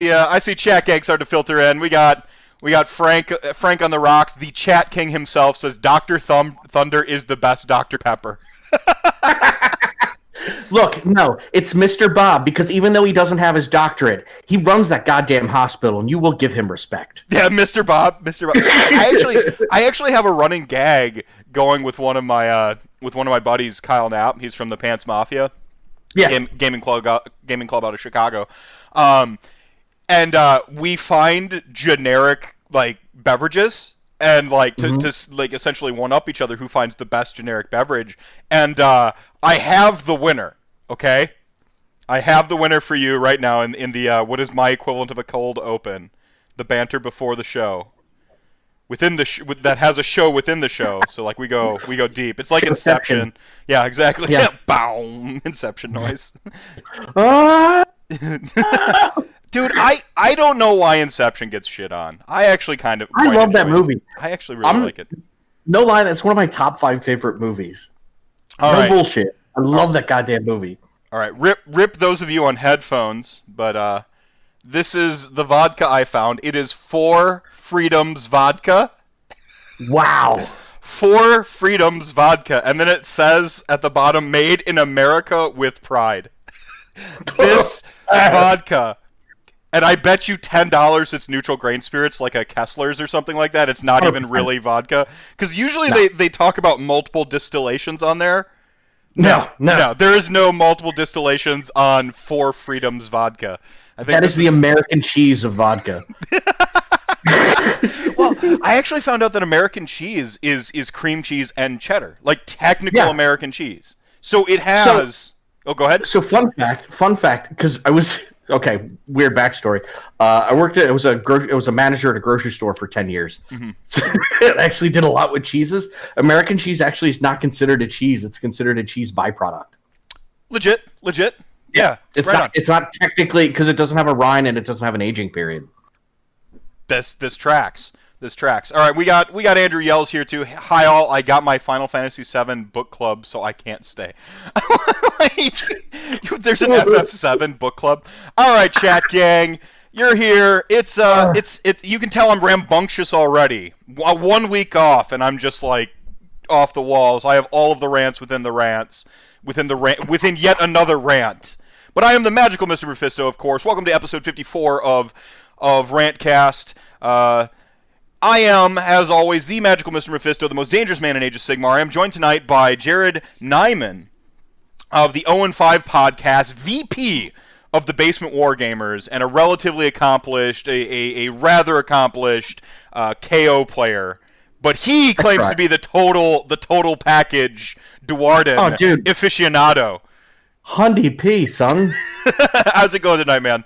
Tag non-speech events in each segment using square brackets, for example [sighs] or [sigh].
Yeah, I see chat gang start to filter in. We got we got Frank uh, Frank on the rocks. The chat king himself says Doctor Thumb Thunder is the best Dr Pepper. [laughs] Look, no, it's Mr. Bob because even though he doesn't have his doctorate, he runs that goddamn hospital, and you will give him respect. Yeah, Mr. Bob, Mr. Bob. I actually, [laughs] I actually have a running gag going with one of my uh, with one of my buddies, Kyle Knapp. He's from the Pants Mafia, Yeah, game, gaming club, gaming club out of Chicago, um, and uh, we find generic like beverages and like to, to like essentially one up each other who finds the best generic beverage. And uh, i have the winner okay? I have the winner for you right now in, in the uh, what is my equivalent of a cold open the banter before the show. Within the sh- that has a show within the show. [laughs] So like we go we go deep. It's like inception, Inception. yeah exactly. Yeah. [laughs] boom. Inception noise. [laughs] Ah! Dude, I, I don't know why Inception gets shit on. I actually kind of I love that enjoy it. movie. I actually really I'm- like it. No lie, that's one of my top five favorite movies. All no right, bullshit. I love that goddamn movie. all right. Rip rip those of you on headphones, but uh, this is the vodka I found. It is Four Freedoms vodka. Wow. Four Freedoms vodka, and then it says at the bottom, "Made in America with pride." [laughs] this vodka. And I bet you ten dollars it's neutral grain spirits like a Kessler's or something like that. It's not Oh, even really vodka because usually they, they talk about multiple distillations on there. No, no. No, there is no multiple distillations on Four Freedoms vodka. I think That is the American cheese of vodka. [laughs] [laughs] well, I actually found out that American cheese is is cream cheese and cheddar, like technical Yeah. American cheese. So it has. oh, go ahead. So fun fact, fun fact, because I was okay. Weird backstory. Uh, I worked at it was a gro- it was a manager at a grocery store for ten years. Mm-hmm. [laughs] So I actually did a lot with cheeses. American cheese actually is not considered a cheese; it's considered a cheese byproduct. Legit, legit. Yeah, It's right not. on. It's not technically because it doesn't have a rind and it doesn't have an aging period. this this tracks. This tracks. All right, we got we got Andrew Yells here too. Hi all, I got my Final Fantasy VII book club, so I can't stay. [laughs] Like, there's an [laughs] FF7 book club. All right, chat gang, you're here. It's uh, it's it's. You can tell I'm rambunctious already. One week off, and I'm just like off the walls. I have all of the rants within the rants, within the rant, within yet another rant. But I am the magical Mr. Mephisto, of course. Welcome to episode 54 of of Rantcast. Uh, I am, as always, the magical Mr. Mephisto, the most dangerous man in Age of Sigmar. I am joined tonight by Jared Nyman of the 0 5 podcast, VP of the Basement War Gamers, and a relatively accomplished, a, a, a rather accomplished uh, KO player. But he claims to be the total the total package Duardin Oh, dude. aficionado. Hundy P, son. [laughs] How's it going tonight, man?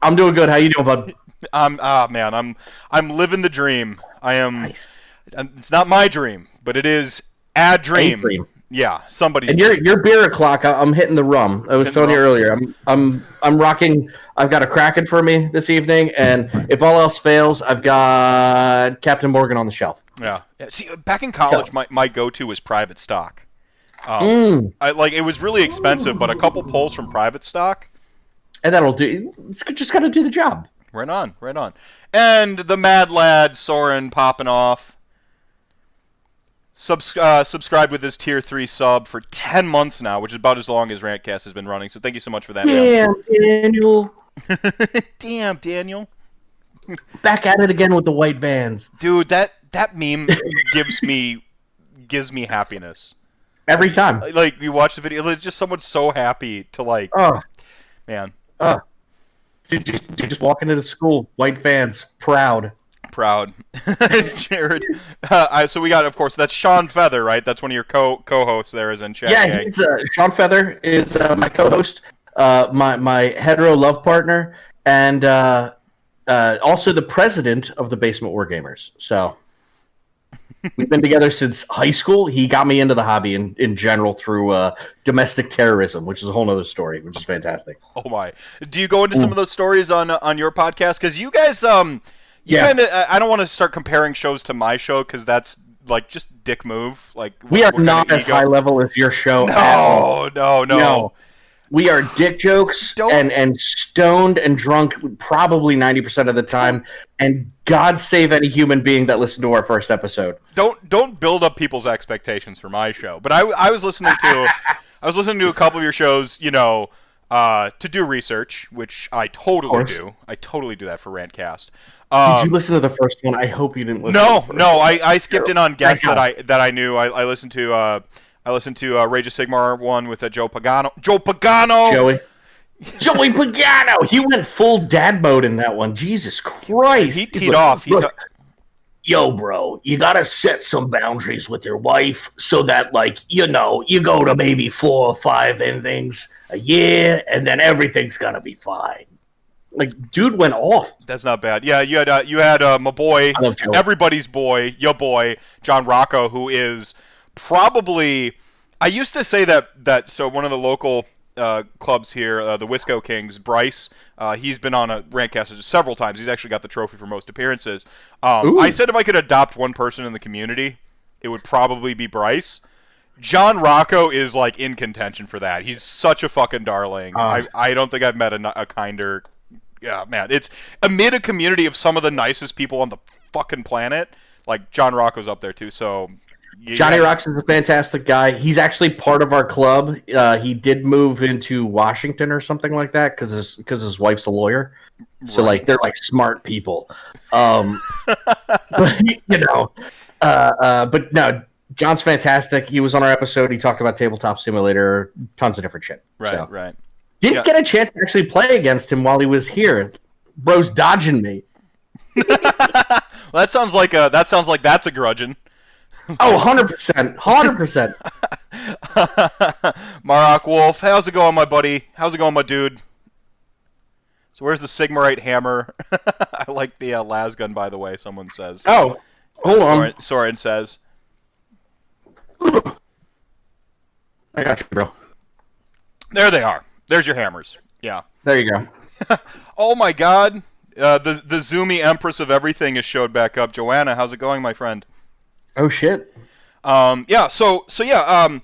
I'm doing good. How you doing, bud? I'm ah man, I'm I'm living the dream. I am. Nice. It's not my dream, but it is a dream. dream. Yeah, somebody. And your your beer o'clock, I- I'm hitting the rum. I was Hitting telling you earlier. I'm I'm I'm rocking. I've got a Kraken for me this evening, and if all else fails, I've got Captain Morgan on the shelf. yeah. Yeah, See, back in college, So- my, my go-to was private stock. Um, Mm, I like it was really expensive, but a couple pulls from private stock. and that'll do. It's just got to do the job. Right on, right on. And the Mad Lad Soren popping off. Subs- uh, subscribed with his tier three sub for ten months now, which is about as long as Rantcast has been running. So thank you so much for that. man. Damn, Daniel, [laughs] Damn, Daniel. [laughs] back at it again with the white vans. dude that that meme gives me gives me happiness Every time. like you watch the video it's just someone so happy to like Oh, man oh. Dude, just, dude, just walking into the school, white fans, proud. proud [laughs] jared uh, I, so we got of course that's sean feather right that's one of your co co-hosts there is in chat Yeah, he's uh, Sean Feather is uh, my co-host, uh, my my hetero love partner, and uh, uh, also the president of the Basement War Gamers. So we've been together since high school. He got me into the hobby in, in general through uh, domestic terrorism, which is a whole other story, which is fantastic. oh my do you go into some of those stories on uh, on your podcast because you guys um you Yeah. kind of I don't want to start comparing shows to my show because that's like just dick move like We are not as ego- high level as your show. no no no No. We are dick jokes Don't- and and stoned and drunk probably ninety percent of the time. And God save any human being that listened to our first episode. don't don't build up people's expectations for my show. But I, I was listening to I was listening to a couple of your shows, you know, uh, to do research, which I totally do. I totally do that for Rantcast. Did Um, you listen to the first one? I hope you didn't listen. no, to the first no, one. I, I skipped in on guests that I that I knew. I, I listened to uh, I listened to uh, Rage of Sigmar one with uh, Joe Pagano. Joe Pagano. Joey. [laughs] Joey Pagano. He went full dad mode in that one. Jesus Christ. He teed like, off. He "Look, ta- yo, bro, you gotta set some boundaries with your wife so that, like, you know, you go to maybe four or five endings a year, and then everything's gonna be fine. Like, dude went off. That's not bad. Yeah, you had uh, you had uh, my boy, I love Joey. everybody's boy, your boy, John Rocco, who is probably. I used to say that that so one of the local uh, clubs here, uh, the Wisco Kings, Bryce. Uh, he's been on a Rantcast several times. He's actually got the trophy for most appearances. Um, I said if I could adopt one person in the community, it would probably be Bryce. John Rocco is like in contention for that. He's such a fucking darling. Ah. I, I don't think I've met a, a kinder. Yeah, man. It's amid a community of some of the nicest people on the fucking planet. Like John Rocco's up there too. So you- Johnny yeah, Rocks is a fantastic guy. He's actually part of our club. Uh, he did move into Washington or something like that because his because his wife's a lawyer. So Right. like they're like smart people. Um, [laughs] but you know, uh, uh, but no, John's fantastic. He was on our episode. He talked about tabletop simulator, tons of different shit. Right, So, right. didn't Yeah. get a chance to actually play against him while he was here. Bro's dodging me. [laughs] Well, that sounds like a that sounds like that's a grudging. Oh, 100%. 100%. [laughs] Marok Wolf, how's it going, my buddy? How's it going, my dude? So where's the Sigmarite hammer? [laughs] I like the uh, las gun, by the way. Someone says. Oh, hold on. Soren, Soren says. I got you, bro. There they are. There's your hammers. Yeah. There you go. [laughs] Oh my God. Uh, the the Zoomy Empress of everything has showed back up. Joanna, how's it going, my friend? Oh, shit. Um, yeah. So so yeah. Um,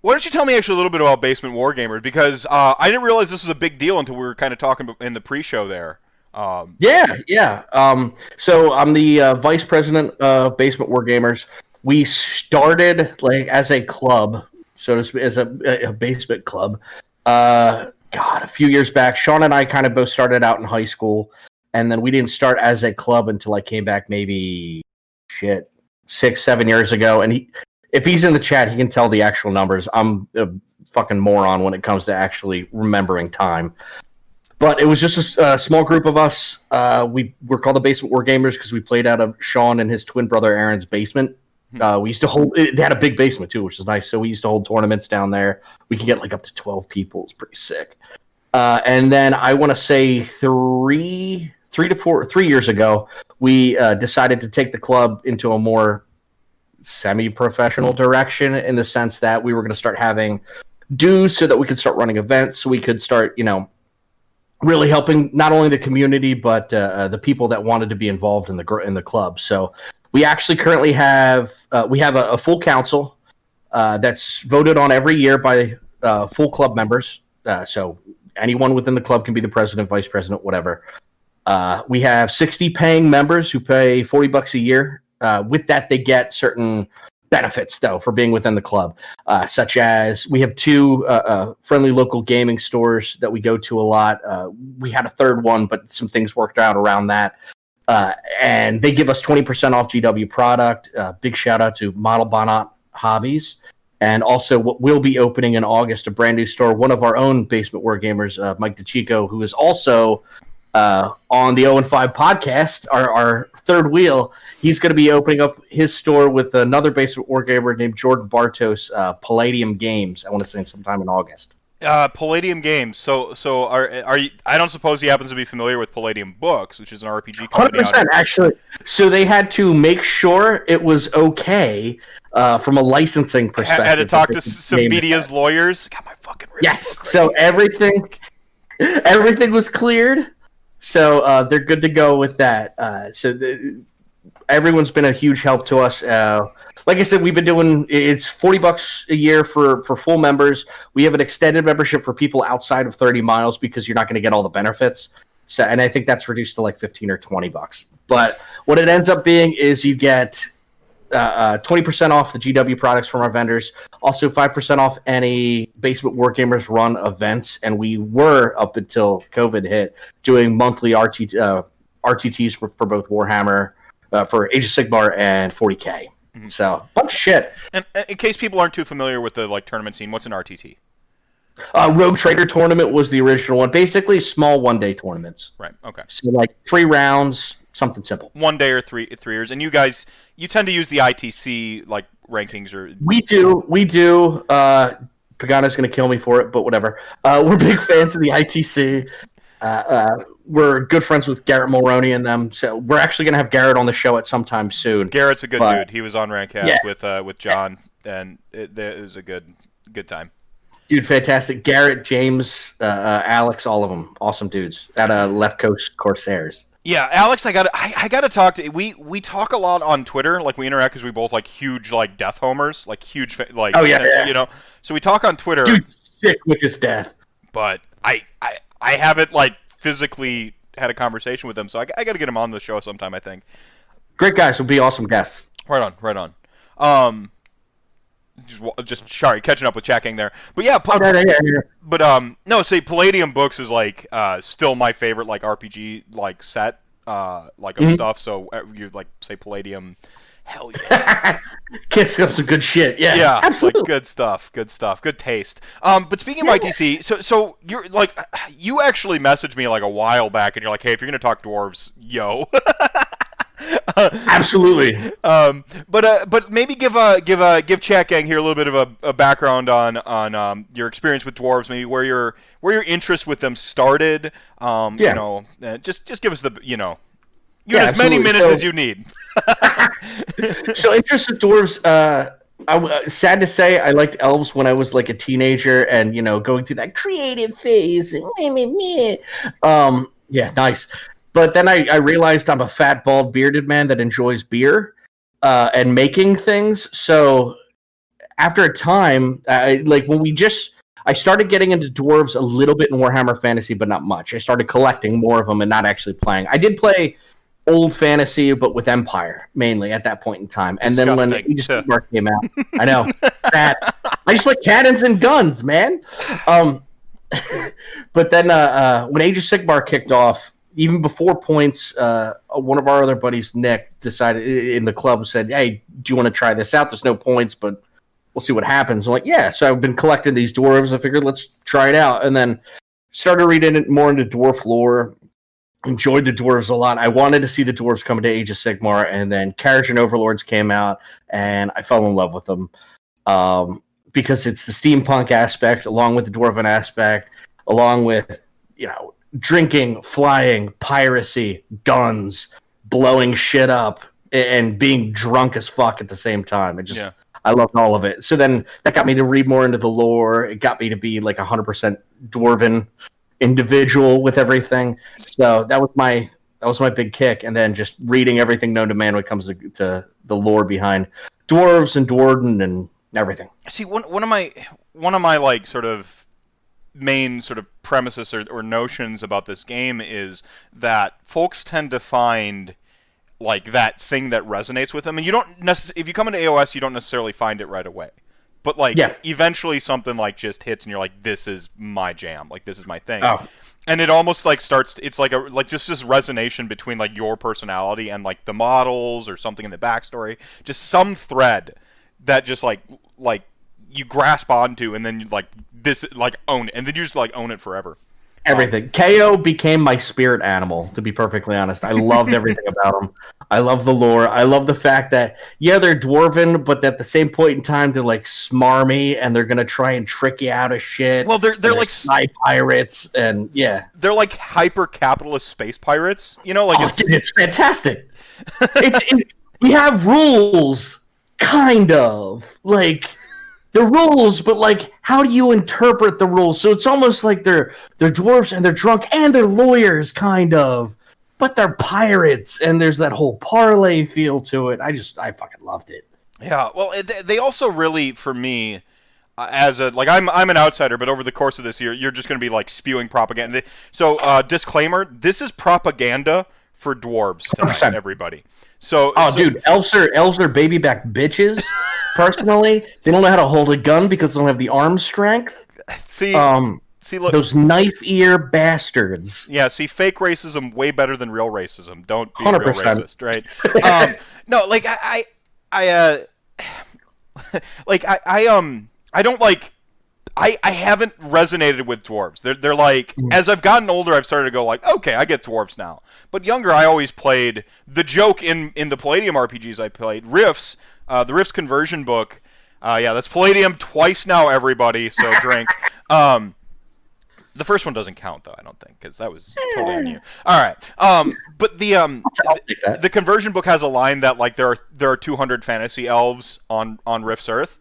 why don't you tell me actually a little bit about Basement Wargamers because uh, I didn't realize this was a big deal until we were kind of talking in the pre-show there. Um, Yeah, yeah. Um, so I'm the uh, vice president of Basement War Gamers. We started like as a club, so to speak, as a, a basement club. Uh, God, a few years back, Sean and I kind of both started out in high school, and then we didn't start as a club until I came back maybe shit six, seven years ago. And he, if he's in the chat, he can tell the actual numbers. I'm a fucking moron when it comes to actually remembering time but it was just a, a small group of us. Uh, we were called the Basement War Gamers because we played out of Sean and his twin brother Aaron's basement. Uh, we used to hold. They had a big basement too, which is nice. So we used to hold tournaments down there. We could get like up to twelve people. It's pretty sick. Uh, and then I want to say three, three to four, three years ago, we uh, decided to take the club into a more semi-professional direction in the sense that we were going to start having dues so that we could start running events. So we could start, you know, really helping not only the community but uh, uh, the people that wanted to be involved in the gr- in the club. So we actually currently have uh, we have a, a full council uh, that's voted on every year by uh, full club members. Uh, so anyone within the club can be the president, vice president, whatever. Uh, we have 60 paying members who pay 40 bucks a year. Uh, with that, they get certain benefits though for being within the club uh, such as we have two uh, uh, friendly local gaming stores that we go to a lot. We had a third one, but some things worked out around that. And they give us 20% off GW product. Big shout out to Model Bonnet Hobbies. And also, what we'll be opening in August, a brand new store. One of our own Basement War Gamers, Mike DeChico, who is also uh, on the 0 and 5 podcast, our, our third wheel. He's going to be opening up his store with another basement war gamer named Jordan Bartos, uh, Palladium Games. I want to say sometime in August. uh, Palladium Games. So so are are you? I don't suppose he happens to be familiar with Palladium Books, which is an RPG Hundred company. out percent, actually. So they had to make sure it was okay uh, from a licensing perspective. Had, had to talk to some could name it media's lawyers. Got my fucking wrist Yes. look So everything, everything was cleared. So uh, they're good to go with that. Uh, so the, everyone's been a huge help to us. Uh, like I said, we've been doing it's forty bucks a year for for full members. We have an extended membership for people outside of thirty miles because you're not going to get all the benefits. So, and I think that's reduced to like fifteen or twenty bucks. But what it ends up being is you get uh, twenty percent off the GW products from our vendors. Also, five percent off any Basement Wargamers run events, and we were up until COVID hit doing monthly RT, uh, RTTs for, for both Warhammer, uh, for Age of Sigmar, and 40k. Mm-hmm. So, bunch of shit. And in case people aren't too familiar with the like tournament scene, what's an RTT? Uh, Rogue Trader tournament was the original one. Basically, small one day tournaments. Right. Okay. So like three rounds, something simple. One day or three three years, and you guys you tend to use the ITC like rankings or we do we do. Uh, Pagano's going to kill me for it, but whatever. Uh, we're big fans of the ITC. Uh, uh, we're good friends with Garrett Mulroney and them, so we're actually going to have Garrett on the show at some time soon. Garrett's a good but, dude. He was on Rantcast yeah. with uh, with John, and it, it was a good good time. Dude, fantastic. Garrett, James, uh, uh, Alex, all of them, awesome dudes at uh, Left Coast Corsairs. Yeah, Alex, I got I, I got to talk to we we talk a lot on Twitter, like we interact because we both like huge like death homers, like huge like oh yeah, yeah. you know. So we talk on Twitter. Dude, sick with his death. But I I I haven't like physically had a conversation with him, so I, I got to get him on the show sometime. I think. Great guys will be awesome guests. Right on, right on. Um, just, just sorry, catching up with checking there. But yeah, oh, yeah, yeah, yeah, but um, no, say Palladium Books is like uh, still my favorite like RPG like set uh like of mm-hmm. stuff. So uh, you like say Palladium. Hell yeah! [laughs] Kiss up some good shit. Yeah, yeah, absolutely. Like, good stuff. Good stuff. Good taste. Um, but speaking of ITC, so so you're like, [sighs] you actually messaged me like a while back, and you're like, hey, if you're gonna talk dwarves, yo. [laughs] [laughs] Absolutely. Um, but uh, but maybe give a give a give Chat Gang here a little bit of a, a background on on um, your experience with dwarves, maybe where your where your interest with them started. Um, yeah. You know, uh, just just give us the you know, you yeah, as many minutes so, as you need. [laughs] [laughs] so interest with dwarves. Uh, I, uh, sad to say, I liked elves when I was like a teenager, and you know, going through that creative phase. Um, yeah, nice. But then I, I realized I'm a fat, bald, bearded man that enjoys beer uh, and making things. So after a time, I, like when we just, I started getting into dwarves a little bit in Warhammer Fantasy, but not much. I started collecting more of them and not actually playing. I did play old fantasy, but with Empire mainly at that point in time. And then when Age of Sigmar came out, I know [laughs] that I just like cannons and guns, man. Um, [laughs] but then uh, uh, when Age of Sigmar kicked off, even before points, uh, one of our other buddies, Nick, decided in the club said, "Hey, do you want to try this out? There's no points, but we'll see what happens." I'm like, "Yeah." So I've been collecting these dwarves. I figured let's try it out, and then started reading it more into dwarf lore. Enjoyed the dwarves a lot. I wanted to see the dwarves come to Age of Sigmar, and then Kharadron Overlords came out, and I fell in love with them um, because it's the steampunk aspect, along with the dwarven aspect, along with you know drinking, flying, piracy, guns, blowing shit up, and being drunk as fuck at the same time. It just yeah. I loved all of it. So then that got me to read more into the lore. It got me to be like a hundred percent dwarven individual with everything. So that was my that was my big kick. And then just reading everything known to man when it comes to, to the lore behind dwarves and dwarven and everything. See, one one of my one of my like sort of main sort of premises or, or notions about this game is that folks tend to find like that thing that resonates with them, and you don't necessarily. If you come into AOS, you don't necessarily find it right away. But like yeah. eventually something like just hits and you're like, this is my jam. Like this is my thing. Oh. And it almost like starts it's like a like just this resonation between like your personality and like the models or something in the backstory. Just some thread that just like like you grasp onto and then like this like own it, and then you just like own it forever. Everything. Um, KO became my spirit animal, to be perfectly honest. I loved [laughs] everything about him. I love the lore. I love the fact that yeah, they're dwarven, but at the same point in time, they're like smarmy and they're gonna try and trick you out of shit. Well, they're they're, they're like spy pirates, and yeah, they're like hyper capitalist space pirates. You know, like oh, it's it's fantastic. [laughs] it's it, we have rules, kind of like the rules, but like, how do you interpret the rules? So it's almost like they're they're dwarfs and they're drunk and they're lawyers, kind of, but they're pirates, and there's that whole parlay feel to it. I just I fucking loved it. Yeah, well, they also really, for me, uh, as a like, I'm I'm an outsider, but over the course of this year, you're just going to be like spewing propaganda. So, uh, disclaimer: this is propaganda for dwarves tonight, 100%. everybody. So, Oh, so- dude, elves are elves are baby back bitches. [laughs] Personally, they don't know how to hold a gun because they don't have the arm strength. see, Um, see, look, those knife ear bastards. yeah, see, fake racism way better than real racism. Don't be real 100%. racist, right? um, [laughs] no, like I, I, I uh, [sighs] like I, I, um, I don't like. I, I haven't resonated with dwarves. They're, they're like, as I've gotten older, I've started to go like, okay, I get dwarves now. But younger, I always played the joke in, in the Palladium RPGs I played, Rifts, uh, the Rifts conversion book. Uh, yeah, that's Palladium twice now, everybody, so [laughs] drink. Um, the first one doesn't count, though, I don't think, because that was totally on you. All right. Um, but the, um, that. the conversion book has a line that like there are there are 200 fantasy elves on on Rift's Earth,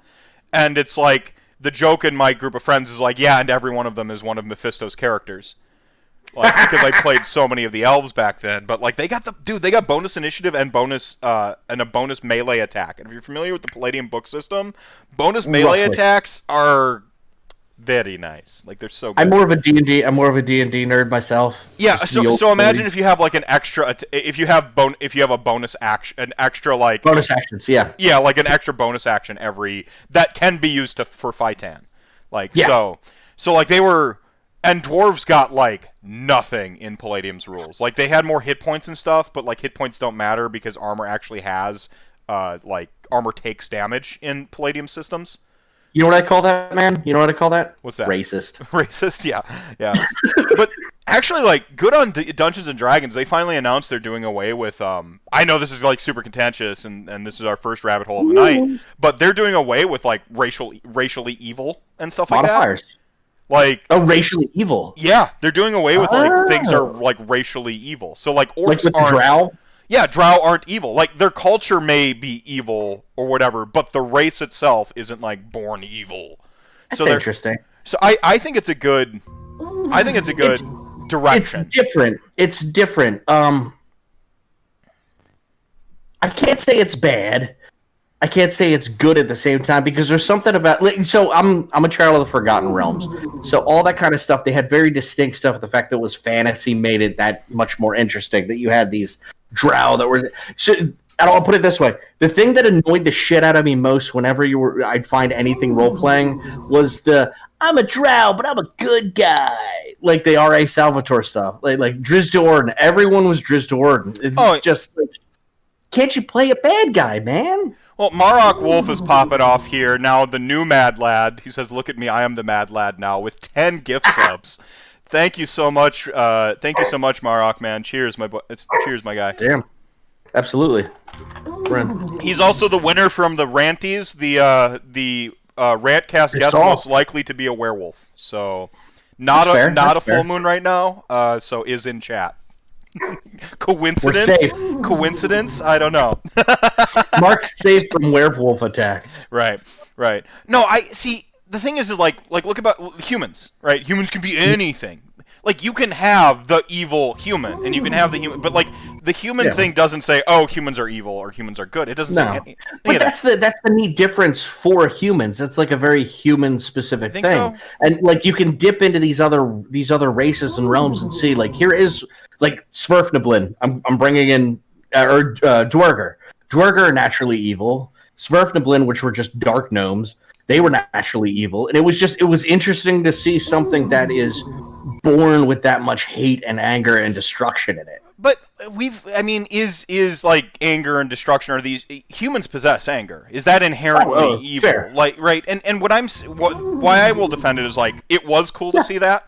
and it's like the joke in my group of friends is like yeah, and every one of them is one of Mephisto's characters. Like because I played so many of the elves back then, but like they got the dude, they got bonus initiative and bonus uh and a bonus melee attack. And if you're familiar with the Palladium book system, bonus melee Roughly. attacks are very nice. Like they're so good. I'm more of a D and D. I'm more of a D and D nerd myself. Yeah, Just so, so imagine if you have like an extra if you have bon- if you have a bonus action an extra like bonus actions. Yeah, yeah like an extra bonus action every that can be used to for Fightan. Like Yeah. so so like they were and dwarves got like nothing in Palladium's rules. Like they had more hit points and stuff, but like hit points don't matter because armor actually has uh like armor takes damage in Palladium systems. You know what I call that, man? You know what I call that? What's that? Racist. [laughs] racist yeah yeah but actually like good on D- dungeons and dragons they finally announced they're doing away with um i know this is like super contentious and, and this is our first rabbit hole of the night but they're doing away with like racial racially evil and stuff like that like Oh, racially evil. yeah they're doing away with like things are Oh. like racially evil so like Like orcs with the aren't drow. Yeah drow aren't evil like their culture may be evil or whatever but the race itself isn't like born evil That's so interesting. so i i think it's a good i think it's a good It's- direction It's different. It's different. Um, I can't say it's bad. I can't say it's good at the same time because there's something about. So I'm I'm a child of the Forgotten Realms. So all that kind of stuff. They had very distinct stuff. The fact that it was fantasy made it that much more interesting. That you had these drow that were. So, and I'll put it this way: the thing that annoyed the shit out of me most, whenever you were, I'd find anything role playing, was the "I'm a drow, but I'm a good guy," like the R.A. Salvatore stuff, like like Drizzt Do'Urden. Everyone was Drizzt Do'Urden. It's Oh. just like, can't you play a bad guy, man? Well, Marok Wolf is popping off here now. The new Mad Lad. He says, "Look at me, I am the Mad Lad now." With ten gift [laughs] subs. Thank you so much. Uh, thank you so much, Marok man. Cheers, my boy. It's, cheers, my guy. Damn, absolutely. He's also the winner from the Ranties, the uh, the uh, Rantcast guest saw. most likely to be a werewolf. So, not That's a fair, not that's a full fair. moon right now. Uh, so is in chat. [laughs] Coincidence? Coincidence? I don't know. [laughs] Mark's safe from werewolf attack. Right, right. No, I see. The thing is, is like, like look about humans, right? Humans can be anything. Like you can have the evil human, and you can have the human, but like the human Yeah. thing doesn't say, "Oh, humans are evil" or "humans are good." It doesn't say No. any, any But of that. that's the that's the neat difference for humans. That's like a very human specific thing. so? And like you can dip into these other these other races and realms and see like here is like Svirfneblin. I'm I'm bringing in uh, or uh, Duergar. Duergar are naturally evil. Svirfneblin, which were just dark gnomes, they were naturally evil. And it was just it was interesting to see something that is born with that much hate and anger and destruction in it. But we've, I mean, is is like anger and destruction? Are these humans possess anger? Is that inherently Oh, oh, evil? fair. Like, right? And and what i'm what, why I will defend it is like it was cool to see that,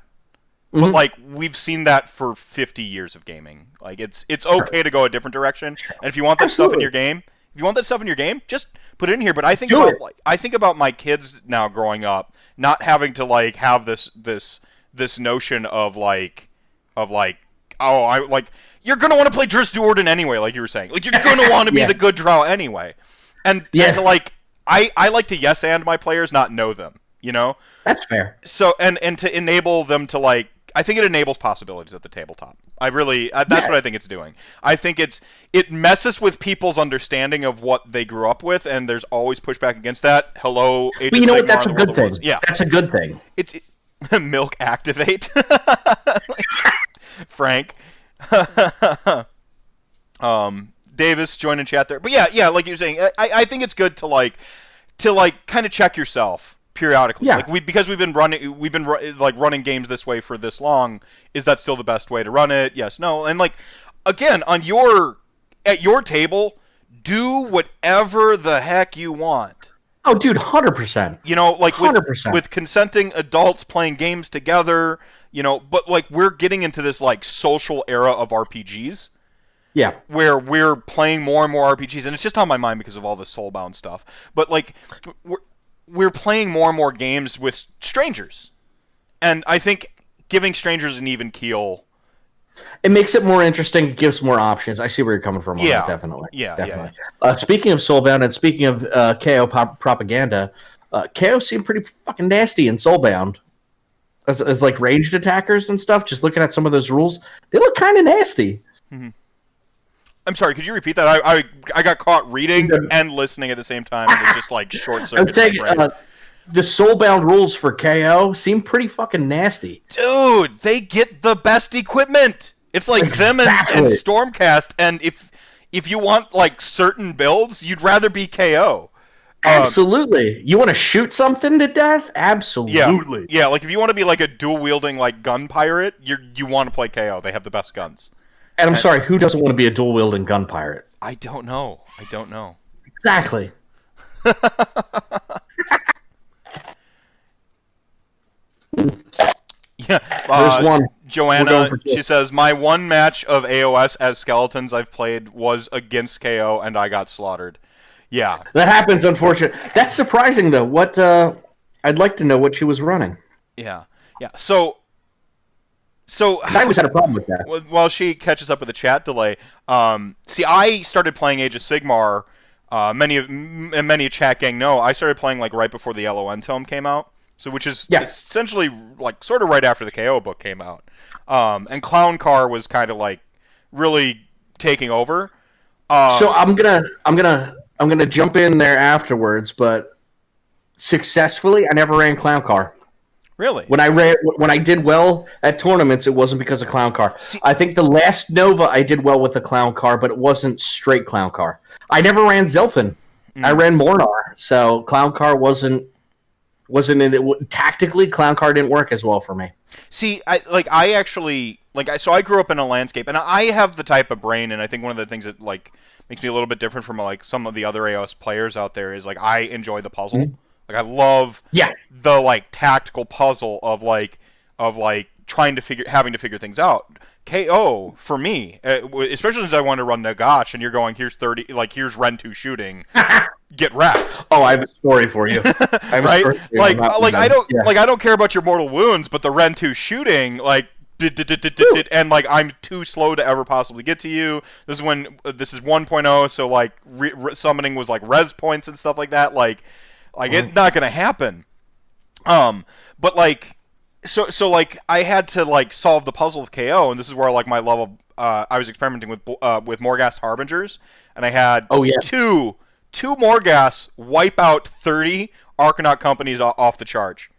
but Mhm. like we've seen that for 50 years of gaming. Like it's it's okay to go a different direction, and if you want that stuff in your game, if you want that stuff in your game, just put it in here. But I think Do about it. like I think about my kids now growing up, not having to like have this this this notion of like of like oh I like you're gonna want to play Drizzt Do'Urden anyway, like you were saying. Like you're gonna [laughs] want to be Yeah. the good drow anyway, and, Yeah. and to like I I like to yes and my players, not know them. You know, That's fair. so and and to enable them to like I think it enables possibilities at the tabletop. I really uh, that's Yeah. what I think it's doing. I think it's it messes with people's understanding of what they grew up with, and there's always pushback against that. Hello, Age But you know what? That's a and the World good thing. Yeah, That's a good thing. it's [laughs] milk activate. [laughs] Frank. [laughs] um, Davis join in chat there, but yeah, yeah, like you're saying, I, I think it's good to like to like kind of check yourself periodically. Yeah. Like we because we've been running we've been like running games this way for this long. Is that still the best way to run it? Yes, no, and like again on your at your table, do whatever the heck you want. Oh, dude, hundred percent. You know, like with 100%. with consenting adults playing games together. You know, but like we're getting into this like social era of RPGs Yeah. where we're playing more and more RPGs, and it's just on my mind because of all the soulbound stuff. But like, we're playing more and more games with strangers, and I think giving strangers an even keel. It makes it more interesting. Gives more options. I see where you're coming from. Yeah. that, definitely. Yeah, yeah, definitely. Uh, speaking of Soulbound and speaking of uh, KO pop- propaganda, uh, KO seemed pretty fucking nasty in Soulbound. As, as like ranged attackers and stuff. Just looking at some of those rules, they look kind of nasty. I'm sorry, could you repeat that? I I, I got caught reading and listening at the same time, and it just like [laughs] short I'm circuited saying my brain. uh, the Soulbound rules for KO seem pretty fucking nasty. Dude, they get the best equipment. It's like them and, and Stormcast, and if if you want like certain builds, you'd rather be KO. Um, Absolutely. You want to shoot something to death? Absolutely. Yeah, Yeah, like if you want to be like a dual wielding like gun pirate, you you want to play KO. They have the best guns. And I'm sorry, who doesn't want to be a dual wielding gun pirate? I don't know. I don't know. Exactly. [laughs] Yeah. There's Uh, one. Joanna, going for two. she says, My one match of AOS as skeletons I've played was against KO and I got slaughtered. Yeah. That happens, unfortunately. That's surprising, though. What? Uh, I'd like to know what she was running. Yeah. Yeah. So, so I always had a problem with that. While she catches up with the chat delay, um, see, I started playing Age of Sigmar. Uh, many of m- and many a chat gang know I started playing like right before the LON tome came out, so which is Yeah. essentially like sort of right after the KO book came out. Um, and Clown Car was kind of like really taking over. Uh, So I'm gonna, I'm gonna, I'm gonna jump in there afterwards, but successfully, I never ran clown car. Really, When I ran, when I did well at tournaments, it wasn't because of clown car. See- I think the last Nova I did well with the clown car, but it wasn't straight clown car. I never ran Zilfin. I Mm. ran Mhornar, so clown car wasn't wasn't in it. Tactically, clown car didn't work as well for me. See, I like I actually like I so I grew up in a landscape, and I have the type of brain, and I think one of the things that like makes me a little bit different from like some of the other AOS players out there is like I enjoy the puzzle. Mhm. Like I love Yeah, the like tactical puzzle of like of like trying to figure having to figure things out. KO for me, uh, especially since I wanted to run Nagash, and you're going here's thirty like here's Rentu shooting, [laughs] get wrecked. Oh, I have a story for you. [laughs] I have a right? story for you Like, like I don't, yeah. like I don't care about your mortal wounds, but the Ren two shooting, like, did, did, did, did, did, did, and like I'm too slow to ever possibly get to you. This is when uh, this is 1.0, so like re- re- summoning was like res points and stuff like that. Like, like Mm. it's not gonna happen. Um, but like, so so like I had to like solve the puzzle of KO, and this is where like my level. Uh, I was experimenting with uh, with Morghast Harbingers, and I had Oh yeah, two two Morghast wipe out 30 Arcanaut companies off the charge.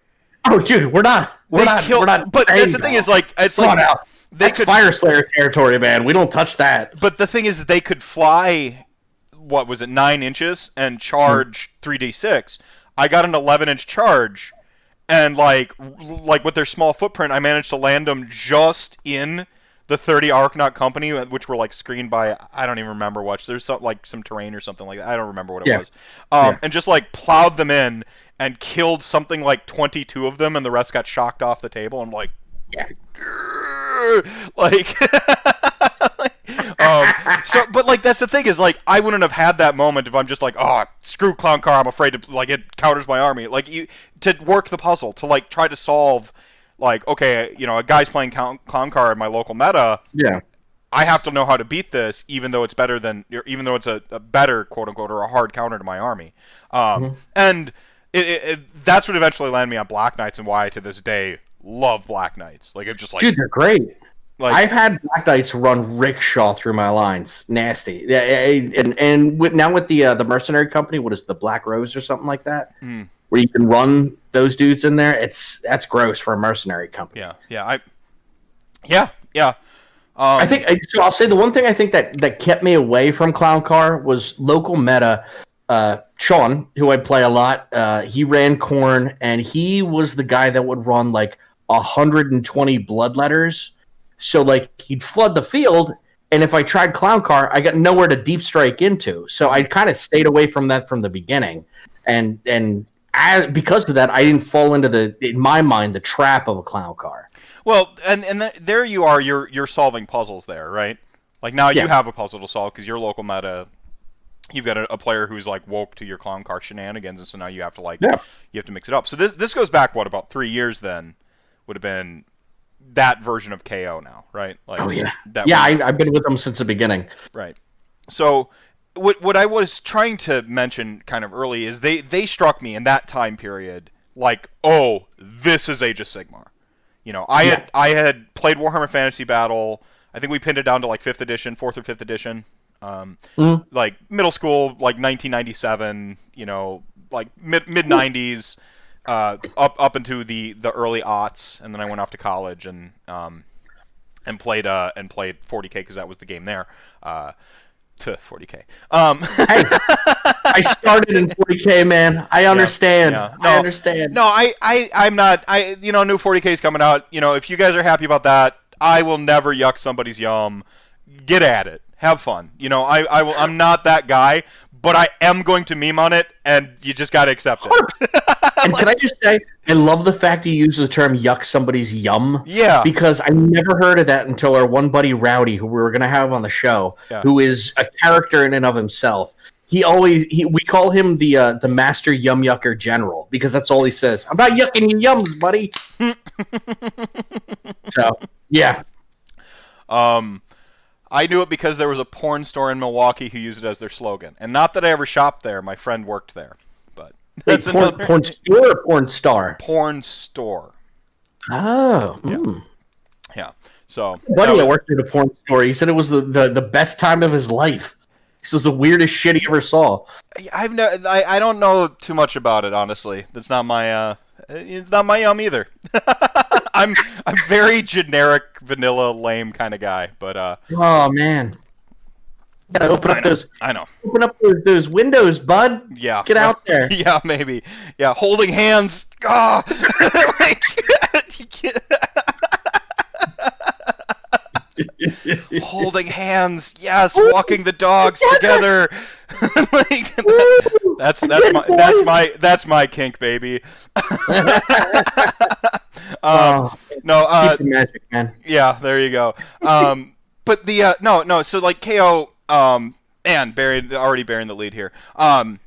Oh, dude, we're not. We're they not. kill, we're not. but that's the thing is, like it's Come like they That's could Fyreslayer territory, man. We don't touch that. but the thing is they could fly what was it 9 inches and charge 3d6 i got an 11 inch charge and like like with their small footprint i managed to land them just in the 30 Arcanaut company which were like screened by i don't even remember what there's some like some terrain or something like that i don't remember what it Yeah. was um, Yeah. and just like plowed them in and killed something like 22 of them and the rest got shocked off the table i'm like Yeah. [laughs] like [laughs] um, so but like that's the thing is like i wouldn't have had that moment if i'm just like oh screw clown car i'm afraid to like it counters my army like you to work the puzzle to like try to solve like okay you know a guy's playing clown, clown car in my local meta Yeah. i have to know how to beat this even though it's better than even though it's a, a better quote unquote or a hard counter to my army um, Mhm. and it, it, it, that's what eventually landed me on black knights and why I, to this day love black knights like i'm just like Dude, they're great. Like I've had Black Knights run rickshaw through my lines. Nasty. Yeah, and and with, now with the uh, the mercenary company, what is the Black Rose or something like that, Hmm. where you can run those dudes in there. It's that's gross for a mercenary company. yeah, yeah, I yeah, yeah. Um, I think so. I'll say the one thing I think that that kept me away from Clown Car was local meta. Uh, Sean, who I play a lot, uh, he ran Khorne, and he was the guy that would run like 120 bloodletters. So like he'd flood the field, and if I tried Clown Car, I got nowhere to deep strike into. So I kind of stayed away from that from the beginning, and and I, because of that, I didn't fall into the in my mind the trap of a Clown Car. Well, and and th- there you are. You're you're solving puzzles there, right? Like now you have a puzzle to solve because your local meta. You've got a, a player who's like woke to your clown car shenanigans, and so now you have to like Yeah. you have to mix it up. So this this goes back what about three years? Then would have been that version of KO now, right? Like Oh yeah, that yeah. I, I've been with them since the beginning. Right. So what what I was trying to mention kind of early is they they struck me in that time period like, oh, this is Age of Sigmar. You know, I had I had played Warhammer Fantasy Battle. I think we pinned it down to like fifth edition, fourth or fifth edition. Um, Mhm. like middle school, like 1997. You know, like mid mid 90s, uh, up up into the the early aughts, and then I went off to college and um, and played uh and played 40k because that was the game there. Uh, to 40k. Um, Hey, I [laughs] started in 40k, man. I understand. yeah. I No, understand. no, I I I'm not. I you know, new 40k is coming out. You know, if you guys are happy about that, I will never yuck somebody's yum. Get at it. Have fun. You know, I I will. I'm not that guy, but I am going to meme on it, and you just got to accept it. [laughs] And can I just say, I love the fact you use the term "yuck somebody's yum" Yeah. because I never heard of that until our one buddy Rowdy, who we were going to have on the show, Yeah. who is a character in and of himself. He always he, we call him the uh, the master yum yucker general because that's all he says. I'm not yucking your yums, buddy. [laughs] so yeah, Um, I knew it because there was a porn store in Milwaukee who used it as their slogan, and not that I ever shopped there. My friend worked there, but that's Wait, porn, another porn store or porn star. porn store. Oh, hmm. Yeah. So buddy that that was- worked at a porn store. He said it was the, the, the best time of his life. This was the weirdest shit he ever saw. I've no, I, I don't know too much about it honestly. That's not my uh, it's not my yum either. [laughs] I'm I'm very generic, vanilla, lame kind of guy, but uh, Oh man, gotta open I up know. those I know. open up those, those windows, bud. Yeah. Get out [laughs] there. Yeah, maybe. Yeah, holding hands. Ah, [laughs] like, [laughs] holding hands. Yes, walking the dogs together. like, that's that's my that's my that's my kink, baby. Um, Oh, no, uh, magic, man. yeah, there you go. Um, but the uh, no, no. So like KO, um, and buried already bearing the lead here. Um,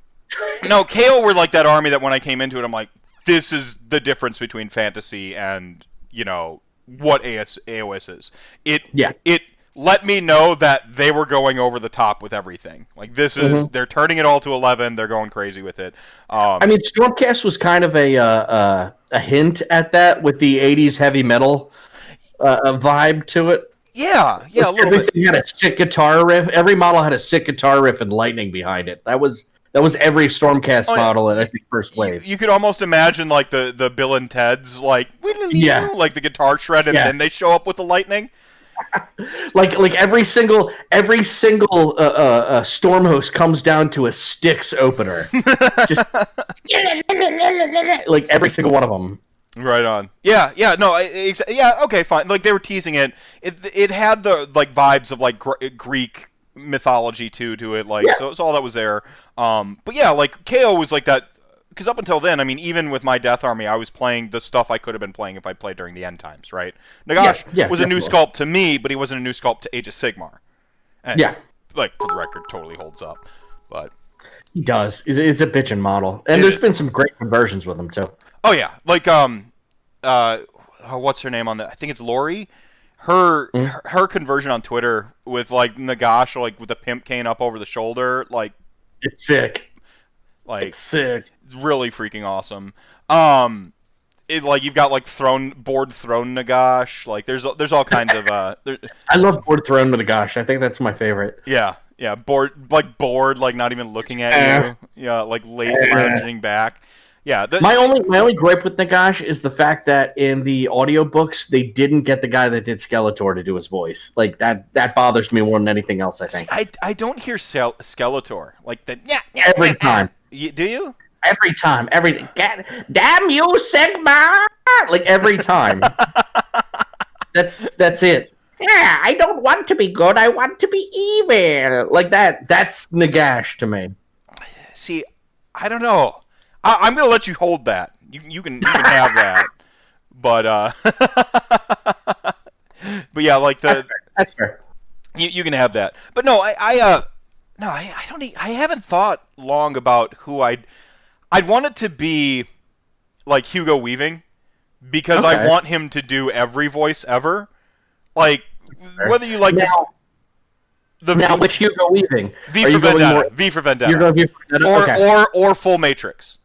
no, KO were like that army that when I came into it, I'm like, this is the difference between fantasy and you know what AS, AOS is. It Yeah. it let me know that they were going over the top with everything. Like this is they're turning it all to eleven. They're going crazy with it. Um, I mean, Stormcast was kind of a uh, uh, a hint at that with the '80s heavy metal uh, uh, vibe to it. yeah, yeah, a little bit. Everything had a sick guitar riff. Every model had a sick guitar riff and lightning behind it. That was that was every Stormcast Oh, model in I think first You, wave. you could almost imagine like the the Bill and Ted's like Yeah. like the guitar shred and Yeah. then they show up with the lightning. [laughs] like like every single every single uh, uh, uh, storm host comes down to a sticks opener just [laughs] like every single one of them Right on. Yeah, yeah, no, I- ex- yeah, okay, fine. Like they were teasing it. It it had the like vibes of like Gr- Greek mythology too to it. Like Yeah. so, it's all that was there. Um, but yeah, like KO was like that. Because up until then, I mean, even with my Death Army, I was playing the stuff I could have been playing if I played during the end times, right? Nagash Yeah, yeah, was a new sculpt to me, but he wasn't a new sculpt to Age of Sigmar. And, yeah like for the record, totally holds up. But he does it's, a bitchin model and there's is. been some great conversions with him too Oh yeah, like um, uh, oh, what's her name on that? I think it's Lori. Her, Mm. her her conversion on Twitter with like Nagash like with the pimp cane up over the shoulder, like it's sick like it's sick really freaking awesome. Um, it, like you've got like throne board throne Nagash. Like there's there's all kinds of uh, there, [laughs] I love board throne Nagash. I think that's my favorite. yeah yeah board like bored like not even looking at you. Yeah, like late lounging back. Yeah, the, My only my only gripe with Nagash is the fact that in the audiobooks they didn't get the guy that did Skeletor to do his voice. Like that that bothers me more than anything else. I think I, I don't hear Skeletor like that. Yeah, yeah, every time, You, do you? Every time, every damn you Sigmar! Like every time. [laughs] that's that's it. Yeah, I don't want to be good. I want to be evil. Like that. That's Nagash to me. See, I don't know. I, I'm gonna let you hold that. You, you can you can have that. [laughs] But uh, [laughs] but yeah, like That's the fair. That's fair. you, you can have that. But no, I, I uh no, I, I don't I haven't thought long about who I'd I'd want it to be like Hugo Weaving because I want him to do every voice ever. Like whether you like Now, the now V, which Hugo Weaving? v for Vendetta, more- V for Vendetta, You're going to be or okay. or or Full Matrix.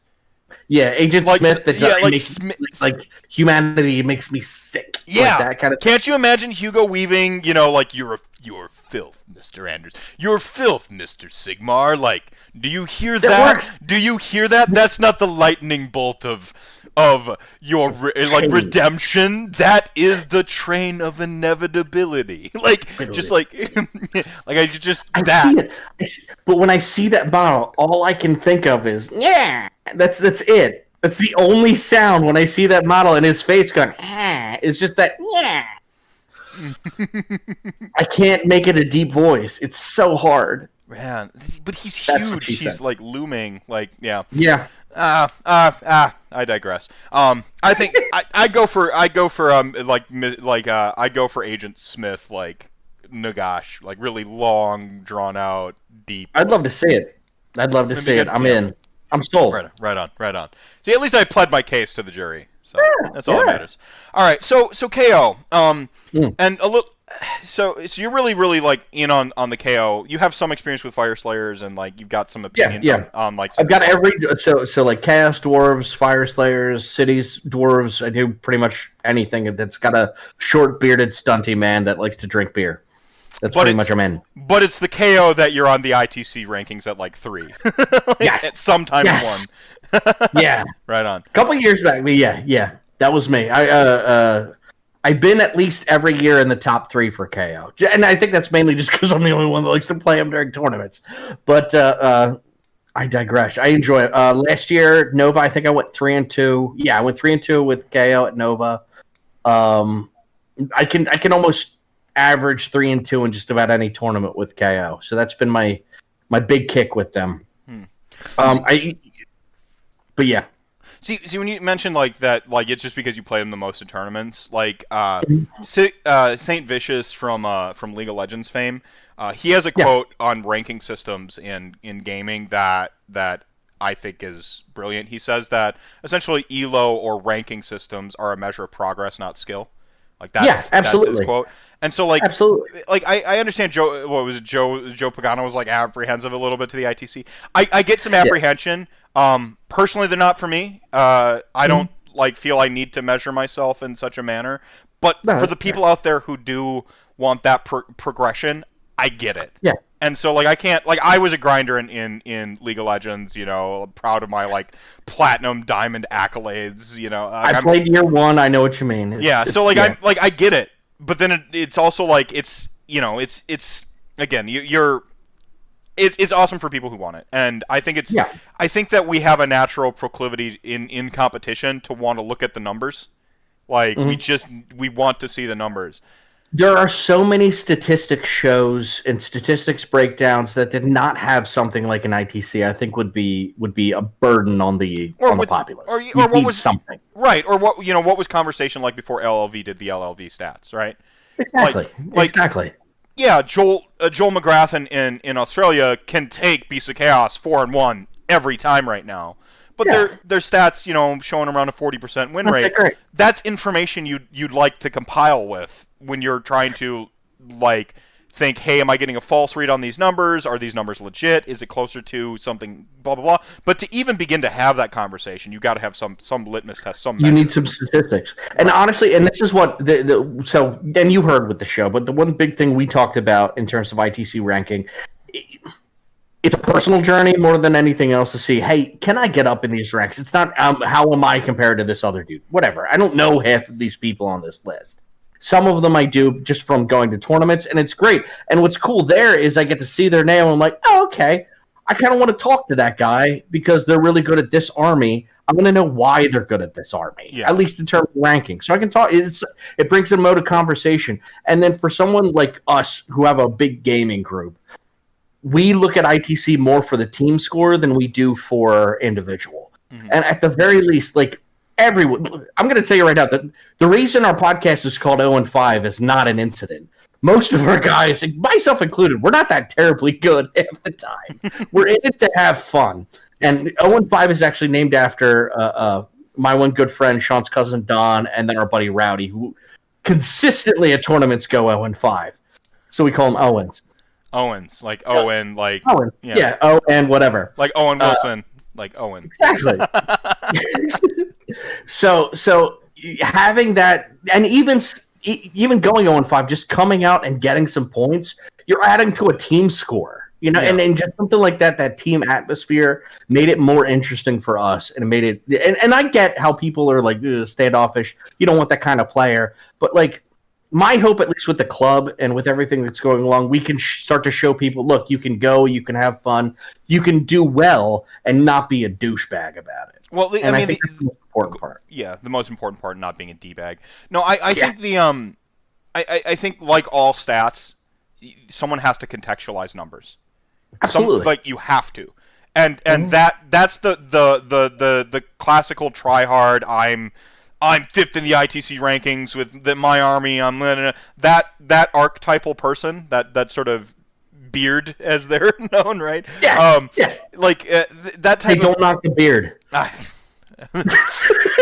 Yeah, Agent Like, Smith. That yeah, yeah, like makes, Smith- like humanity makes me sick. Like Yeah. that kind of. Can't you imagine Hugo Weaving? You know, like you're a, you're filth, Mister Anders. You're filth, Mister Sigmar. Like, do you hear That that? Do you hear that? That's not the lightning bolt of of your re- like redemption. That is the train of inevitability. [laughs] Like, just like [laughs] like I just I that. see it, I see- but when I see that model, all I can think of is yeah. That's that's it. That's the only sound when I see that model and his face going. Ah, it's just that yeah. [laughs] I can't make it a deep voice. It's so hard. Man, but he's huge. He's said. like looming. Like, yeah. Yeah. Ah, ah, ah. I digress. Um, I think [laughs] I, I go for I go for um like like uh I go for Agent Smith like Nagash like really long drawn out deep. I'd love to see it. I'd love to see it. I'm yeah. in. I'm sold. Right, right on, right on. See, at least I pled my case to the jury, so that's all that matters. All right, so so KO, um, Mm. and a little. So, so you're really, really like in on, on the KO. You have some experience with Fyreslayers, and like you've got some opinions yeah. on, on like. I've got every so so like chaos dwarves, Fyreslayers, cities dwarves. I do pretty much anything that's got a short bearded stunty man that likes to drink beer. That's But pretty much I'm in. But it's the KO that you're on the ITC rankings at like three. [laughs] like, Yes. At some time Yes. one. [laughs] Yeah, Right on. a couple years back. Yeah, yeah, that was me. I uh, uh I've been at least every year in the top three for KO, and I think that's mainly just because I'm the only one that likes to play them during tournaments. But uh, uh, I digress. I enjoy it. Uh, last year, Nova, I think I went three and two. Yeah, I went three and two with KO at Nova. Um, I can I can almost average three and two in just about any tournament with KO. So that's been my my big kick with them. Hmm. Um, I. But yeah, See, see, when you mentioned like that, like it's just because you played them the most in tournaments. Like uh, Mm-hmm. Uh, Saintvicious from uh, from League of Legends fame, uh, he has a Yeah. quote on ranking systems in in gaming that that I think is brilliant. He says that essentially Elo or ranking systems are a measure of progress, not skill. Like that's Yeah, that's his absolutely. quote. And so like absolutely. like I, I understand Joe what was it, Joe Joe Pagano was like apprehensive a little bit to the ITC. I, I get some apprehension. Um, personally, they're not for me. Uh, Mm-hmm. I don't like feel I need to measure myself in such a manner. But No, for the people out there who do want that pro- progression, I get it. Yeah. And so like I can't like I was a grinder in, in in League of Legends. You know, proud of my like platinum diamond accolades. You know, like, I I'm- played year one. I know what you mean. It's- yeah so like yeah. i'm like i get it but then it, it's also like it's you know it's it's again you, you're it's it's awesome for people who want it and i think it's Yeah. i think that we have a natural proclivity in in competition to want to look at the numbers like we Mhm. just we want to see the numbers There are so many statistics shows and statistics breakdowns that did not have something like an ITC. I think would be would be a burden on the Or on with- the populace. or or what was- something right or what you know what was conversation like before llv did the llv stats right exactly like- exactly. yeah, Joel uh, Joel McGrath in, in, in Australia can take Beast of Chaos four and one every time right now. But Yeah. their their stats, you know, showing around a forty percent win rate. great. That's information you you'd like to compile with when you're trying to like think, hey, am I getting a false read on these numbers? Are these numbers legit? Is it closer to something? Blah blah blah. But to even begin to have that conversation, you got to have some some litmus test, some. You need some statistics, and honestly, and this is what the, the so. And you heard with the show, but the one big thing we talked about in terms of ITC ranking, it's a personal journey more than anything else to see. Hey, can I get up in these ranks? It's not um, how am I compared to this other dude? Whatever. I don't know half of these people on this list. Some of them I do just from going to tournaments, and it's great. And what's cool there is I get to see their name. And I'm like, oh, okay. I kind of want to talk to that guy because they're really good at this army. I want to know why they're good at this army, Yeah. at least in terms of ranking. So I can talk. It's it brings a mode of conversation. And then for someone like us who have a big gaming group, we look at ITC more for the team score than we do for individual. Mhm. And at the very least, like everyone, I'm going to tell you right now that the reason our podcast is called 0 and 5 is not an incident. Most of our guys, myself included, we're not that terribly good [laughs] half the time. we're in it to have fun. And 0 and 5 is actually named after uh, uh, my one good friend, Sean's cousin Don, and then our buddy Rowdy, who consistently at tournaments go 0 and 5. So we call them Owens. Owens, like Owen, like Owen. Yeah. Yeah. Owen, whatever. like Owen Uh, Wilson, like Owen. Exactly. [laughs] so, so having that, and even even going 0 5, just coming out and getting some points, you're adding to a team score. You know, and, and just something like that, that team atmosphere made it more interesting for us, and it made it. And, and I get how people are like standoffish. You don't want that kind of player, but like my hope, at least with the club and with everything that's going along, we can sh- start to show people, look, you can go, you can have fun, you can do well, and not be a douchebag about it. Well, the, And I I, mean, think the, that's the most important part. yeah, the most important part not being a d bag. No, I, I Yeah. think the um, I, I, I think like all stats, someone has to contextualize numbers. Absolutely. Some, like you have to, and and Mhm. that that's the the the the the classical try hard. I'm I'm fifth in the ITC rankings with the, my army. I'm that that archetypal person that that sort of beard as they're [laughs] known, right? Yeah, Um, yeah. like uh, th- that type of don't knock the beard. [laughs] uh,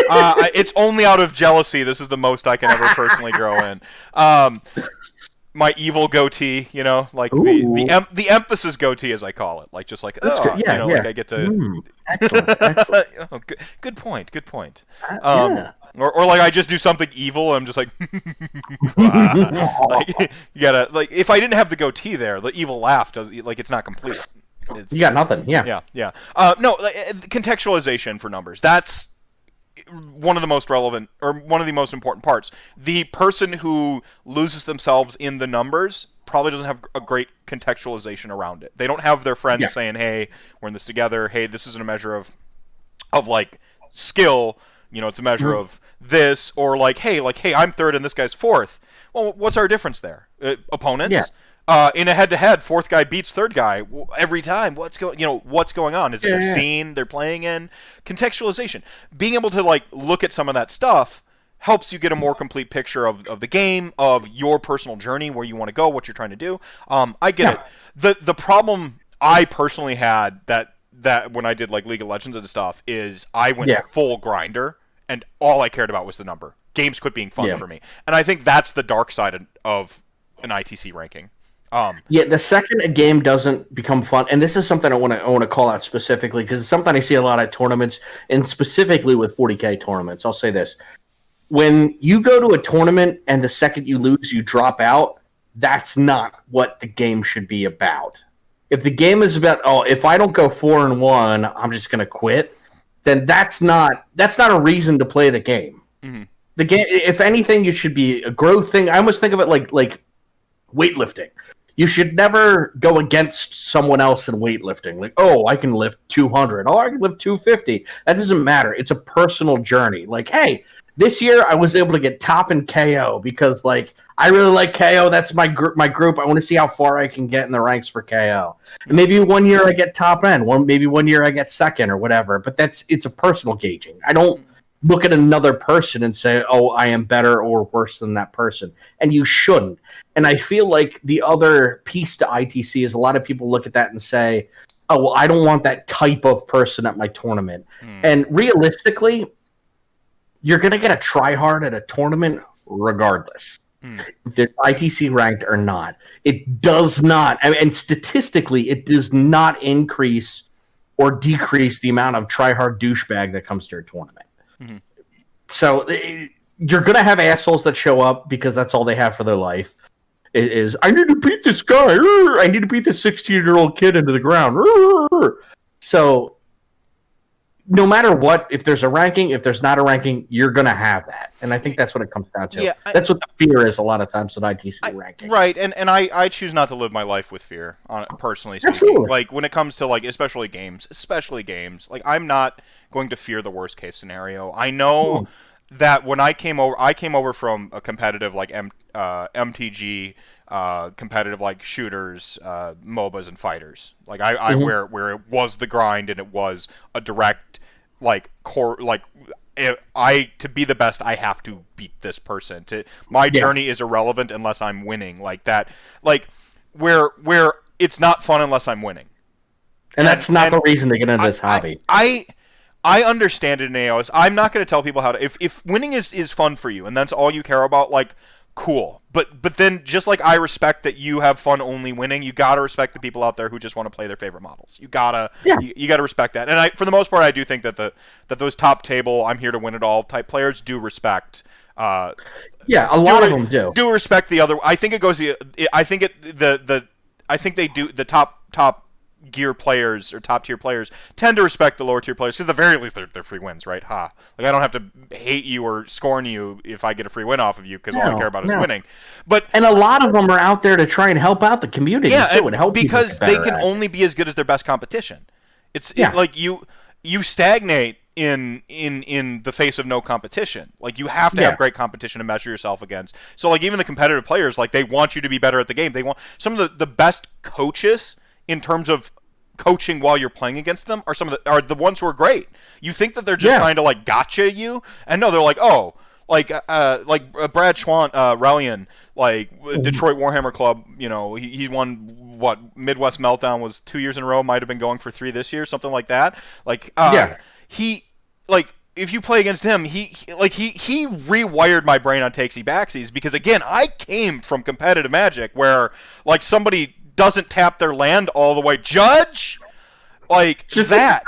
I- it's only out of jealousy. This is the most I can ever personally [laughs] grow in. Um, my evil goatee, you know, like the Ooh. the, em- the emphasis goatee, as I call it, like just like oh. Yeah, you know, yeah. like I get to. Mm, excellent. excellent. Oh, good, good point. Good point. Uh, Um, yeah. Or, or like I just do something evil. I'm just like, [laughs] [laughs] like you gotta like if I didn't have the goatee there, the evil laugh does like it's not complete. It's, you got nothing. Yeah. yeah, yeah. Uh, no, like, uh, contextualization for numbers. That's one of the most relevant or one of the most important parts. The person who loses themselves in the numbers probably doesn't have a great contextualization around it. They don't have their friends Yeah. saying, "Hey, we're in this together. Hey, this isn't a measure of of like skill. You know, it's a measure Mhm. of this or like, hey, like, hey, I'm third and this guy's fourth. Well, what's our difference there? Uh, opponents. Yeah. Uh, in a head-to-head, fourth guy beats third guy every time. What's going? You know, what's going on? Is it Yeah, their yeah. scene they're playing in? Contextualization. Being able to like look at some of that stuff helps you get a more complete picture of, of the game, of your personal journey, where you want to go, what you're trying to do. Um, I get Yeah. it. the The problem I personally had that that when I did like League of Legends and stuff is I went Yeah. full grinder, and all I cared about was the number. Games quit being fun Yeah. for me, and I think that's the dark side of- an ITC ranking. Um, Yeah, the second a game doesn't become fun, and this is something I want to I want to call out specifically because it's something I see a lot at tournaments, and specifically with 40k tournaments. I'll say this: when you go to a tournament and the second you lose, you drop out. That's not what the game should be about. If the game is about oh, if I don't go four and one, I'm just gonna quit. Then that's not that's not a reason to play the game. Mhm. The game, if anything, it should be a growth thing. I almost think of it like like weightlifting you should never go against someone else in weightlifting. Like, oh, I can lift 200. Oh, I can lift 250. That doesn't matter. It's a personal journey. Like, hey, this year I was able to get top in KO because, like, I really like KO. That's my group. My group. I want to see how far I can get in the ranks for KO. And maybe one year I get top end. One maybe one year I get second or whatever. But that's it's a personal gauging. I don't look at another person and say, oh, I am better or worse than that person. And you shouldn't. And I feel like the other piece to ITC is a lot of people look at that and say, oh, well, I don't want that type of person at my tournament. hmm. And realistically, you're going to get a try hard at a tournament regardless. Mm. if they're ITC ranked or not. It does not, and, and statistically, it does not increase or decrease the amount of try-hard douchebag that comes to a tournament. Mhm. So eh, you're gonna have assholes that show up because that's all they have for their life. It is I need to beat this guy. I need to beat this 16 year old kid into the ground. So no matter what, if there's a ranking, if there's not a ranking, you're gonna have that, and I think that's what it comes down to. Yeah, I- that's what the fear is a lot of times at ITC I- ranking. Right, and and I I choose not to live my life with fear, on personally speaking. Absolutely. Like when it comes to like especially games, especially games, like I'm not going to fear the worst case scenario. I know Hmm. that when I came over, I came over from a competitive like M, uh, MTG. Uh, competitive like shooters, uh, MOBAs, and fighters. Like I, I Mhm. where where it was the grind and it was a direct like core like if I to be the best I have to beat this person. To my Yeah. journey is irrelevant unless I'm winning. Like that like where where it's not fun unless I'm winning. and that's not and the reason to get into this I- hobby. I I understand it in AOS. I'm not going to tell people how to if if winning is is fun for you and that's all you care about like cool. But but then just like I respect that you have fun only winning, you got to respect the people out there who just want to play their favorite models. You got to Yeah. you, you got to respect that. And I for the most part I do think that the that those top table I'm here to win it all type players do respect uh yeah, a lot do of them do. do respect the other. I think it goes the. I think it the the. I think they do the top top gear players or top tier players tend to respect the lower tier players because at the very least they're, they're free wins, right? Ha! Like I don't have to hate you or scorn you if I get a free win off of you because all I care about is winning. But And a lot of them are out there to try and help out the community yeah, too, and help because they can at only be as good as their best competition. It's it- like you you stagnate in in in the face of no competition. Like you have to Yeah. have great competition to measure yourself against. So like even the competitive players, like they want you to be better at the game. They want some of the the best coaches in terms of coaching while you're playing against them are some of the are the ones who are great. You think that they're just Yeah. trying to like gotcha you, and no, they're like oh. Like uh, like uh, Brad Schwant, uh, Relian, like. Detroit Warhammer Club, you know, he, he won what Midwest Meltdown was two years in a row, might have been going for three this year, something like that. Like, uh, Yeah. he like if you play against him, he, he like he he rewired my brain on takesy backsies because again, I came from competitive Magic where like somebody doesn't tap their land all the way, judge, like [laughs] that.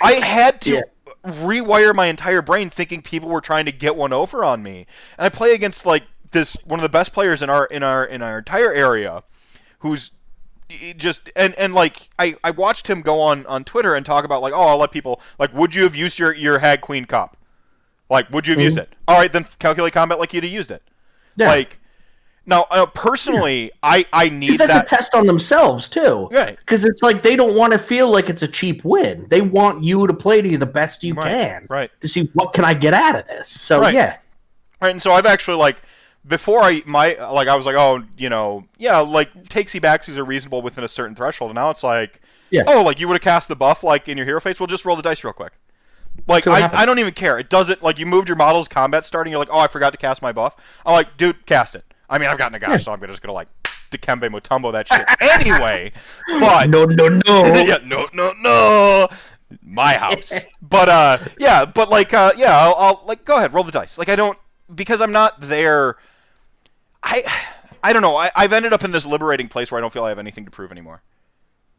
I had to Yeah. rewire my entire brain thinking people were trying to get one over on me. And I play against like this one of the best players in our in our in our entire area who's just and and like I, I watched him go on on Twitter and talk about like oh I'll let people like would you have used your your hag queen cop like would you have used mm-hmm. it all right then calculate combat like you'd have used it Yeah. like now uh, personally I I need that's that a test on themselves too. Right. Because it's like they don't want to feel like it's a cheap win. They want you to play to the best you Right, can. right. To see what can I get out of this. So Right. yeah. Right, and so I've actually like before I my like I was like oh you know yeah like takesy backsies are reasonable within a certain threshold and now it's like Yeah. oh like you would have cast the buff like in your hero phase well just roll the dice real quick like I. I don't even care it doesn't like you moved your models combat starting you're like oh I forgot to cast my buff I'm like dude cast it I mean I've gotten got Nagash so I'm just gonna like Dikembe Mutombo that shit [laughs] anyway but No, no, no. [laughs] yeah, no, no, no. My [laughs] house. but uh, yeah, but like uh, yeah, I'll, I'll like go ahead, roll the dice. Like I don't because I'm not there. I I don't know. I, I've ended up in this liberating place where I don't feel I have anything to prove anymore.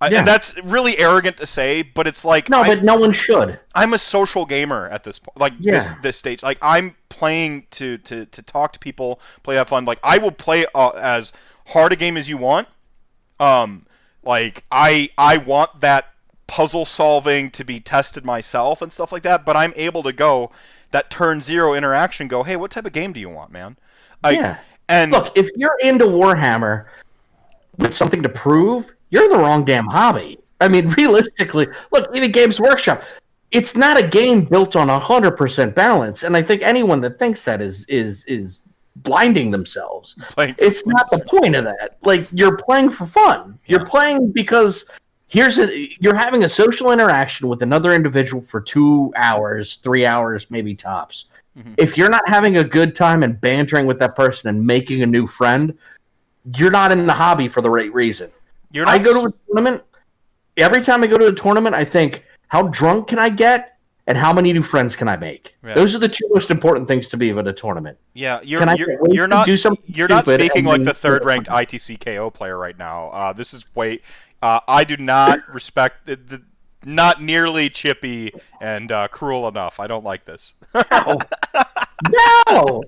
I, Yeah. And that's really arrogant to say, but it's like No, I, but no one should. I'm a social gamer at this point, like this this stage. Like I'm playing to to to talk to people, play have fun. Like I will play uh, as hard a game as you want. Um, like I I want that puzzle solving to be tested myself and stuff like that. But I'm able to go that turn zero interaction. Go, hey, what type of game do you want, man? Like, Yeah. And Look, if you're into Warhammer with something to prove, you're in the wrong damn hobby. I mean, [laughs] realistically, look, even Games Workshop, it's not a game built on hundred percent balance, and I think anyone that thinks that is is is blinding themselves. playing It's not the point of that. Like you're playing for fun. Yeah. You're playing because here's a you're having a social interaction with another individual for two hours, three hours, maybe tops. Mhm. If you're not having a good time and bantering with that person and making a new friend, you're not in the hobby for the right reason. You're I go to a tournament. Every time I go to a tournament, I think, how drunk can I get? and how many new friends can I make? Yeah. Those are the two most important things to me at a tournament. Yeah, you're Can you're, you're not do something you're not speaking like the third ranked ITC KO player right now. Uh, this is way uh, I do not [laughs] respect the, the not nearly chippy and uh, cruel enough. I don't like this. [laughs] No,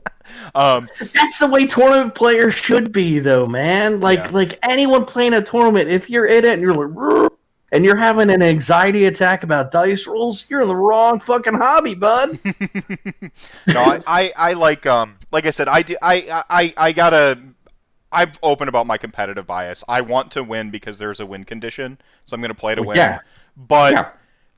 um, that's the way tournament players should be, though, man. Like, Yeah. like anyone playing a tournament, if you're in it and you're like, and you're having an anxiety attack about dice rolls, you're in the wrong fucking hobby, bud. [laughs] no, I, I, I like um like I said, I do I I I gotta I'm open about my competitive bias. I want to win because there's a win condition, so I'm gonna play to win. yeah. But Yeah.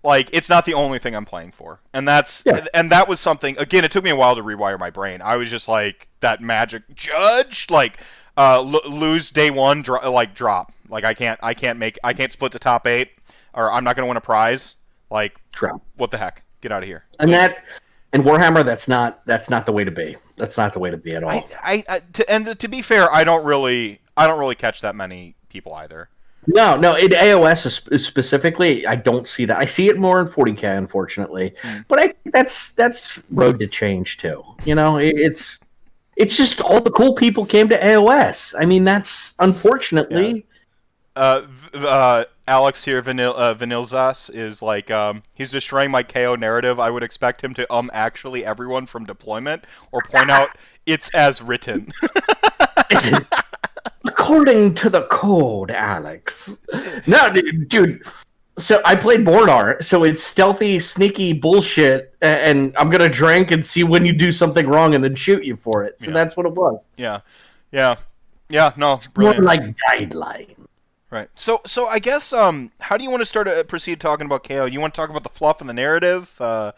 Like it's not the only thing I'm playing for. And that's Yeah. and that was something again, it took me a while to rewire my brain. I was just like that magic judge like uh, lo- lose day one, dro- like drop. Like I can't, I can't make, I can't split to top eight, or I'm not gonna win a prize. Like Drop. what the heck? Get out of here. And that, and Warhammer, that's not that's not the way to be. That's not the way to be at all. I, I, I to, and to be fair, I don't really, I don't really catch that many people either. No, no. In AOS is- specifically, I don't see that. I see it more in 40k, unfortunately. Hmm. But I think that's that's road to change too. You know, it, it's it's just all the cool people came to AOS. I mean, that's unfortunately. Uh, uh, Alex here, Vanil, uh, Vanilzas, is like, um, he's destroying my KO narrative. I would expect him to um actually everyone from deployment or point out [laughs] it's as written. [laughs] According to the code, Alex. No, dude, dude. So I played Mordar, so it's stealthy, sneaky bullshit, and I'm gonna drink and see when you do something wrong and then shoot you for it. So Yeah. that's what it was. yeah, yeah, yeah. No, More brilliant. like guideline. Right. So, so I guess, um, how do you want to start uh, proceed talking about KO? You want to talk about the fluff and the narrative? Uh,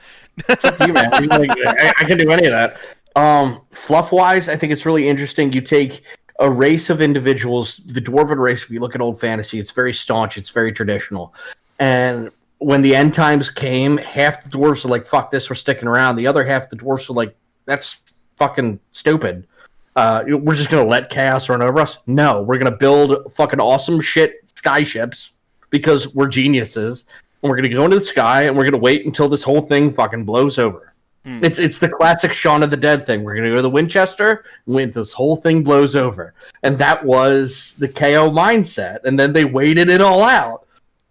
you, man. [laughs] I, I can do any of that. Um, fluff wise, I think it's really interesting. You take a race of individuals, the dwarven race. If you look at old fantasy, it's very staunch. It's very traditional. And when the end times came, half the dwarves are like, "Fuck this, we're sticking around." The other half, the dwarves are like, "That's fucking stupid." Uh, we're just gonna let chaos run over us. No, we're gonna build fucking awesome shit skyships because we're geniuses, and we're gonna go into the sky and we're gonna wait until this whole thing fucking blows over. Hmm. It's it's the classic Shaun of the Dead thing. We're gonna go to the Winchester when this whole thing blows over, and that was the KO mindset. And then they waited it all out.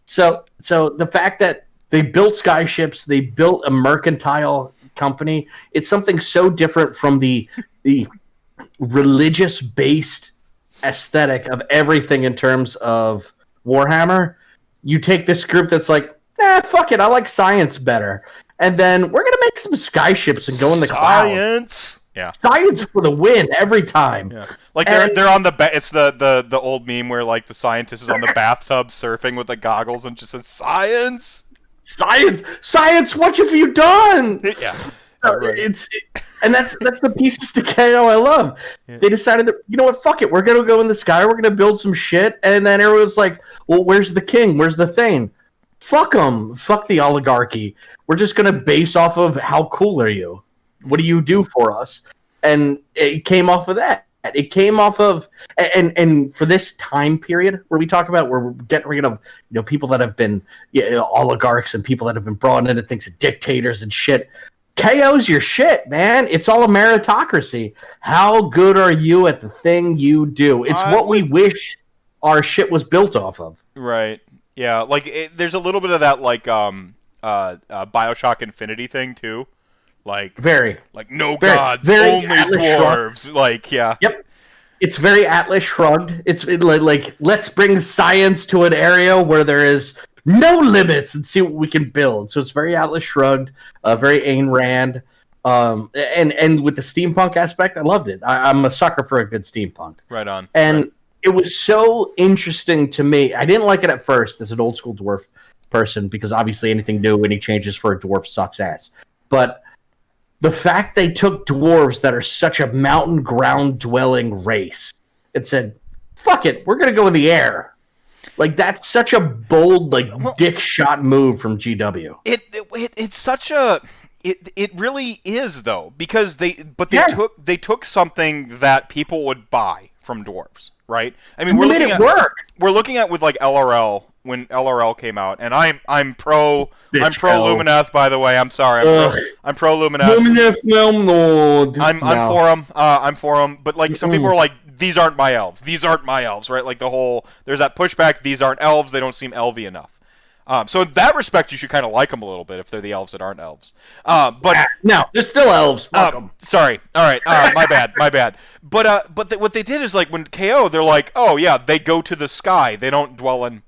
So so the fact that they built skyships, they built a mercantile company. It's something so different from the the religious based aesthetic of everything in terms of Warhammer. You take this group that's like, nah, fuck it, I like science better. And then we're gonna make some skyships and go in the clouds. science. Yeah. Science for the win every time. Yeah. Like they're, And- they're on the ba- it's the, the the old meme where like the scientist is on the [laughs] bathtub surfing with the goggles and just says science. Science, science. What have you done? [laughs] Yeah. Uh, Right. It's and that's that's the pieces to KO I love. Yeah. They decided that you know what, fuck it, we're gonna go in the sky, we're gonna build some shit, and then everyone's like, well, where's the king? Where's the thing? Fuck them. Fuck the oligarchy. We're just gonna base off of how cool are you? What do you do for us? And it came off of that. It came off of and and for this time period where we talk about where we're getting rid of you know people that have been you know, oligarchs and people that have been brought into things of dictators and shit. KO's your shit, man. It's all a meritocracy. How good are you at the thing you do? It's I what we wish our shit was built off of. Right. Yeah. Like it, there's a little bit of that like um uh, uh Bioshock Infinity thing too. Like Very. like no Very- gods, very only Atlas dwarves. Like yeah. Yep. It's very Atlas shrugged. It's it, like, like let's bring science to an area where there is no limits and see what we can build. So it's very Atlas shrugged, uh, very Ayn Rand, um, and and with the steampunk aspect, I loved it. I, I'm a sucker for a good steampunk. Right on. and Right. It was so interesting to me. I didn't like it at first as an old school dwarf person because obviously anything new, any changes for a dwarf sucks ass. But the fact they took dwarves that are such a mountain ground dwelling race and said, "Fuck it, we're gonna go in the air." Like that's such a bold, like Well- dick shot move from GW. It, it it's such a it it really is though because they but they Yeah. took they took something that people would buy from dwarves, right? I mean, We we're made looking it at work. we're looking at with like LRL when LRL came out, and I'm I'm pro Bitch, I'm pro L. Lumineth. By the way, I'm sorry. I'm Ugh. pro, I'm pro Lumineth. Lumineth Realm Lord. I'm I'm No. for them. Uh, I'm for them. But like some people are like, these aren't my elves. These aren't my elves, right? Like the whole there's that pushback. These aren't elves. They don't seem elvy enough. Um, so in that respect, you should kind of like them a little bit if they're the elves that aren't elves. Uh, but No, they're still elves. Fuck 'em. sorry. All right. Uh, my [laughs] bad. My bad. But uh, but th- what they did is like when KO, they're like, oh yeah, they go to the sky. They don't dwell in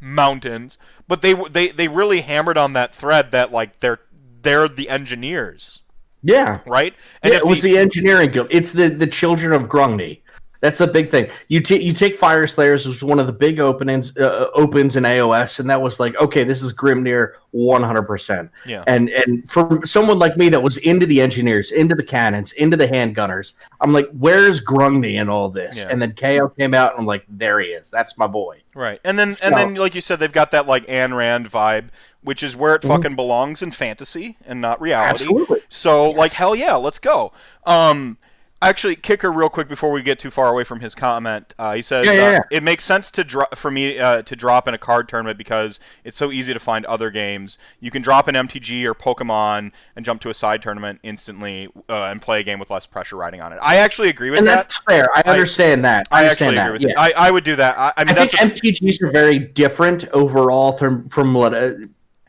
mountains. But they they they really hammered on that thread that like they're they're the engineers, Yeah. right? And yeah, it was the engineering guild. It's the the children of Grungni. That's the big thing. You take you take Fyreslayers was one of the big openings uh, opens in AOS, and that was like, okay, this is Grimnir, one hundred percent. Yeah. And and for someone like me that was into the engineers, into the cannons, into the handgunners, I'm like, where's Grungni in all this? Yeah. And then KO came out, and I'm like, there he is. That's my boy. Right, and then So- and then like you said, they've got that like Ayn Rand vibe, which is where it Mhm. fucking belongs in fantasy and not reality. Absolutely. So Yes. like hell yeah, let's go. Um, actually, kicker real quick before we get too far away from his comment. Uh, he says Yeah, yeah, uh, yeah. it makes sense to dro- for me uh, to drop in a card tournament because it's so easy to find other games. You can drop an MTG or Pokemon and jump to a side tournament instantly uh, and play a game with less pressure riding on it. I actually agree with that. And that. that's fair. I I- understand that. I, I understand actually that. agree with yeah. I, I would do that. I, I mean, I that's think what- MTGs are very different overall from from what uh,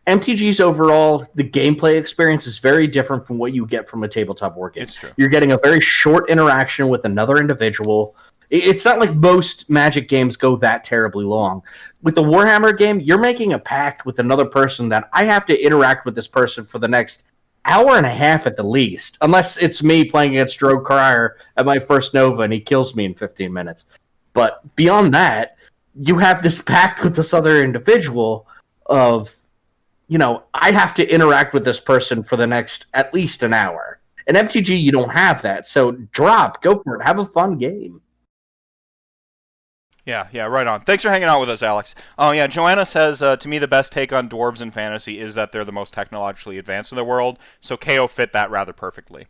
MTGs overall. The gameplay experience is very different from what you get from a tabletop war game. it's true. You're getting a very short interaction with another individual. It's not like most Magic games go that terribly long. With the Warhammer game, you're making a pact with another person that I have to interact with this person for the next hour and a half at the least, unless it's me playing against Drow Crier at my first Nova and he kills me in 15 minutes. But beyond that, you have this [laughs] pact with this other individual of, you know, I have to interact with this person for the next at least an hour. In MTG, you don't have that. So drop, go for it, have a fun game. Yeah, yeah, right on. Thanks for hanging out with us, Alex. Oh, yeah, Joanna says uh, to me the best take on dwarves in fantasy is that they're the most technologically advanced in the world. So KO fit that rather perfectly.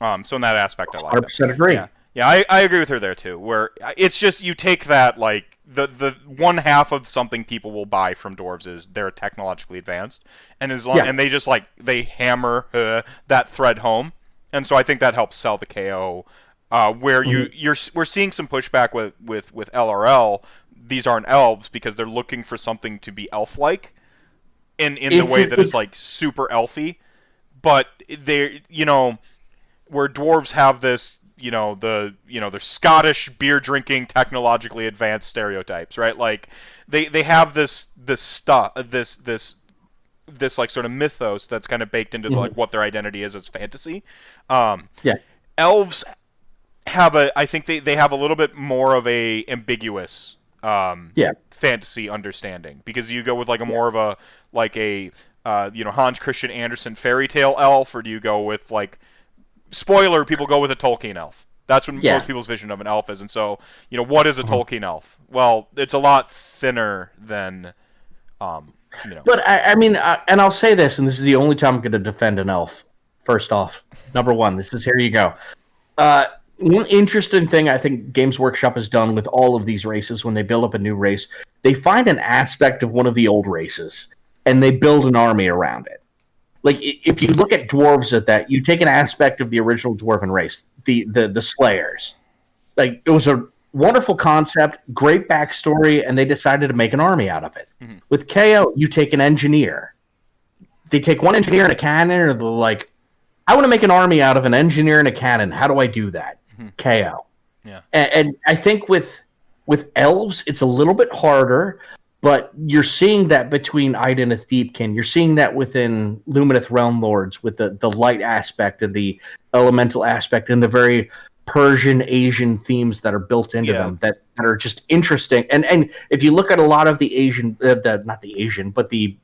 Um, so in that aspect, I like it. 100% agree. Yeah, yeah, I, I agree with her there too. Where uh, it's just you take that like the the one half of something people will buy from dwarves is they're technologically advanced, and as long Yeah. and they just like they hammer uh, that thread home, and so I think that helps sell the KO. Uh, where you Mm-hmm. you're we're seeing some pushback with with with LRL. These aren't elves because they're looking for something to be elf-like, in in the way that it's- is like super elfy, but they you know where dwarves have this you know the you know they're Scottish beer drinking technologically advanced stereotypes right like they they have this this stuff this this this like sort of mythos that's kind of baked into Mhm. like what their identity is as fantasy um Yeah. elves have a I think they, they have a little bit more of a ambiguous um Yeah. fantasy understanding because you go with like a more of a like a uh, you know Hans Christian Andersen fairy tale elf or do you go with like spoiler people go with a Tolkien elf that's what Yeah. most people's vision of an elf is and so you know what is a Tolkien elf well it's a lot thinner than um you know But I, I mean, I, and I'll say this, and this is the only time I'm going to defend an elf. First off, number one, this is here you go. Uh, one interesting thing I think Games Workshop has done with all of these races when they build up a new race, they find an aspect of one of the old races and they build an army around it. Like if you look at dwarves at that, you take an aspect of the original dwarven race, the the the Slayers. Like it was a wonderful concept, great backstory, and they decided to make an army out of it. Mhm. With KO, you take an engineer. They take one engineer and a cannon, or they're like, I want to make an army out of an engineer and a cannon. How do I do that? Mhm. KO. Yeah. And, and I think with with elves, it's a little bit harder, but you're seeing that between Idoneth Deepkin. You're seeing that within Lumineth Realm Lords with the, the light aspect and the elemental aspect and the very Persian Asian themes that are built into Yeah. them that, that are just interesting. And and if you look at a lot of the Asian, uh, the not the Asian, but the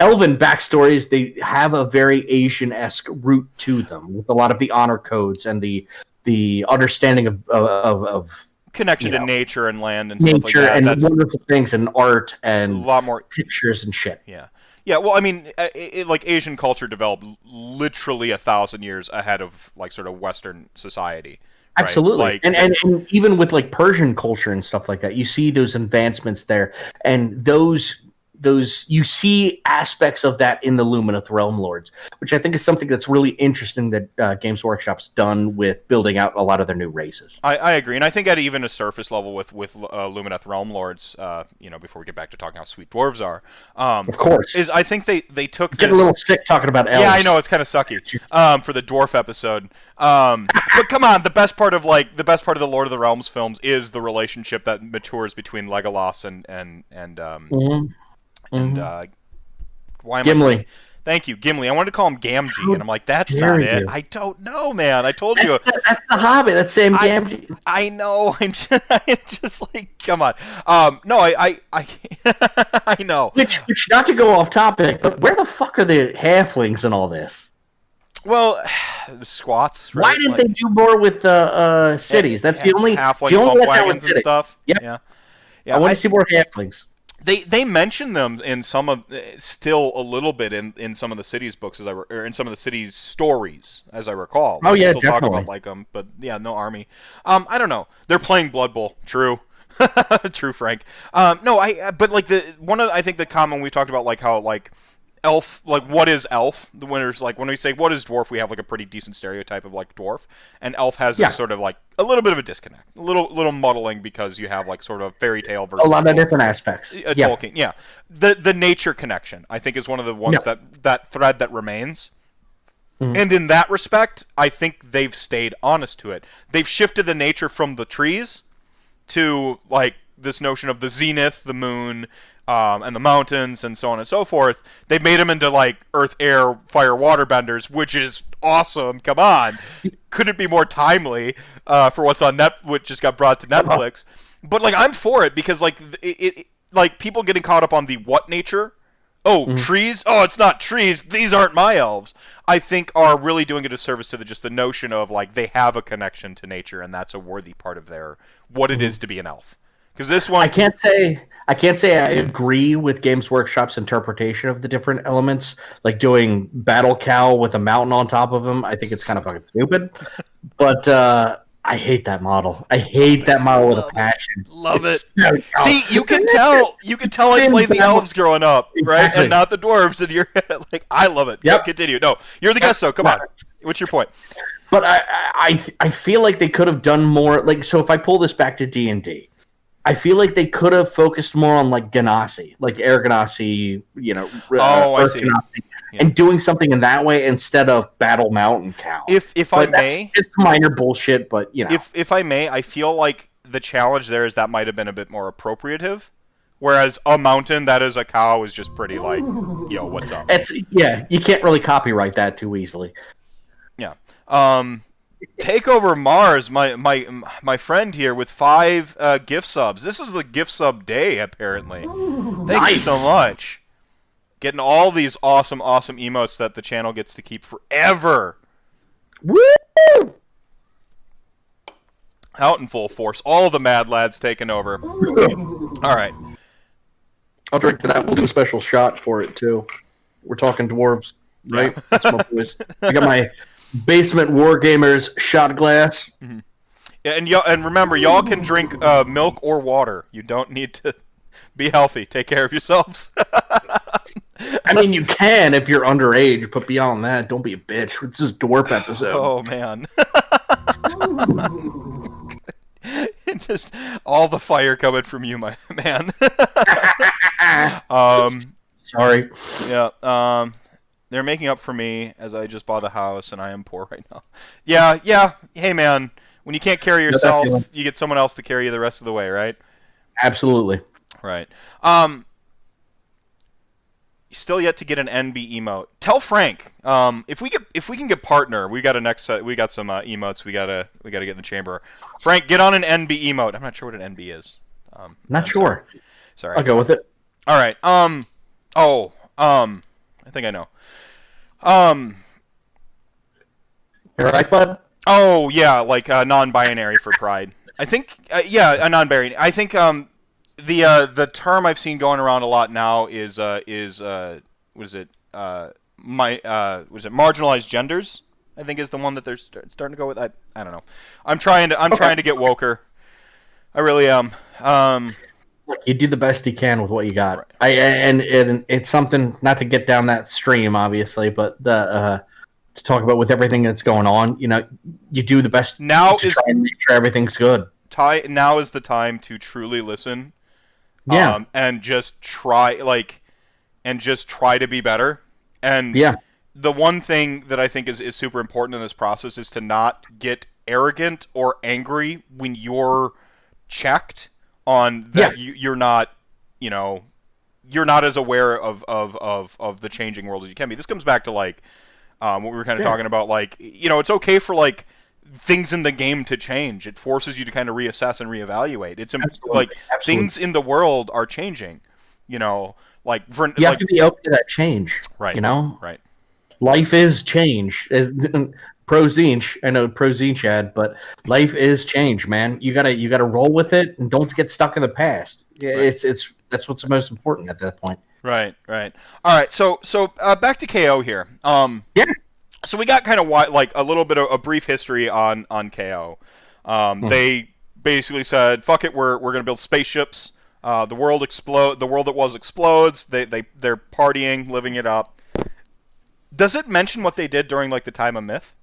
Elven backstories, they have a very Asian esque root to them with a lot of the honor codes and the the understanding of of, of connection to know, nature and land and stuff like nature that and that's wonderful things and art and a lot more pictures and shit. Yeah, yeah. Well, I mean, uh, it, it, like Asian culture developed literally a thousand years ahead of like sort of Western society. Absolutely, Like- and, and and even with like Persian culture and stuff like that, you see those advancements there, and those those you see aspects of that in the Lumineth Realm Lords, which I think is something that's really interesting that uh, Games Workshop's done with building out a lot of their new races. I, I agree, and I think at even a surface level with with uh, Lumineth Realm Lords, uh, you know, before we get back to talking how sweet dwarves are, um, Of course, is I think they they took get a little sick talking about elves. Yeah, I know it's kind of sucky um, for the dwarf episode. Um, [laughs] but come on, the best part of like the best part of the Lord of the Realms films is the relationship that matures between Legolas and and and um, Mhm. And Mhm. uh, why am I Gimli. Thank you, Gimli. I wanted to call him Gamgee, How and I'm like, that's dare not it. you. I don't know, man. I told you. That's, that's the Hobbit. That's Sam I- Gamgee. I know. [laughs] I'm just, [laughs] I'm just like, come on. Um, no, I, I, I, [laughs] I know. Which, which, not to go off topic, but where the fuck are the halflings and all this? Well, [sighs] the squats. Right? Why didn't Like- they do more with the uh, cities? That's the only half like the only bump letdown with and stuff. Yep. Yeah. Yeah. I want I- to see more halflings. They they mention them in some of still a little bit in, in some of the cities books as I re- or in some of the cities stories as I recall. Oh, yeah, still talk about like them, but yeah, no army. Um, I don't know. They're playing Blood Bowl. True. [laughs] True, Frank. Um, no, I. But like the one of I think the common we talked about like how like elf like what is elf the winners like when we say what is dwarf we have like a pretty decent stereotype of like dwarf and elf has this sort of like a little bit of a disconnect a little little muddling because you have like sort of fairy tale versus A lot of Tolkien. different aspects. Uh, Yeah. Tolkien, yeah. The the nature connection, I think, is one of the ones Yeah. that that thread that remains. Mhm. And in that respect, I think they've stayed honest to it. They've shifted the nature from the trees to like this notion of the zenith, the moon, um, and the mountains, and so on and so forth. They've made them into like earth, air, fire, water benders, which is awesome. Come on, couldn't be more timely uh, for what's on Net, which just got brought to Netflix. But like, I'm for it because like it, it like people getting caught up on the what nature. Oh, trees? Oh, it's not trees. These aren't my elves. I think are really doing a disservice to the just the notion of like they have a connection to nature, and that's a worthy part of their what it is to be an elf. Because this one, I can't say I can't say I agree with Games Workshop's interpretation of the different elements, like doing battle cow with a mountain on top of him. I think it's kind of fucking stupid, but uh, I hate that model. I hate that model with a passion. Love It's so. See, you can tell. You can tell I Thin played the elves growing up, right, Exactly. and not the dwarves. And you're [laughs] like, I love it. Yep. Continue. No, you're the guest, though. Come on. What's your point? But I, I, I feel like they could have done more. Like, so if I pull this back to D and D, I feel like they could have focused more on like Genasi, like Air Genasi, you know, Oh, I see. Genasi, Yeah. and doing something in that way instead of Battle Mountain Cow. If if I But that's- may, it's minor bullshit, but you know, if if I may, I feel like the challenge there is that might have been a bit more appropriative. Whereas a mountain that is a cow is just pretty like, yo, what's up? it's yeah, you can't really copyright that too easily. Yeah. Um, Takeover Mars, my my my friend here with five uh, gift subs. This is the gift sub day apparently. Thank you so much. Getting all these awesome, awesome emotes that the channel gets to keep forever. Woo! Out in full force. All the mad lads taking over. All right. I'll drink to that. We'll do a special shot for it too. We're talking dwarves, right? That's my boys. I got my [laughs] basement war gamers shot glass. Yeah, And y'all, and remember, y'all can drink uh, milk or water. You don't need to be healthy. Take care of yourselves. [laughs] I mean, you can if you're underage, but beyond that, don't be a bitch. It's this dwarf episode. oh man. [laughs] Just all the fire coming from you, my [laughs] man. um, Sorry. yeah. Um, they're making up for me as I just bought a house and I am poor [laughs] right now. Yeah, yeah. Hey, man. When you can't carry yourself, you get someone else to carry you the rest of the way, right? Absolutely. Right. Um. Still yet to get an NB emote. Tell Frank. Um. If we get if we can get partner, we got a next set. We got some uh, emotes. We gotta we gotta get in the chamber. Frank, get on an NB emote. I'm not sure what an NB is. Um. Not I'm sure. Sorry. I'll go with it. All right. Um. Oh. Um. I think I know. Um. All right, bud. Oh yeah, like uh, non-binary for pride. I think uh, yeah, a non-binary. I think um the uh, the term I've seen going around a lot now is uh, is uh, what is it uh, my uh, was it marginalized genders? I think is the one that they're st- starting to go with. I, I don't know. I'm trying to I'm trying to get woker. I really am. Um, Look, you do the best you can with what you got. Right. I and, and it's something not to get down that stream, obviously, but the uh, to talk about with everything that's going on. You know, you do the best now to is try and make sure everything's good. ti- now is the time to truly listen. Yeah, Um, and just try like, and just try to be better. And yeah, the one thing that I think is, is super important in this process is to not get arrogant or angry when you're checked on that you, you're not, you know, you're not as aware of, of, of, of the changing world as you can be. This comes back to like um, what we were kind of Yeah. talking about. Like, you know, it's okay for like things in the game to change. It forces you to kind of reassess and reevaluate. It's absolutely. like absolutely. things in the world are changing. You know, like for you have like to be open to that change. right, You know, right. life is change. [laughs] Is pro zinch. I know pro zinch ad, but life is change, man. You gotta you gotta roll with it and don't get stuck in the past. Yeah, Right. It's it's that's what's the most important at that point. Right, right. All right, so so uh, back to KO here. Um, Yeah. So we got kind of wi- like a little bit of a brief history on on KO. Um, Hmm. They basically said, "Fuck it, we're we're gonna build spaceships. Uh, the world explode. The world that was explodes. They they they're partying, living it up." Does it mention what they did during like the time of myth?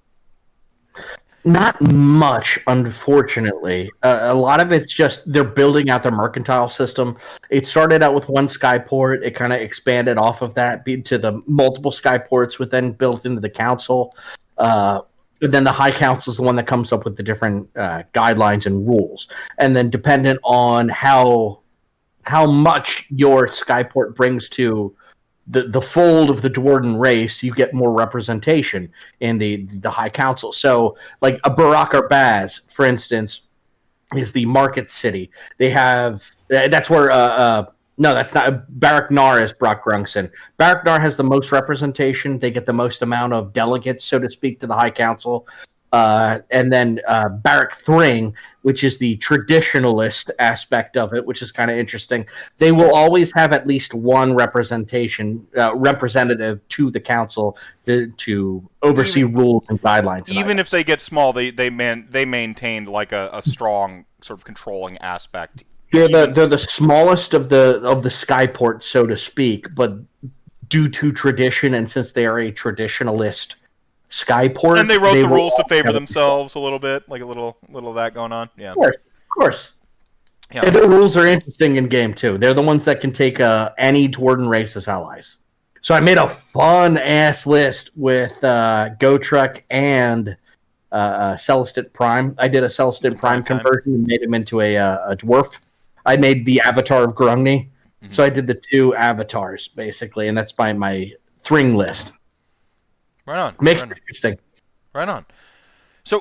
Not much, unfortunately. Uh, a lot of it's just they're building out their mercantile system. It started out with one skyport. It kind of expanded off of that to the multiple skyports, with then built into the council. Uh, and then the high council is the one that comes up with the different uh, guidelines and rules. And then dependent on how how much your skyport brings to the, the fold of the Duardin race, you get more representation in the the high council. So like a Barak Urbaz, for instance, is the market city. They have uh, that's where uh, uh no, that's not Barak Nar is Brokk Grungsson. Barak Nar has the most representation. They get the most amount of delegates, so to speak, to the High Council. Uh, and then uh, Barak Thryng, which is the traditionalist aspect of it, which is kind of interesting. They will always have at least one representation uh, representative to the council to, to oversee rules and guidelines. and Even if they get small, they they man they maintained like a, a strong sort of controlling aspect. They're the they're the smallest of the of the skyports, so to speak, but due to tradition and since they are a traditionalist skyport, and they wrote the rules to favor themselves a little bit, like a little little of that going on. Yeah. Of course, of course. Yeah. And their rules are interesting in game too. They're the ones that can take uh, any Duardin race as allies. So I made a fun ass list with uh, Gotrek and uh, uh, Celestant Prime. I did a Celestant Prime Prime conversion and made him into a, uh, a dwarf. I made the avatar of Grungni. Mm-hmm. So I did the two avatars basically, and that's by my Thryng list. Right on. Makes right it on. interesting. Right on. So,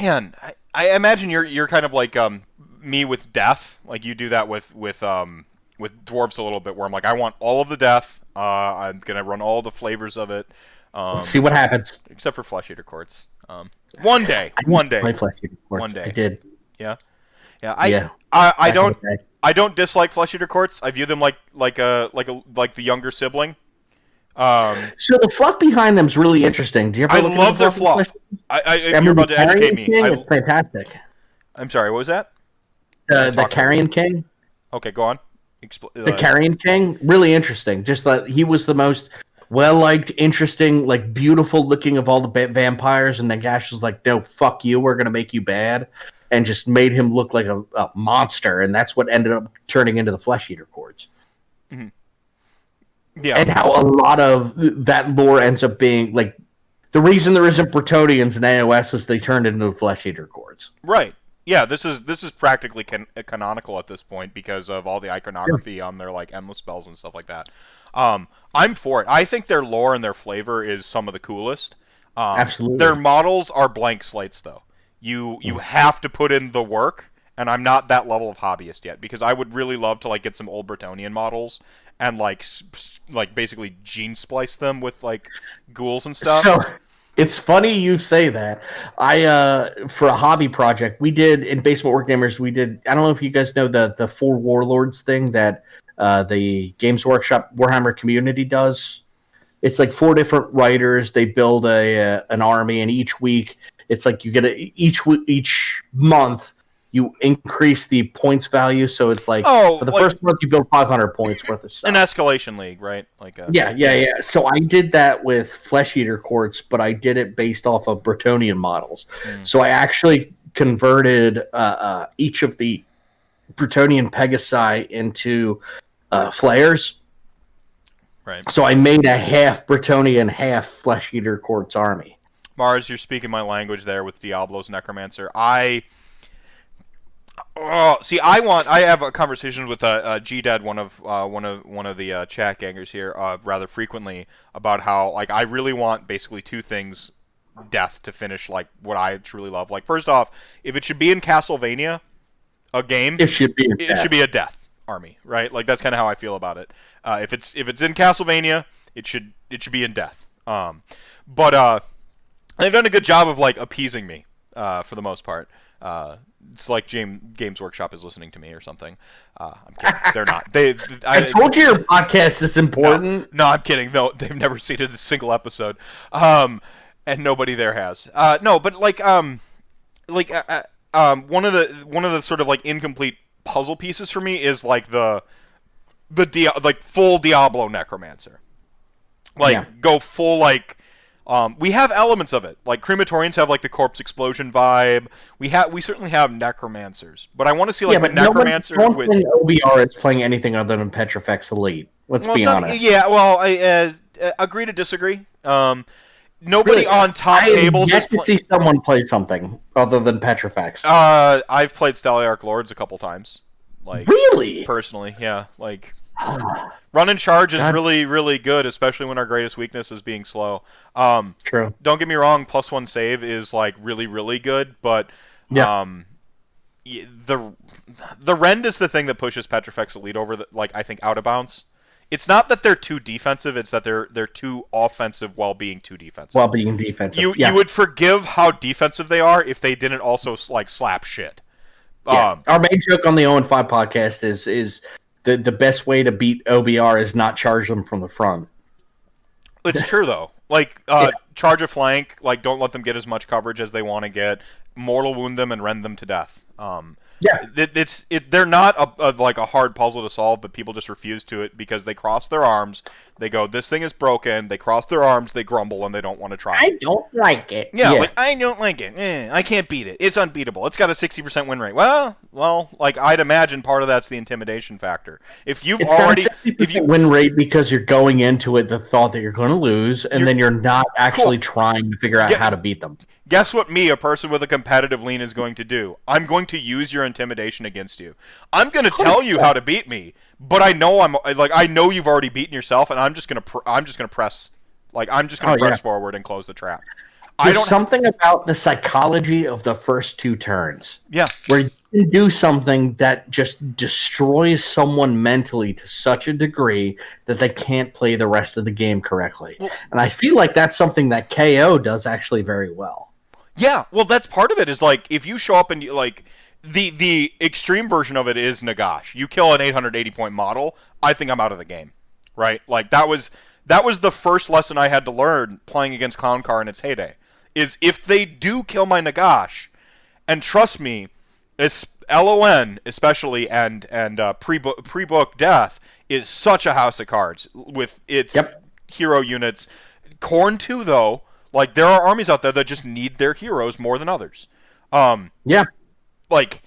man, I, I imagine you're you're kind of like um me with death. Like you do that with with um with dwarves a little bit, where I'm like, I want all of the death. Uh, I'm gonna run all the flavors of it. Um, Let's see what happens. except for flesh eater courts. Um, one day, one day. My flesh eater courts. One day. I did. Yeah, Yeah. I yeah. I, I in don't. I don't dislike flesh eater courts. I view them like like a like a like the younger sibling. Um, So the fluff behind them is really interesting. Do you ever I look love the their fluff? fluff. I, I, I you're about to educate me. King I, is fantastic. I'm sorry. What was that? Uh, the Carrion King, Okay, go on. Expl- the uh, Carrion King, really interesting. Just that he was the most well liked, interesting, like beautiful looking of all the ba- vampires, and then Gash was like, "No, fuck you. We're gonna make you bad," and just made him look like a, a monster, and that's what ended up turning into the Flesh Eater Courts. Yeah. and how a lot of that lore ends up being like the reason there isn't Bretonnians in AOS is they turned into flesh eater courts. Right. Yeah, this is this is practically can- canonical at this point because of all the iconography on their like endless spells and stuff like that. Um, I'm for it. I think their lore and their flavor is some of the coolest. Um, Absolutely. Their models are blank slates though. You you have to put in the work, and I'm not that level of hobbyist yet because I would really love to like get some old Bretonnian models and like like basically gene splice them with like ghouls and stuff. So it's funny you say that. I uh for a hobby project we did in Basement Work Gamers we did I don't know if you guys know the the four warlords thing that uh the Games Workshop Warhammer community does. it's like four different writers. They build a uh, an army, and each week it's like you get a, each each month you increase the points value. So it's like Oh, for the like- first month you build 500 points worth of stuff. An escalation league, right? Like a, Yeah, yeah, yeah. So I did that with Flesh Eater courts, but I did it based off of Bretonnian models. Mm. So I actually converted uh, uh, each of the Bretonnian Pegasi into uh, flayers. Right. So I made a half Bretonnian, half Flesh Eater courts army. Mars, you're speaking my language there with Diablo's Necromancer. I. Oh, see, I want. I have a conversation with uh, uh, G Dad, one of uh, one of one of the uh, chat gangers here, uh, rather frequently about how like I really want basically two things: death to finish like what I truly love. Like first off, if it should be in Castlevania, a game, It should be. it should be a death army, right? Like that's kind of how I feel about it. Uh, if it's if it's in Castlevania, it should it should be in death. Um, but uh, they've done a good job of like appeasing me uh, for the most part. Uh, it's like James Games Workshop is listening to me or something. Uh, I'm kidding. They're not. They. [laughs] I told you your podcast is important. No, I'm kidding. No, they've never [laughs] seen a single episode, um, and nobody there has. Uh, no, but like, um, like, uh, uh, um, one of the one of the sort of like incomplete puzzle pieces for me is like the the Dia- like full Diablo Necromancer. Like, Yeah. go full like. Um, we have elements of it, like crematorians have like the corpse explosion vibe. We have, we certainly have necromancers, but I want to see like yeah, the but no one, necromancer no one with. OBR is playing anything other than Petrifex Elite. Let's Well, be some- honest. Yeah, well, I uh, uh, agree to disagree. Um, nobody Really, on top I tables is. to Pl- see someone play something other than Petrifex. uh, I've played Stalliarch Lords a couple times, like really? personally. Yeah, like [sighs] run and charge is God. really, really good, especially when our greatest weakness is being slow. Um, True. don't get me wrong, plus one save is like really, really good, but Yeah. um, the the rend is the thing that pushes Petrifex Elite over, the, like I think out of bounds. It's not that they're too defensive; it's that they're they're too offensive while being too defensive. While being defensive. you yeah. you would forgive how defensive they are if they didn't also like slap shit. Yeah. Um, Our main joke on the 0 and 5 podcast is is the, the best way to beat OBR is not charge them from the front. It's true though. [laughs] Like uh, Yeah. charge a flank, like don't let them get as much coverage as they want to get. Mortal wound them and rend them to death. Um, Yeah. it, it's it. They're not a, a, like a hard puzzle to solve, but people just refuse to it because they cross their arms. They go, "This thing is broken." They cross their arms. They grumble and they don't want to try. I don't like it. yeah, like I don't like it. Eh, I can't beat it. It's unbeatable. It's got a sixty percent win rate. Well, well, like I'd imagine part of that's the intimidation factor. If you've it's already, got a 60% if you win rate because you're going into it the thought that you're going to lose, and You're- then you're not actually trying to figure out Yeah. how to beat them. Guess what me, a person with a competitive lean, is going to do? I'm going to use your intimidation against you. I'm going to tell you how to beat me, but I know I'm like I know you've already beaten yourself, and I'm just gonna pr- I'm just gonna press like I'm just gonna Oh, press yeah. forward and close the trap. I don't. something about the psychology of the first two turns. yeah, where you do something that just destroys someone mentally to such a degree that they can't play the rest of the game correctly. Well- and I feel like that's something that KO does actually very well. yeah. Well, that's part of it. Is like if you show up and you like the the extreme version of it is Nagash. You kill an 880 point model. I think I'm out of the game. Right? Like that was that was the first lesson I had to learn playing against Clown Car in its heyday. Is if they do kill my Nagash, and trust me, it's LON especially and and uh, pre pre book death is such a house of cards with its Yep. hero units. Khorne too though, like there are armies out there that just need their heroes more than others. Um, Yeah. Like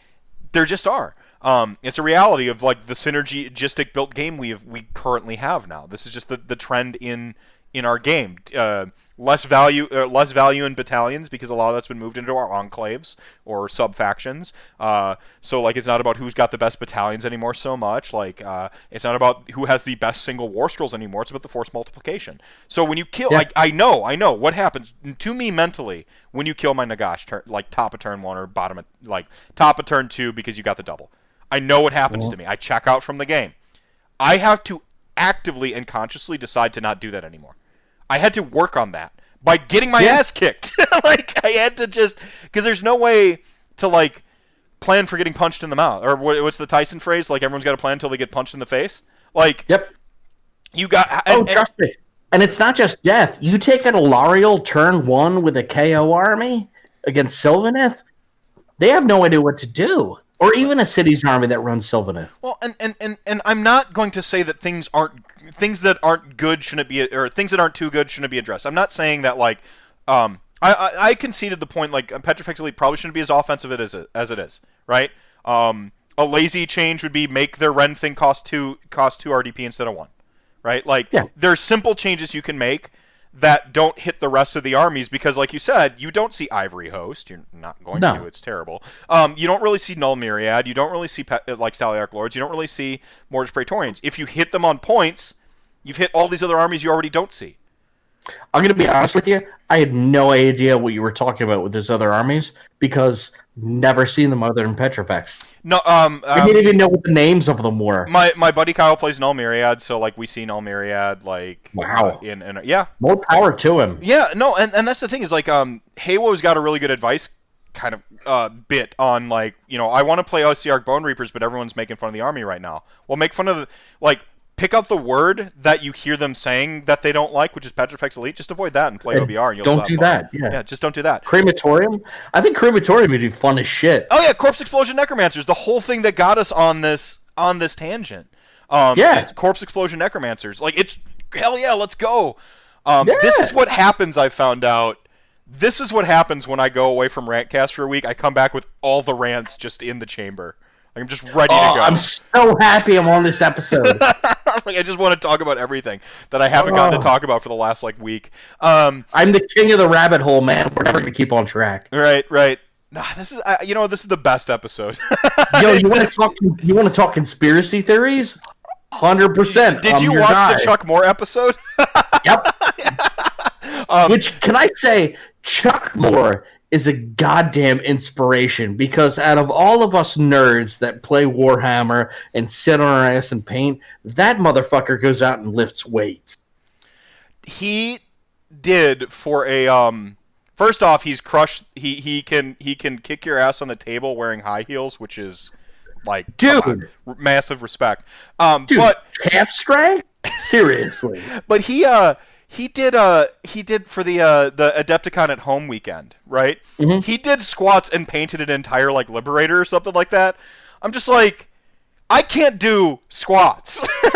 there just are. Um, it's a reality of like the synergistic built game we have, we currently have now. This is just the, the trend in in our game. Uh, less value, uh, less value in battalions because a lot of that's been moved into our enclaves or sub factions. Uh, so like it's not about who's got the best battalions anymore so much. Like uh, it's not about who has the best single war scrolls anymore. It's about the force multiplication. So when you kill, Yeah. I, I know, I know what happens to me mentally when you kill my Nagash, turn, like top of turn one or bottom of like top of turn two because you got the double. I know what happens to me. I check out from the game. I have to actively and consciously decide to not do that anymore. I had to work on that by getting my Yeah. ass kicked. [laughs] like I had to just because there's no way to like plan for getting punched in the mouth or what, what's the Tyson phrase? Like everyone's got a plan until they get punched in the face. Like Yep. you got Oh, and- and- trust me. And it's not just death. You take an Alarielle turn one with a KO army against Sylvaneth, they have no idea what to do. Or even a city's army that runs Sylvaneth. Well, and, and, and, and I'm not going to say that things aren't things that aren't good shouldn't be or things that aren't too good shouldn't be addressed. I'm not saying that like um I, I, I conceded the point like Petrifex Elite probably shouldn't be as offensive as it, as it is, right? Um, a lazy change would be make their Ren thing cost two cost two RDP instead of one, right? Like Yeah. there's simple changes you can make that don't hit the rest of the armies because, like you said, you don't see Ivory Host. You're not going No. to. It's terrible. Um, you don't really see Null Myriad. You don't really see pe- like Stalliarch Lords. You don't really see Mortis Praetorians. If you hit them on points, you've hit all these other armies you already don't see. I'm going to be honest with you. I had no idea what you were talking about with those other armies because never seen them other than Petrifex. No, um, I um, didn't even know what the names of them were. my my buddy Kyle plays Null Myriad, so like we see Null Myriad like Wow. uh, in, in yeah More power to him. Yeah, no, and, and that's the thing is like um Haywo's got a really good advice kind of uh, bit on like you know I want to play OCR Bone Reapers, but everyone's making fun of the army right now. Well, make fun of the like pick out the word that you hear them saying that they don't like, which is Petrifex Elite. Just avoid that and play And OBR, and you'll Don't do fun. that. Yeah. Yeah, just don't do that. Crematorium? I think Crematorium would be fun as shit. Oh yeah, Corpse Explosion Necromancers, the whole thing that got us on this on this tangent. Um, Yeah. Corpse Explosion Necromancers, like it's hell yeah, let's go. Um, This is what happens. I found out. This is what happens when I go away from Rantcast for a week. I come back with all the rants just in the chamber. I'm just ready Oh, to go. I'm so happy I'm on this episode. [laughs] like, I just want to talk about everything that I haven't gotten Oh. to talk about for the last like week. Um, I'm the king of the rabbit hole, man. We're never gonna keep on track. right, right. Nah, this is uh, you know this is the best episode. [laughs] Yo, you want to talk? You want to talk conspiracy theories? Hundred percent. Did you watch the Chuck Moore episode? [laughs] Yep. [laughs] Um, Which can I say, Chuck Moore is a goddamn inspiration because out of all of us nerds that play Warhammer and sit on our ass and paint, that motherfucker goes out and lifts weights. he did for a um first off he's crushed he he can he can kick your ass on the table wearing high heels which is like Dude. on, massive respect um Dude, but half strength? Seriously. [laughs] but he uh he did uh he did for the uh the Adepticon at home weekend, right? Mhm. He did squats and painted an entire like liberator or something like that. I'm just like I can't do squats. [laughs]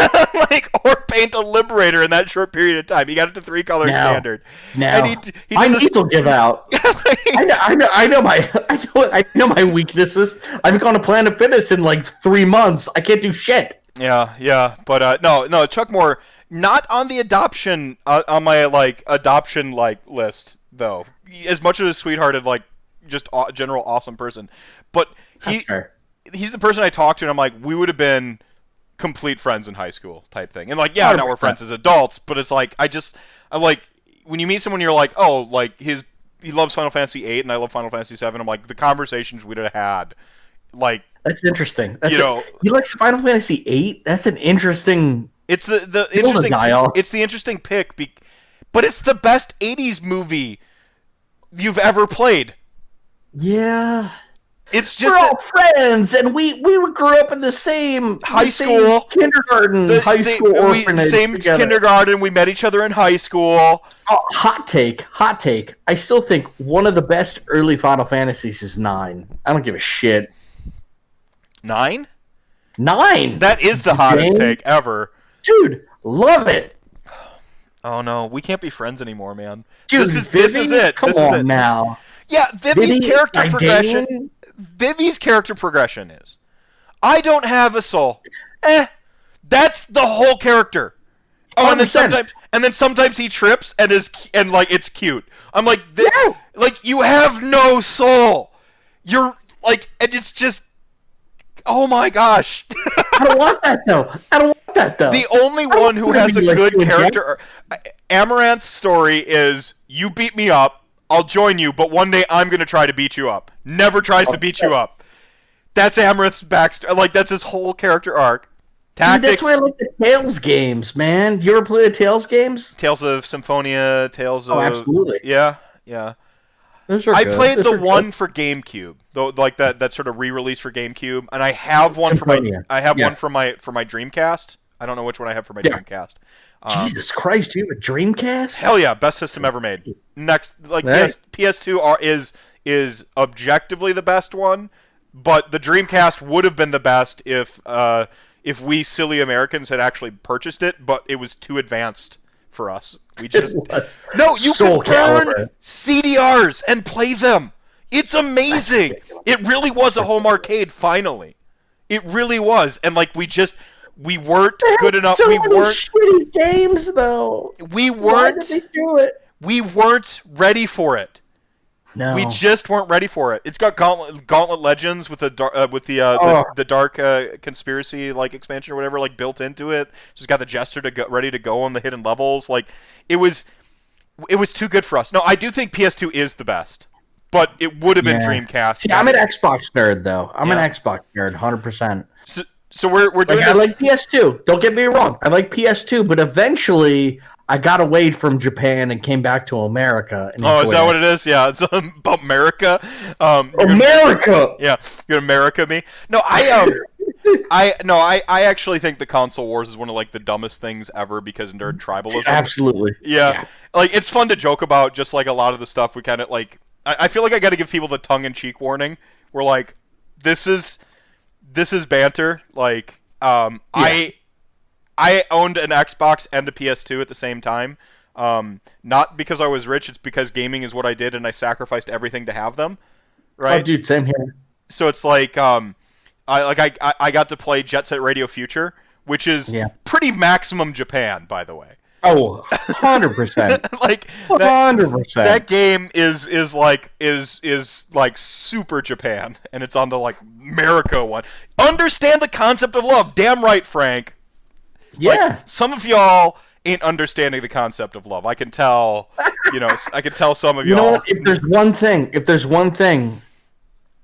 like or paint a liberator in that short period of time. He got it to three color No. standard. Now, And he, he my knees will give out. [laughs] I know, I know, I know my, [laughs] I know, I know my weaknesses. I've gone to Planet Fitness in like three months. I can't do shit. Yeah, yeah, but uh, no, no, Chuck Moore not on the adoption uh, on my like adoption like list though. As much as a sweethearted like just aw- general awesome person, but he Sure. he's the person I talked to, and I'm like, we would have been complete friends in high school type thing. And like, yeah, now we're friends as adults, but it's like I just I'm like when you meet someone, you're like, oh, like his he loves Final Fantasy VIII, and I love Final Fantasy VII. I'm like the conversations we'd have had, like That's interesting. That's you a- know. you like Final Fantasy VIII? That's an interesting. It's the the the interesting. dial. It's the interesting pick, be, but it's the best '80s movie you've ever played. Yeah, It's just we're all friends, and we we grew up in the same High the same school. kindergarten, the high same, school we- same together. kindergarten. We met each other in high school. Oh, hot take, hot take. I still think one of the best early Final Fantasies is nine. I don't give a shit. Nine. Nine, That is the hottest Game? take ever. Dude, love it. Oh no, we can't be friends anymore, man. Dude, this is this is it. Come this on is it. now. Yeah, Vivi's Vivi, character progression. Vivi's character progression is, I don't have a soul. Eh, that's the whole character. Oh, and then sometimes, and then sometimes he trips and is and like it's cute. I'm like, th- Yeah. like you have no soul. You're like, and it's just, oh my gosh. [laughs] I don't want that though. I don't want that though. the only one who has a like good character. Amarant's story is you beat me up, I'll join you, but one day I'm gonna try to beat you up. Never tries to beat you up. That's Amarant's backstory. Like that's his whole character arc. Dude, Tactics, that's why I like the Tales games, man. You ever play the Tales games? Tales of Symphonia, Tales oh, of Oh, absolutely. yeah, yeah. Those are I good. played Those the are good. one for GameCube, though, like that that sort of re-release for GameCube, and I have one for my I have Yeah. one for my for my Dreamcast. I don't know which one I have for my Yeah. Dreamcast. Um, Jesus Christ, you have a Dreamcast? Hell yeah, best system ever made. Next, like. PS, PS2 are, is is objectively the best one, but the Dreamcast would have been the best if uh, if we silly Americans had actually purchased it, but it was too advanced for us. We [laughs] just no, you Soul can burn. CDRs and play them. It's amazing. It really was a home arcade. Finally, it really was, and like we just we weren't good enough. So We weren't. shitty games, though. We weren't. did they do it? We weren't ready for it. No. We just weren't ready for it. It's got Gauntlet, Gauntlet Legends with the uh, with the, uh, Oh. the the dark uh, conspiracy like expansion or whatever like built into it. Just got the jester to go ready to go on the hidden levels. Like it was it was too good for us. No, I do think PS2 is the best, but it would have been Yeah. Dreamcast. See, I'm an Xbox nerd, though. I'm Yeah. an Xbox nerd, hundred percent. so, so we're we're doing Like, I like PS2. Don't get me wrong. I like PS2, but eventually I got away from Japan and came back to America. Oh, is that what it is? Yeah, it's um, about America. Um, you're gonna- America. Yeah, you're America me. No, I um, [laughs] I no, I I actually think the console wars is one of like the dumbest things ever because nerd tribalism. Absolutely. Yeah. Yeah. like it's fun to joke about. Just like a lot of the stuff we kind of like. I, I feel like I got to give people the tongue in cheek warning. We're like, this is this is banter. Like, um, I I owned an Xbox and a PS2 at the same time. Um, not because I was rich. It's because gaming is what I did, and I sacrificed everything to have them. Right Oh, dude, same here. so it's like um I like I I- I got to play Jet Set Radio Future, which is Yeah. pretty maximum Japan, by the way. Oh, 100%. [laughs] like that, 100%. that game is is like is is like super Japan, and it's on the like America one. Understand the concept of love, damn right, Frank. Like, yeah. some of y'all ain't understanding the concept of love. I can tell. You know, I can tell some of you know y'all. If there's one thing, if there's one thing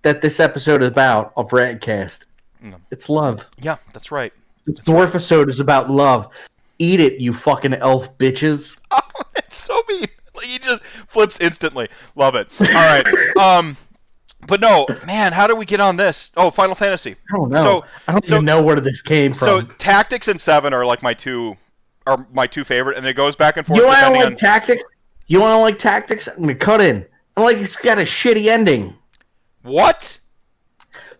that this episode is about of Rantcast, Mm. it's love. Yeah, that's right. This dwarf episode is about love. Eat it, you fucking elf bitches. [laughs] it's so mean. Like he just flips instantly. Love it. All right. Um, but no, man, how do we get on this? Oh, Final Fantasy. I don't know. So- I don't so- even know where this came So from. tactics and seven are like my two, are my two favorite, and it goes back and forth you want to like on. tactics? You want to like tactics? I'm gonna cut in. I'm like, it's got a shitty ending. what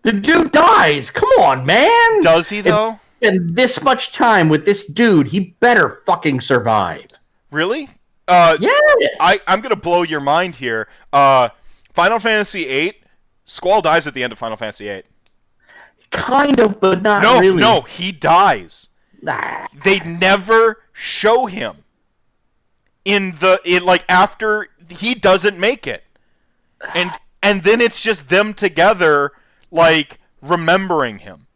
The dude dies. Come on, man. does he though? And this much time with this dude, he better fucking survive. Really? Uh, Yeah. I I'm gonna blow your mind here. Uh, Final Fantasy VIII. Squall dies at the end of Final Fantasy VIII. Kind of, but not No, really. no, he dies. Nah. they never show him in the in like after he doesn't make it and and then it's just them together like remembering him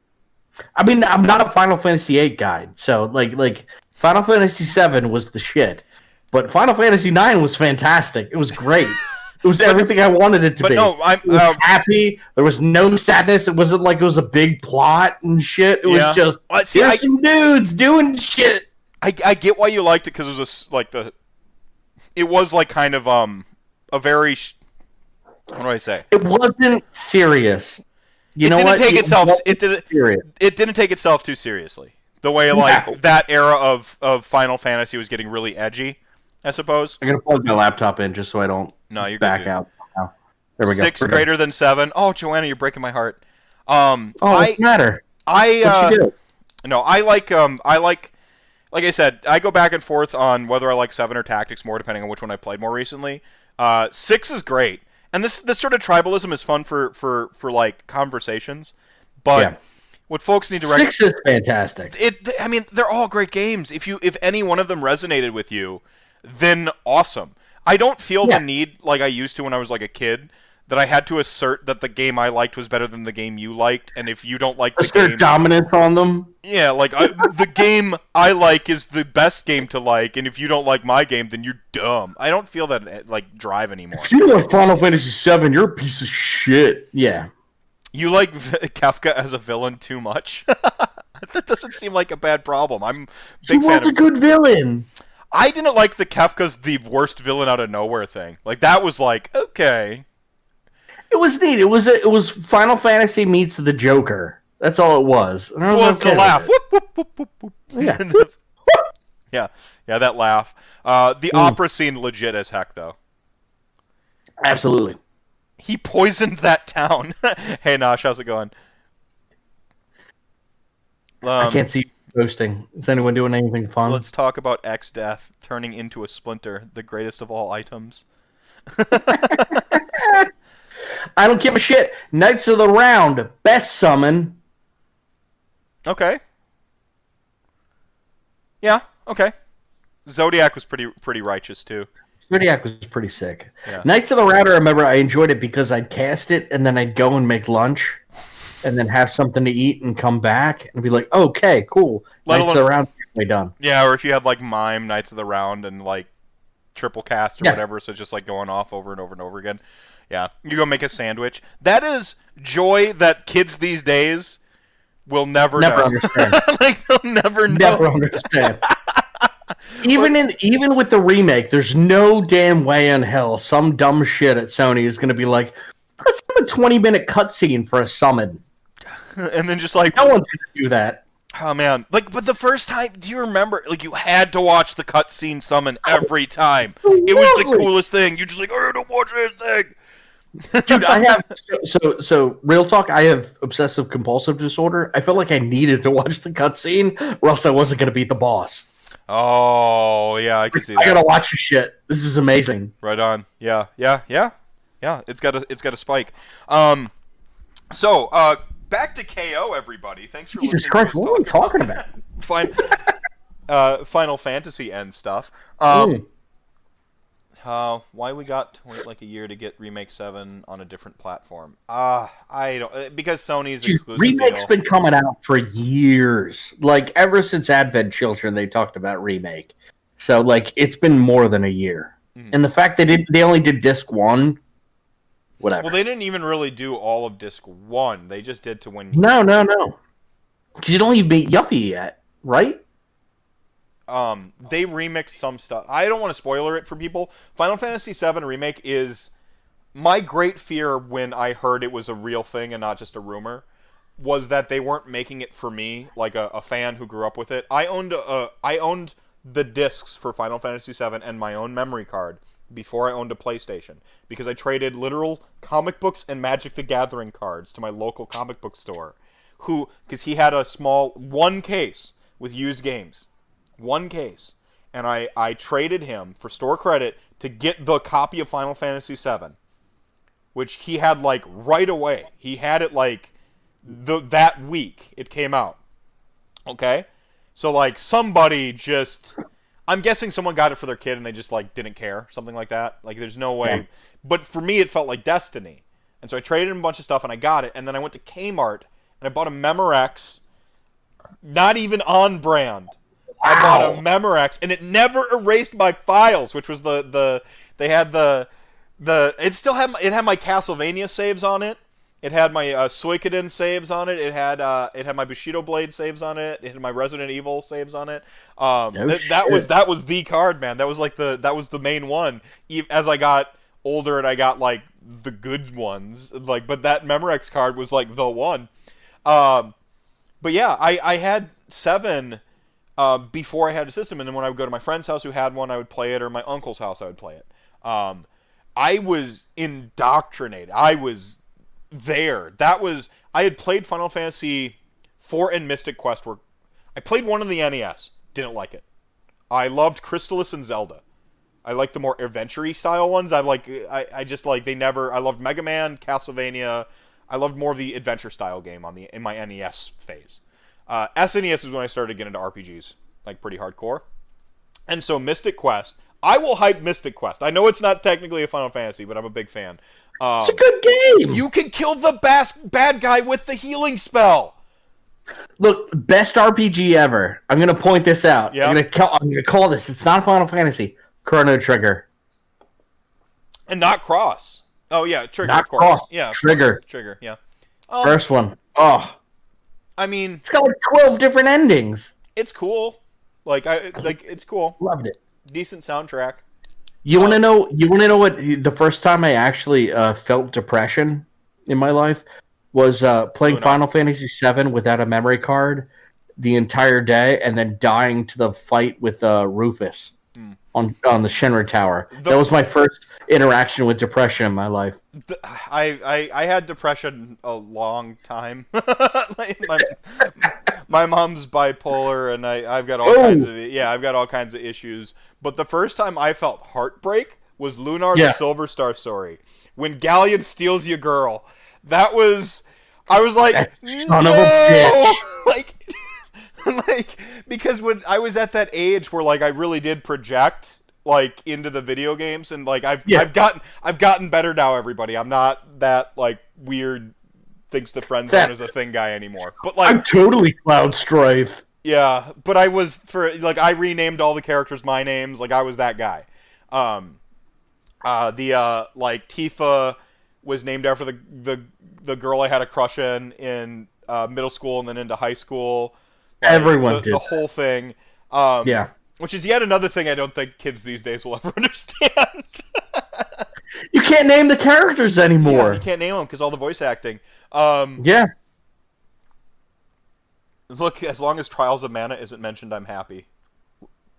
I mean, I'm not a Final Fantasy VIII guy, so like, like Final Fantasy VII was the shit, but Final Fantasy IX was fantastic. It was great. [laughs] It was everything I wanted it to but be. no i'm It was um, happy. There was no sadness. It wasn't like it was a big plot and shit. It Yeah. was just Well, see, here's I- some dudes doing shit. I, I get why you liked it because it was a like the it was like kind of um a very what do i say It wasn't serious. You it know didn't what? take itself it didn't it didn't take itself too seriously the way like No. that era of of final fantasy was getting really edgy i suppose I'm gonna plug my laptop in just so I don't no you're back dude. out. Now. There we go. Six We're good. greater than seven. Oh, Joanna, you're breaking my heart. Um, Oh, I, what's matter? I, uh, no, I like, um, I like, like I said, I go back and forth on whether I like seven or tactics more, depending on which one I played more recently. Uh, six is great, and this this sort of tribalism is fun for for for like conversations, but Yeah. what folks need to recognize. Six is fantastic. it i mean they're all great games if you if any one of them resonated with you then awesome i don't feel Yeah. the need like i used to when i was like a kid that i had to assert that the game i liked was better than the game you liked and if you don't like the game dominance on them. yeah like I, the game i like is the best game to like and if you don't like my game then you're dumb i don't feel that eh, like drive anymore If you like Final Fantasy VII, you're a piece of shit. Yeah. you like [laughs] kefka as a villain too much [laughs] that doesn't seem like a bad problem i'm a He fan a good villain. I didn't like the Kefka's the worst villain out of nowhere thing. Like that was like okay. It was neat. It was a, it was Final Fantasy meets the Joker. That's all it was. And I was Well, it's okay a laugh. Whoop, whoop, whoop, whoop, whoop. Yeah. [laughs] Yeah, yeah, that laugh. Uh, the Mm. opera scene legit as heck though. Absolutely. He poisoned that town. [laughs] hey Nosh, how's it going? I Um, can't see you posting. Is anyone doing anything fun? let's talk about Exdeath turning into a splinter, the greatest of all items. [laughs] I don't give a shit. Knights of the Round, best summon. Okay. Yeah. Okay. Zodiac was pretty pretty righteous too. Zodiac was pretty sick. Yeah. Knights of the Round, I remember I enjoyed it because I'd cast it and then I'd go and make lunch and then have something to eat and come back and be like, okay, cool. Let Knights of the Round, way done. Yeah, or if you had like mime Knights of the Round and like triple cast or Yeah. whatever, so just like going off over and over and over again. Yeah, you go make a sandwich. That is joy that kids these days will never, Never know. understand. [laughs] like they'll never know. Never understand. [laughs] even in even with the remake, there's no damn way in hell some dumb shit at Sony is going to be like, let's have a 20 minute cutscene for a summon. [laughs] and then just like, No one's going to do that. oh man, like, but the first time, do you remember? Like, you had to watch the cutscene summon every time. It was the coolest thing. You're just like, oh, don't watch this thing. Dude i [laughs] have so, so so real talk i have obsessive compulsive disorder i felt like i needed to watch the cutscene or else i wasn't going to beat the boss Oh yeah, I can see i that. gotta watch this shit this is amazing Right on. Yeah, yeah, yeah, yeah. It's got a it's got a spike. Um, so uh, back to KO, everybody. Thanks for jesus listening. christ to us what are we talk talking about [laughs] Fine. [laughs] uh, Final Fantasy end stuff. Um, Mm. Uh, why we got to wait like a year to get Remake Seven on a different platform? Ah, I don't uh, because Sony's Dude, exclusive remake's deal. been coming out for years like ever since advent children they talked about remake so like it's been more than a year Mhm. and the fact they did they only did disc one whatever Well, they didn't even really do all of Disc One. They just did to when no no no because you don't even beat yuffie yet right um, they remixed some stuff. I don't want to spoiler it for people. Final Fantasy VII remake is my great fear when I heard it was a real thing and not just a rumor was that they weren't making it for me, like a, a fan who grew up with it. I owned a, I owned the discs for Final Fantasy VII and my own memory card before I owned a PlayStation because I traded literal comic books and Magic the Gathering cards to my local comic book store, who because he had a small one case with used games one case, and I, I traded him for store credit to get the copy of Final Fantasy VII, which he had like right away. He had it like the that week it came out. Okay, so like somebody just, I'm guessing someone got it for their kid and they just like didn't care, something like that. Like there's no way. Yeah. But for me, it felt like destiny, and so I traded him a bunch of stuff and I got it, and then I went to Kmart and I bought a Memorex, not even on brand. I bought a. Memorex, and it never erased my files, which was the the they had the the it still had my, it had my Castlevania saves on it. It had my uh, Suikoden saves on it. It had uh, it had my Bushido Blade saves on it. It had my Resident Evil saves on it. Um, No th- that was that was the card, man. That was like the that was the main one. E- As I got older and I got like the good ones, like but that Memorex card was like the one. Um, but yeah, I I had seven uh, before I had a system, and then when I would go to my friend's house who had one, I would play it, or my uncle's house, I would play it. Um, I was indoctrinated. I was there. That was I had played Final Fantasy four and Mystic Quest. Were I played one on the NES, didn't like it. I loved Crystalis and Zelda. I like the more adventure style ones. I like I, I just like they never. I loved Mega Man, Castlevania. I loved more of the adventure style game on the in my NES phase. Uh, SNES is when I started getting into RPGs, like pretty hardcore. And so Mystic Quest, I will hype Mystic Quest. I know it's not technically a Final Fantasy, but I'm a big fan. Um, It's a good game. you can kill the bas- bad guy with the healing spell. Look, best RPG ever. I'm gonna point this out. Yeah. I'm gonna I'm gonna call this. It's not Final Fantasy. Chrono Trigger. And not cross. Oh yeah, trigger Not of course. Cross, Yeah, Trigger. course, trigger. Yeah. Um, First one. Oh, I mean, it's got like 12 different endings. it's cool. Like I like it's cool. Loved it. Decent soundtrack. You Um, want to know? You want to know what the first time I actually uh, felt depression in my life was uh, playing Uno. Final Fantasy VII without a memory card. the entire day and then dying to the fight with uh, Rufus Hmm. on on the Shinra Tower. The- that was my first interaction with depression in my life. I, I I had depression a long time. Like, [laughs] my, my mom's bipolar, and I I've got all Oh. kinds of yeah I've got all kinds of issues. But the first time I felt heartbreak was Lunar Yeah. the Silver Star story when Ghaleon steals your girl. That was I was like That son of a "No!" bitch. [laughs] like [laughs] like because when I was at that age where like I really did project like into the video games and like I've Yeah. I've gotten I've gotten better now everybody. I'm not that like weird thinks the friend zone is a thing guy anymore. But like I'm totally Cloud Strife. yeah, but I was for like I renamed all the characters my names. Like I was that guy. Um uh the uh like Tifa was named after the the the girl I had a crush in in uh, middle school and then into high school. Like, Everyone the, did. the whole thing. Um, Yeah. Which is yet another thing I don't think kids these days will [laughs] ever understand. [laughs] You can't name the characters Yeah, anymore. you can't name them because all the voice acting. Um, Yeah. look, as long as Trials of Mana isn't mentioned, I'm happy.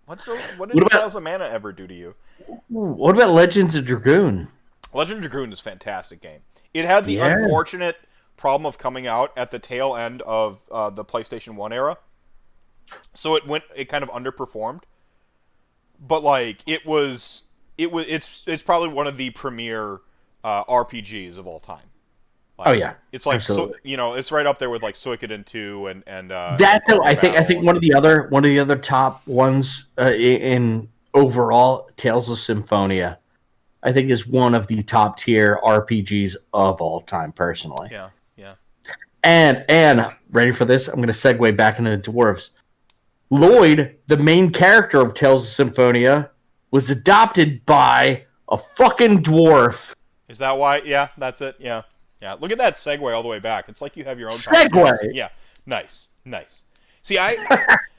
What's the, what did What about- Trials of Mana ever do to you? What about Legends of Dragoon? Legend of Dragoon is a fantastic game. It had the Yeah. unfortunate problem of coming out at the tail end of uh, the PlayStation One era, so it went it kind of underperformed. But like it was, it was it's it's probably one of the premier uh, RPGs of all time. Like, Oh yeah. it's like so, you know it's right up there with like Suikoden two and and uh, that though i think i think one of the other one of the other top ones uh, in overall tales of symphonia i think is one of the top tier rpgs of all time personally. Yeah yeah. And and ready for this? I'm going to segue back into the dwarves lloyd the main character of tales of symphonia was adopted by a fucking dwarf Is that why? Yeah, that's it. Yeah, yeah. Look at that segue all the way back. It's like you have your own Segue. Yeah, nice, nice. See, I,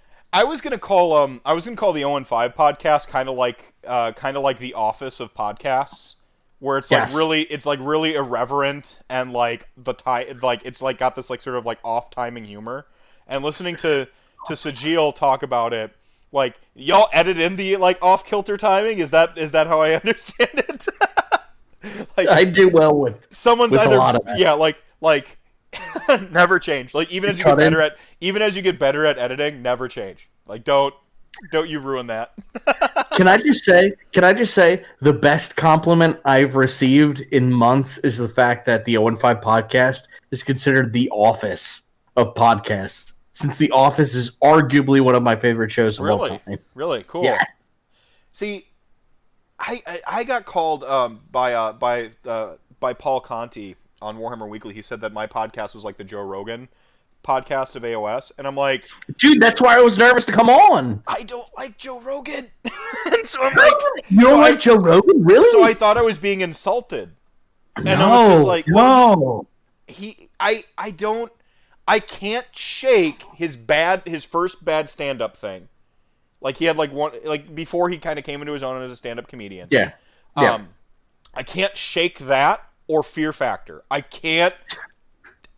[laughs] I was gonna call um, I was gonna call the Owen Five podcast kind of like, uh, kind of like the Office of podcasts, where it's Yes. like really, it's like really irreverent and like the time, like it's like got this like sort of like off timing humor. And listening to to Sajil talk about it, like y'all edit in the like off kilter timing. Is that is that how I [laughs] understand it? [laughs] like i do well with someone's with a either lot of yeah like like [laughs] never change like even as you get in. better at even as you get better at editing never change like don't don't you ruin that Can I just say? Can I just say the best compliment I've received in months is the fact that the 0 5 podcast is considered the office of podcasts, since the office is arguably one of my favorite shows of all really time. really cool Yeah. see I, I i got called um by uh by uh by paul conti on warhammer weekly he said that my podcast was like the joe rogan podcast of aos and i'm like Dude, that's why I was nervous to come on. i don't like joe rogan [laughs] so i'm like You don't So I- like Joe Rogan, really? so i thought i was being insulted no, and I was just like, no. he I I don't I can't shake his bad his first bad stand up thing. Like he had like one like before he kind of came into his own as a stand up comedian. Yeah, yeah. Um I can't shake that or fear factor. I can't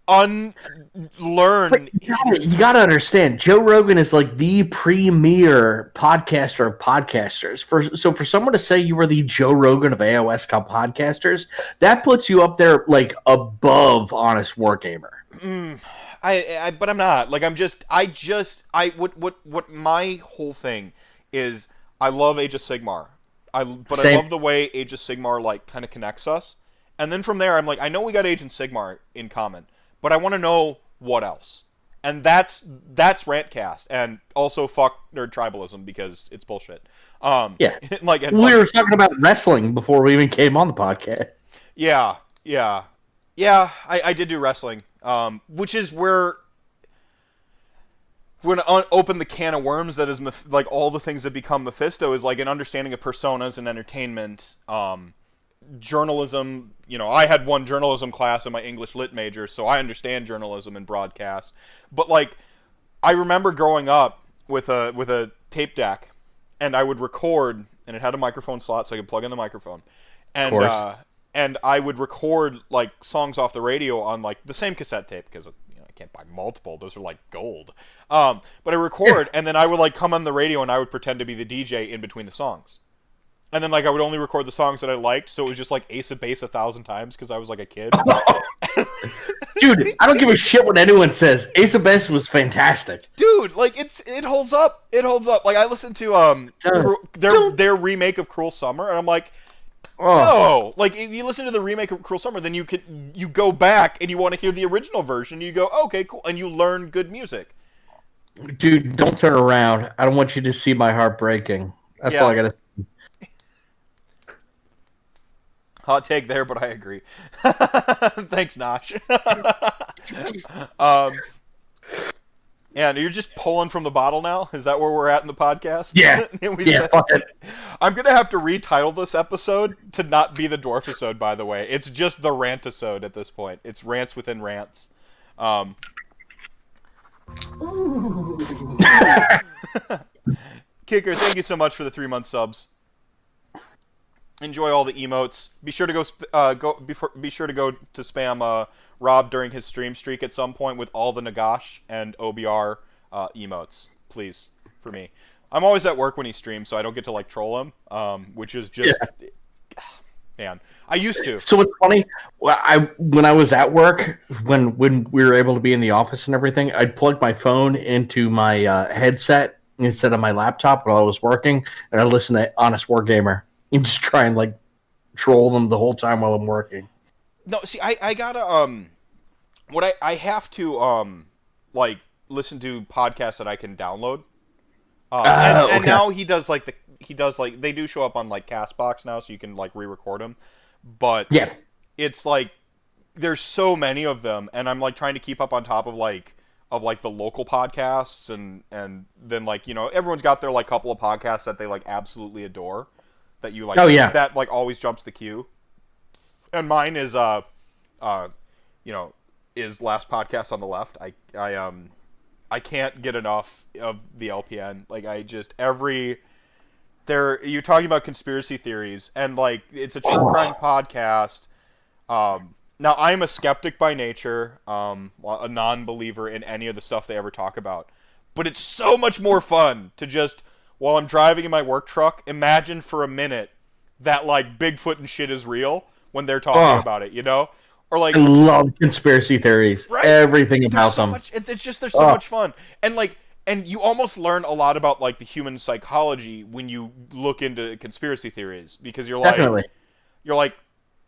unlearn you gotta, you gotta understand, Joe Rogan is like the premier podcaster of podcasters. For so for someone to say you were the Joe Rogan of AOS Cup podcasters, that puts you up there like above Honest Wargamer. Mm, I, I but I'm not. Like I'm just I just I what what what my whole thing is I love Age of Sigmar. I but I Same. love the way Age of Sigmar like kind of connects us. And then from there I'm like I know we got Age of Sigmar in common, but I want to know what else. And that's that's Rantcast and also fuck nerd tribalism because it's bullshit. Um Yeah. [laughs] like and We were talking about wrestling before we even came on the podcast. Yeah, yeah, yeah. I, I did do wrestling, um, which is where we're gonna un- open the can of worms that is Meph- like all the things that become Mephisto is like an understanding of personas and entertainment, um, journalism. You know, I had one journalism class in my English lit major, so I understand journalism and broadcast. But like, I remember growing up with a with a tape deck, and I would record, and it had a microphone slot, so I could plug in the microphone, and uh, and I would record like songs off the radio on like the same cassette tape because you know, I can't buy multiple. Those are like gold. Um, but I record, and then I would like come on the radio, and I would pretend to be the DJ in between the songs. And then like I would only record the songs that I liked, so it was just like Ace of Base a thousand times because I was like a kid. [laughs] Dude, I don't give a shit what anyone says. Ace of Base was fantastic. Dude, like it's it holds up. It holds up. Like I listened to um their their remake of Cruel Summer, and I'm like, Oh, no. Like if you listen to the remake of Cruel Summer, then you could you go back and you want to hear the original version. You go, okay, cool, and you learn good music. dude, don't turn around. I don't want you to see my heart breaking. That's Yeah. all I gotta. Hot take there, but I agree. [laughs] Thanks, Notch. [laughs] um, and you're just pulling from the bottle now. Is that where we're at in the podcast? Yeah. [laughs] Yeah, said- fuck it. I'm gonna have to retitle this episode to not be the dwarf episode. By the way, it's just the rant episode at this point. It's rants within rants. Um, [laughs] Kicker, thank you so much for the three month subs. Enjoy all the emotes. Be sure to go uh, go before, be sure to go to spam uh, Rob during his stream streak at some point with all the Nagash and OBR uh, emotes, please, for me. I'm always at work when he streams, so I don't get to like troll him, um, which is just [sighs] man. I used to. So it's funny. I when I was at work, when when we were able to be in the office and everything, I'd plug my phone into my uh, headset instead of my laptop while I was working, and I listen to Honest War Gamer [laughs] and just try and like troll them the whole time while I'm working. No, see, I, I gotta um, what I I have to um, like listen to podcasts that I can download. Uh, Ah, and, and now he does like the he does like they do show up on like Castbox now, so you can like re-record them. But Yeah, it's like there's so many of them, and I'm like trying to keep up on top of like of like the local podcasts, and and then like you know everyone's got their like couple of podcasts that they like absolutely adore, that you like. Oh, yeah. that like always jumps the queue. And mine is uh, uh, you know, is last podcast on the left. I I um, I can't get enough of the LPN. Like I just every there you're talking about conspiracy theories and like it's a true crime podcast um now i'm a skeptic by nature um a non-believer in any of the stuff they ever talk about but it's so much more fun to just while i'm driving in my work truck imagine for a minute that like bigfoot and shit is real when they're talking Oh. about it you know or like I love conspiracy theories. Right. Everything about so them. much it's just there's so Oh. much fun and like and you almost learn a lot about like the human psychology when you look into conspiracy theories because you're like Definitely. you're like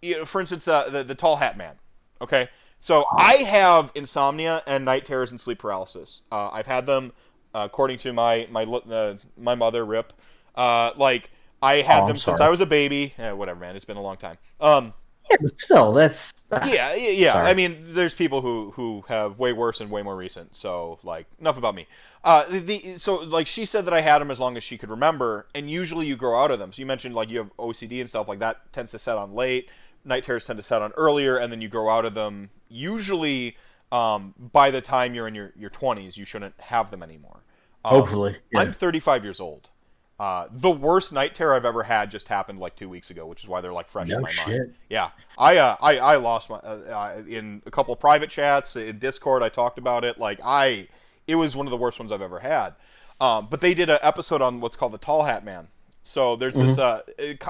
you know, for instance uh, the the tall hat man okay so i have insomnia and night terrors and sleep paralysis uh, i've had them according to my my uh, my mother rip uh, like i had Oh, them since i was a baby eh, whatever man it's been a long time um Yeah, but still, that's ah, yeah, yeah, yeah. Sorry. I mean, there's people who who have way worse and way more recent. So like, enough about me. Uh, the, the so like she said that I had them as long as she could remember, and usually you grow out of them. So you mentioned like you have OCD and stuff like that tends to set on late. Night terrors tend to set on earlier, and then you grow out of them. Usually, um, by the time you're in your your 20s, you shouldn't have them anymore. Um, hopefully. Yeah. I'm 35 years old. Uh, the worst night terror I've ever had just happened like two weeks ago, which is why they're like fresh in my shit. mind. Yeah, I uh, I, I lost my uh, uh, in a couple private chats in Discord. I talked about it. Like I, it was one of the worst ones I've ever had. Um, but they did an episode on what's called the Tall Hat Man. So there's this uh,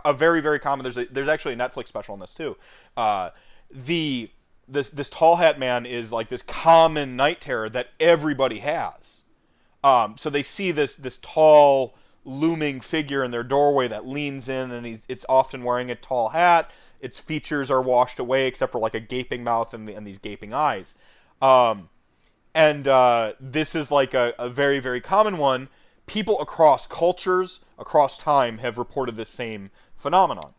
a very very common. There's a, there's actually a Netflix special on this too. Uh, the this this Tall Hat Man is like this common night terror that everybody has. Um, so they see this this tall looming figure in their doorway that leans in, and he's, it's often wearing a tall hat. Its features are washed away except for like a gaping mouth and, and these gaping eyes. Um, and uh, this is like a, a very very common one. People across cultures, across time, have reported this same phenomenon.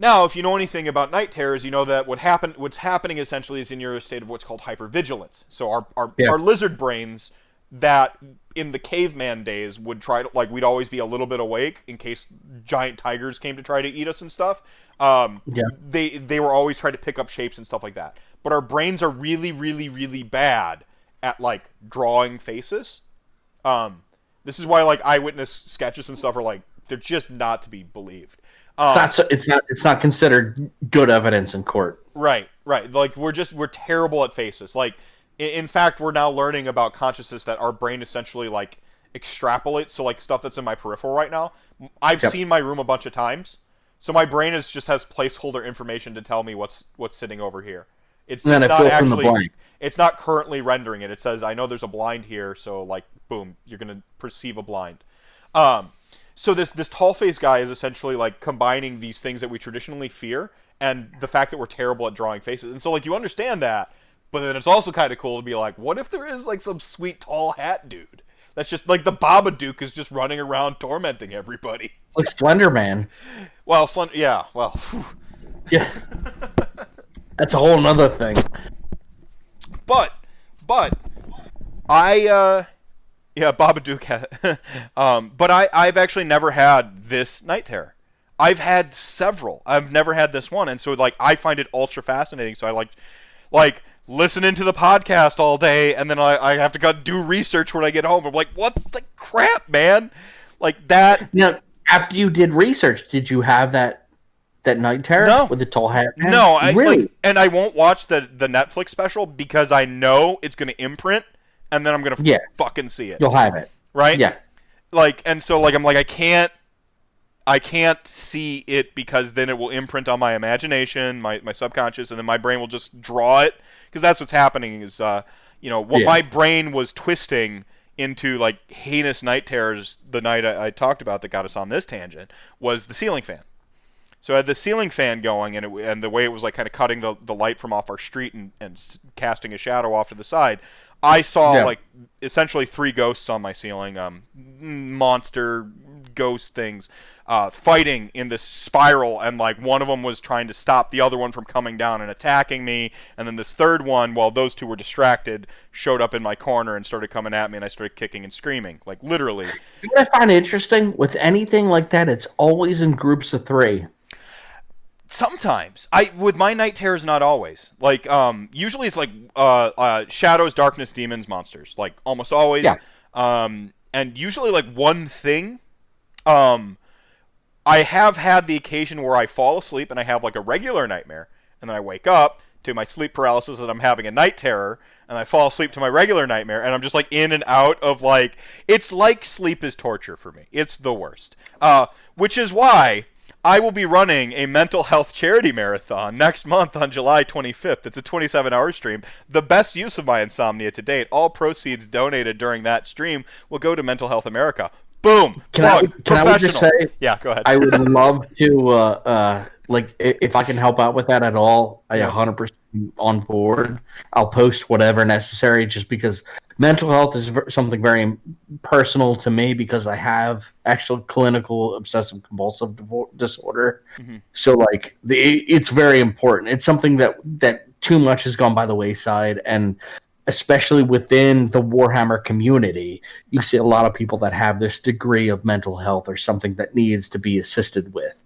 Now, if you know anything about night terrors, you know that what happen, what's happening essentially is in your state of what's called hypervigilance. So our our, Yeah. our lizard brains that in the caveman days would try to like we'd always be a little bit awake in case giant tigers came to try to eat us and stuff. Um, Yeah. they they were always trying to pick up shapes and stuff like that. But our brains are really really really bad at like drawing faces. Um, this is why like eyewitness sketches and stuff are like they're just not to be believed. Um, It's not. so- It's not. It's not considered good evidence in court. Right, right. Like we're just we're terrible at faces. Like in, fact, we're now learning about consciousness that our brain essentially like extrapolates. So like stuff that's in my peripheral right now, I've Yep. seen my room a bunch of times. So my brain is just has placeholder information to tell me what's what's sitting over here. It's, it's not fills in the actually it's not currently rendering it. It says I know there's a blind here, so like boom, you're gonna perceive a blind. Um, so this this tall face guy is essentially like combining these things that we traditionally fear and the fact that we're terrible at drawing faces. And so like you understand that, but then it's also kind of cool to be like, what if there is like some sweet tall hat dude? That's just like the Babadook is just running around tormenting everybody. It's like Slender Man. Well, Slender, yeah, well. Yeah. That's a whole nother thing. but but I uh yeah Babadook had [laughs] um but I I've actually never had this night terror. I've had several. I've never had this one, and so like I find it ultra fascinating. So I like like listening to the podcast all day, and then I, I have to go do research when I get home. I'm like, what the crap, man? Like that. Now, after you did research, did you have that that night terror No. with the tall hat? man? No, I really. like, and I won't watch the the Netflix special because I know it's going to imprint, and then I'm going to Yeah. fucking see it. You'll have it. right? Yeah. Like, and so like I'm like I can't, I can't see it because then it will imprint on my imagination, my my subconscious, and then my brain will just draw it because that's what's happening. Is uh, you know, what Yeah. my brain was twisting into like heinous night terrors the night I, I talked about that got us on this tangent was the ceiling fan. So I had the ceiling fan going, and it, and the way it was like kind of cutting the, the light from off our street and, and casting a shadow off to the side. I saw Yeah. like essentially three ghosts on my ceiling, um, monster ghost things, uh, fighting in this spiral, and like one of them was trying to stop the other one from coming down and attacking me, and then this third one, while those two were distracted, showed up in my corner and started coming at me, and I started kicking and screaming, like literally. You know what I find interesting with anything like that? It's always in groups of three. Sometimes I with my night terrors, not always. Like um, usually it's like uh, uh, shadows, darkness, demons, monsters. Like almost always. Yeah. Um, and usually like one thing. Um, I have had the occasion where I fall asleep and I have like a regular nightmare, and then I wake up to my sleep paralysis and I'm having a night terror, and I fall asleep to my regular nightmare, and I'm just like in and out of like it's like sleep is torture for me. It's the worst. Uh, which is why I will be running a mental health charity marathon next month on July 25th. It's a 27 hour stream. The best use of my insomnia to date. All proceeds donated during that stream will go to Mental Health America. Boom. Can I- Plug. can I just say- yeah, go ahead. I would love to, uh, uh, like, if I can help out with that at all, I 100% on board. I'll post whatever necessary just because mental health is something very personal to me because I have actual clinical obsessive compulsive disorder. Mhm. So, like, the, it's very important. It's something that, that too much has gone by the wayside. And especially within the Warhammer community, you see a lot of people that have this degree of mental health or something that needs to be assisted with.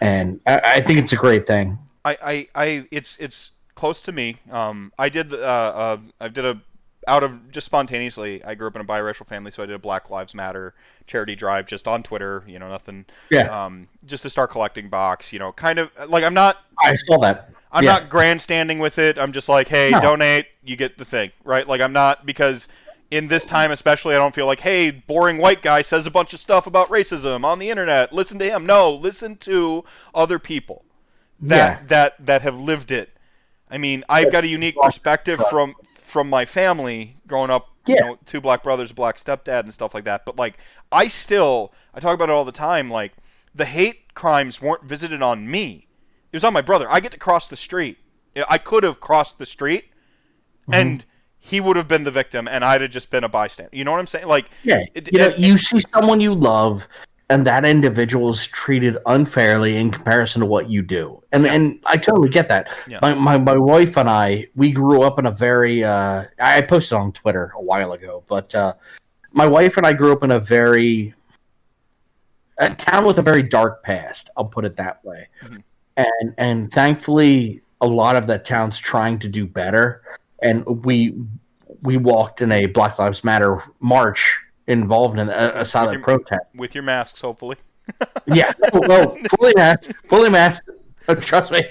And I, I think it's a great thing. I, I, I it's it's close to me. Um, I did uh, uh, I did a out of just spontaneously. I grew up in a biracial family, so I did a Black Lives Matter charity drive just on Twitter. You know, nothing. Yeah. Um, just to start collecting box. You know, kind of like I'm not I saw that. I'm Yeah. not grandstanding with it. I'm just like, hey, No. donate, you get the thing, right? Like I'm not because in this time especially I don't feel like, hey, boring white guy says a bunch of stuff about racism on the internet. Listen to him. No, listen to other people that Yeah. that that have lived it. I mean, I've got a unique perspective from from my family growing up, you know, two black brothers, a black stepdad and stuff like that. But like I still I talk about it all the time like the hate crimes weren't visited on me. It was on my brother. I get to cross the street. I could have crossed the street, Mm-hmm. and he would have been the victim, and I'd have just been a bystander. You know what I'm saying? Like, Yeah. It- you know, and- you see someone you love and that individual is treated unfairly in comparison to what you do. And and I totally get that. Yeah. My, my my wife and I, we grew up in a very uh I posted on Twitter a while ago, but uh my wife and I grew up in a very a town with a very dark past, I'll put it that way. Mhm. And and thankfully a lot of that town's trying to do better and we we walked in a Black Lives Matter march involved in a, a silent your- protest. with your masks, hopefully. [laughs] Yeah, no, no, fully masked, fully masked. [laughs] Oh, trust me.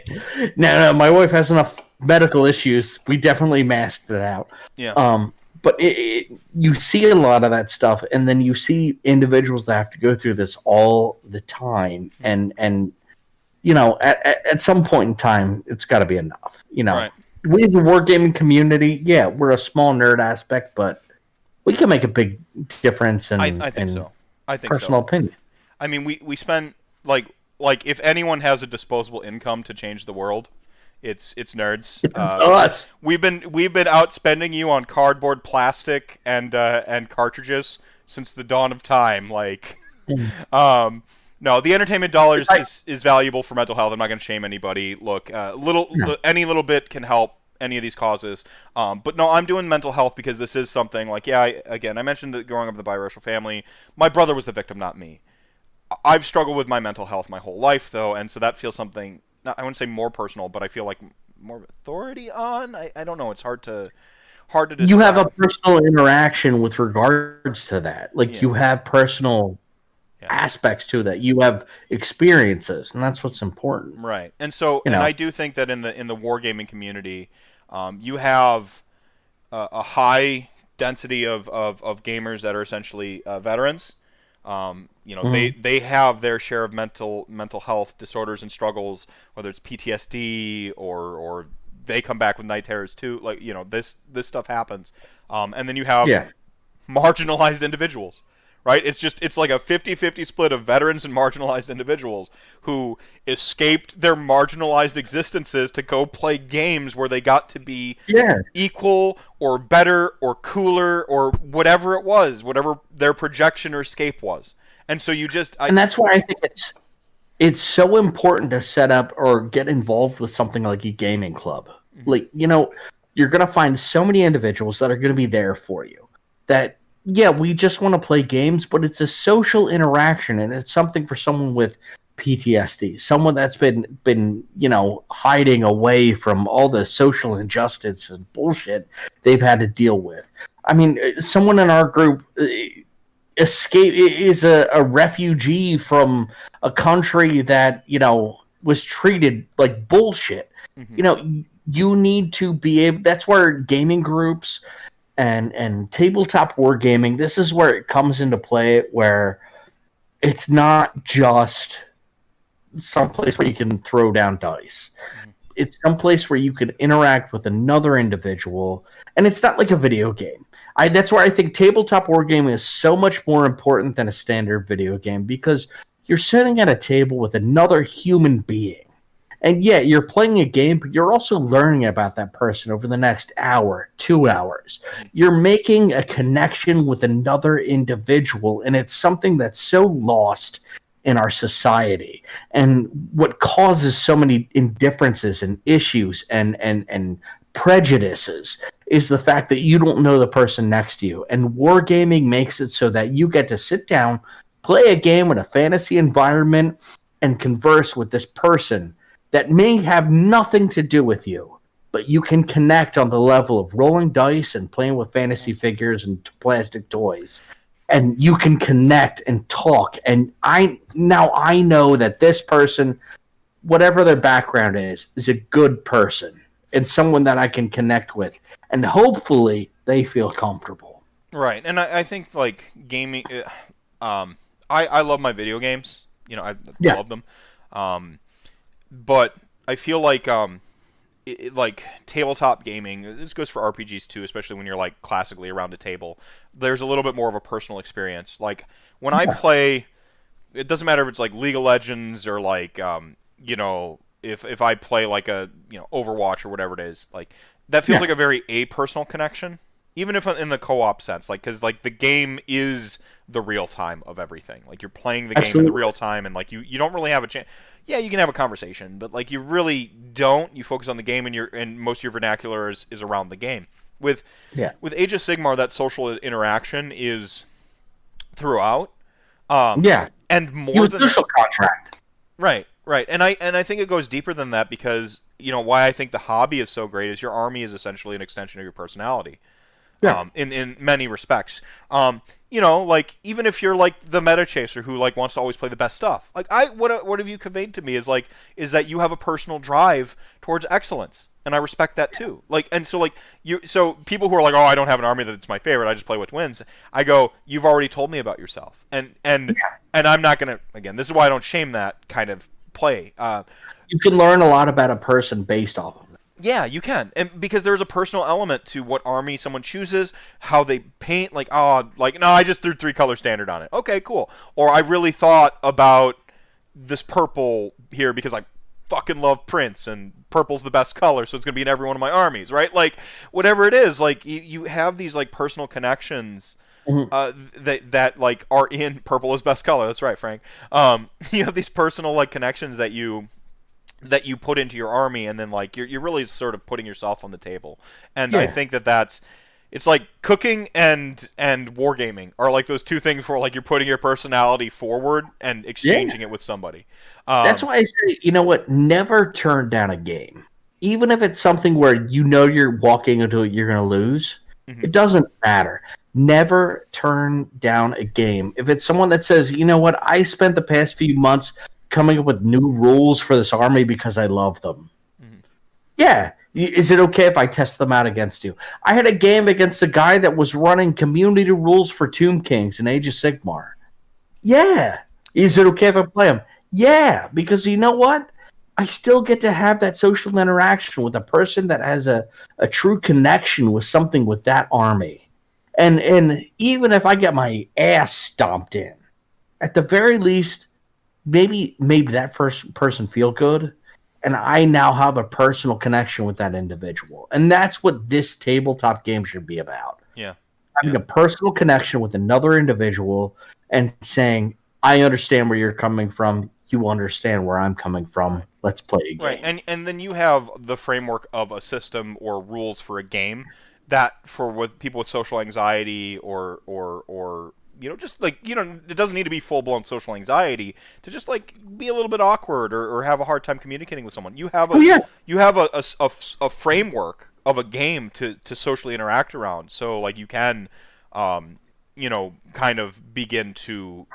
No, no, my wife has enough medical issues. We definitely masked it out. Yeah. Um, but it, it, you see a lot of that stuff, and then you see individuals that have to go through this all the time, and and you know, at, at, at some point in time, it's got to be enough. You know, Right. we the wargaming community, yeah, we're a small nerd aspect, but we can make a big difference in, I, I think in so. I think so. personal opinion. I mean, we we spend like like if anyone has a disposable income to change the world, it's it's nerds. It's Uh, us. we've been we've been outspending you on cardboard, plastic, and uh, and cartridges since the dawn of time. Like, um, no, the entertainment dollars I- is, is valuable for mental health. I'm not going to shame anybody. Look, uh, little No. any little bit can help any of these causes. Um, but no, I'm doing mental health because this is something like yeah. I, again, I mentioned that growing up in the biracial family, my brother was the victim, not me. I- I've struggled with my mental health my whole life, though, and so that feels something. Not, I wouldn't say more personal, but I feel like more authority on. I, I don't know. It's hard to hard to describe. you have a personal interaction with regards to that. Like Yeah. you have personal Yeah. aspects to that. You have experiences, and that's what's important. right, and so You and know. I do think that in the in the wargaming community, um, you have a, a high density of, of, of gamers that are essentially uh, veterans. Um, you know, they, they have their share of mental mental health disorders and struggles, whether it's PTSD or or they come back with night terrors too. Like you know, this this stuff happens. Um, and then you have Yeah, marginalized individuals right it's just it's like a 50-50 split of veterans and marginalized individuals who escaped their marginalized existences to go play games where they got to be yeah, equal or better or cooler or whatever it was whatever their projection or escape was and so you just I, and that's why I think it's it's so important to set up or get involved with something like a gaming club. Mm-hmm. Like you know, you're gonna find so many individuals that are gonna be there for you. That yeah, we just want to play games, but it's a social interaction, and it's something for someone with PTSD, someone that's been been you know hiding away from all the social injustice and bullshit they've had to deal with. I mean, uh, someone in our group uh, escape is a, a refugee from a country that you know was treated like bullshit. Mhm. You know, you need to be able. That's where gaming groups and and tabletop wargaming. This is where it comes into play, where it's not just someplace where you can throw down dice. Mm-hmm. It's someplace where you can interact with another individual, and it's not like a video game. I that's where I think tabletop wargaming is so much more important than a standard video game because you're sitting at a table with another human being. And yeah, you're playing a game, but you're also learning about that person over the next hour, two hours. You're making a connection with another individual, and it's something that's so lost in our society. And what causes so many indifferences and issues and and and prejudices is the fact that you don't know the person next to you. And wargaming makes it so that you get to sit down, play a game in a fantasy environment, and converse with this person that may have nothing to do with you. But you can connect on the level of rolling dice and playing with fantasy figures and t- plastic toys. And you can connect and talk. And I now I know that this person, whatever their background is, is a good person and someone that I can connect with. And hopefully they feel comfortable. Right, and I, I think like gaming, uh, um, I I love my video games. You know, I Yeah. love them, um, but I feel like um, it, it- like tabletop gaming. This goes for RPGs too, especially when you're like classically around a table. There's a little bit more of a personal experience. Like when I play, it doesn't matter if it's like League of Legends or like um, you know, if if I play like a you know Overwatch or whatever it is, like that feels Yeah. like a very a personal connection even if in the co-op sense like because like the game is the real time of everything like you're playing the game in the real time and like you you don't really have a chance yeah you can have a conversation but like you really don't you focus on the game and your and most of your vernacular is, is around the game with Yeah. with age of sigmar that social interaction is throughout um Yeah. and more You have than social contract. Right, right, and I and I think it goes deeper than that because you know why I think the hobby is so great is your army is essentially an extension of your personality. Yeah. Um, in in many respects. Um, you know, like even if you're like the meta chaser who like wants to always play the best stuff. Like I what what have you conveyed to me is like is that you have a personal drive towards excellence. and I respect that too. Like, and so like you, so people who are like, oh, I don't have an army that's my favorite. I just play which wins. I go, you've already told me about yourself, and and yeah. and I'm not gonna. Again, this is why I don't shame that kind of play. Uh, you can learn a lot about a person based off of. Yeah, you can, and because there's a personal element to what army someone chooses, how they paint. Like, oh, like no, I just threw three color standard on it. Okay, cool. Or I really thought about this purple here because I fucking love Prince and purple's the best color, so it's gonna be in every one of my armies, right? Like whatever it is, like you, you have these like personal connections. Mm-hmm. Uh, that that like are in [laughs] purple is best color. That's right, Frank. Um, [laughs] you have these personal like connections that you that you put into your army, and then like you're you're really sort of putting yourself on the table. And yeah. I think that that's it's like cooking and and wargaming are like those two things where like you're putting your personality forward and exchanging yeah. it with somebody. Um, That's why I say, you know what? Never turn down a game, even if it's something where you know you're walking into it, you're going to lose. Mm-hmm. It doesn't matter. Never turn down a game. If it's someone that says, you know what, I spent the past few months coming up with new rules for this army because I love them. Mm-hmm. Yeah, is it okay if I test them out against you? I had a game against a guy that was running community rules for Tomb Kings in Age of Sigmar. Yeah. Is it okay if I play him? Yeah, because you know what? I still get to have that social interaction with a person that has a, a true connection with something with that army. And and even if I get my ass stomped in, at the very least, maybe maybe that first person feel good and I now have a personal connection with that individual. And that's what this tabletop game should be about. Yeah. Having yeah. a personal connection with another individual and saying, I understand where you're coming from. You understand where I'm coming from. Let's play a game. Right. And and then you have the framework of a system or rules for a game that for with people with social anxiety or or or you know, just like you know, it doesn't need to be full blown social anxiety to just like be a little bit awkward or, or have a hard time communicating with someone. You have a oh, yeah. you have a, a, a, a, framework of a game to, to socially interact around. So like you can, um, you know, kind of begin to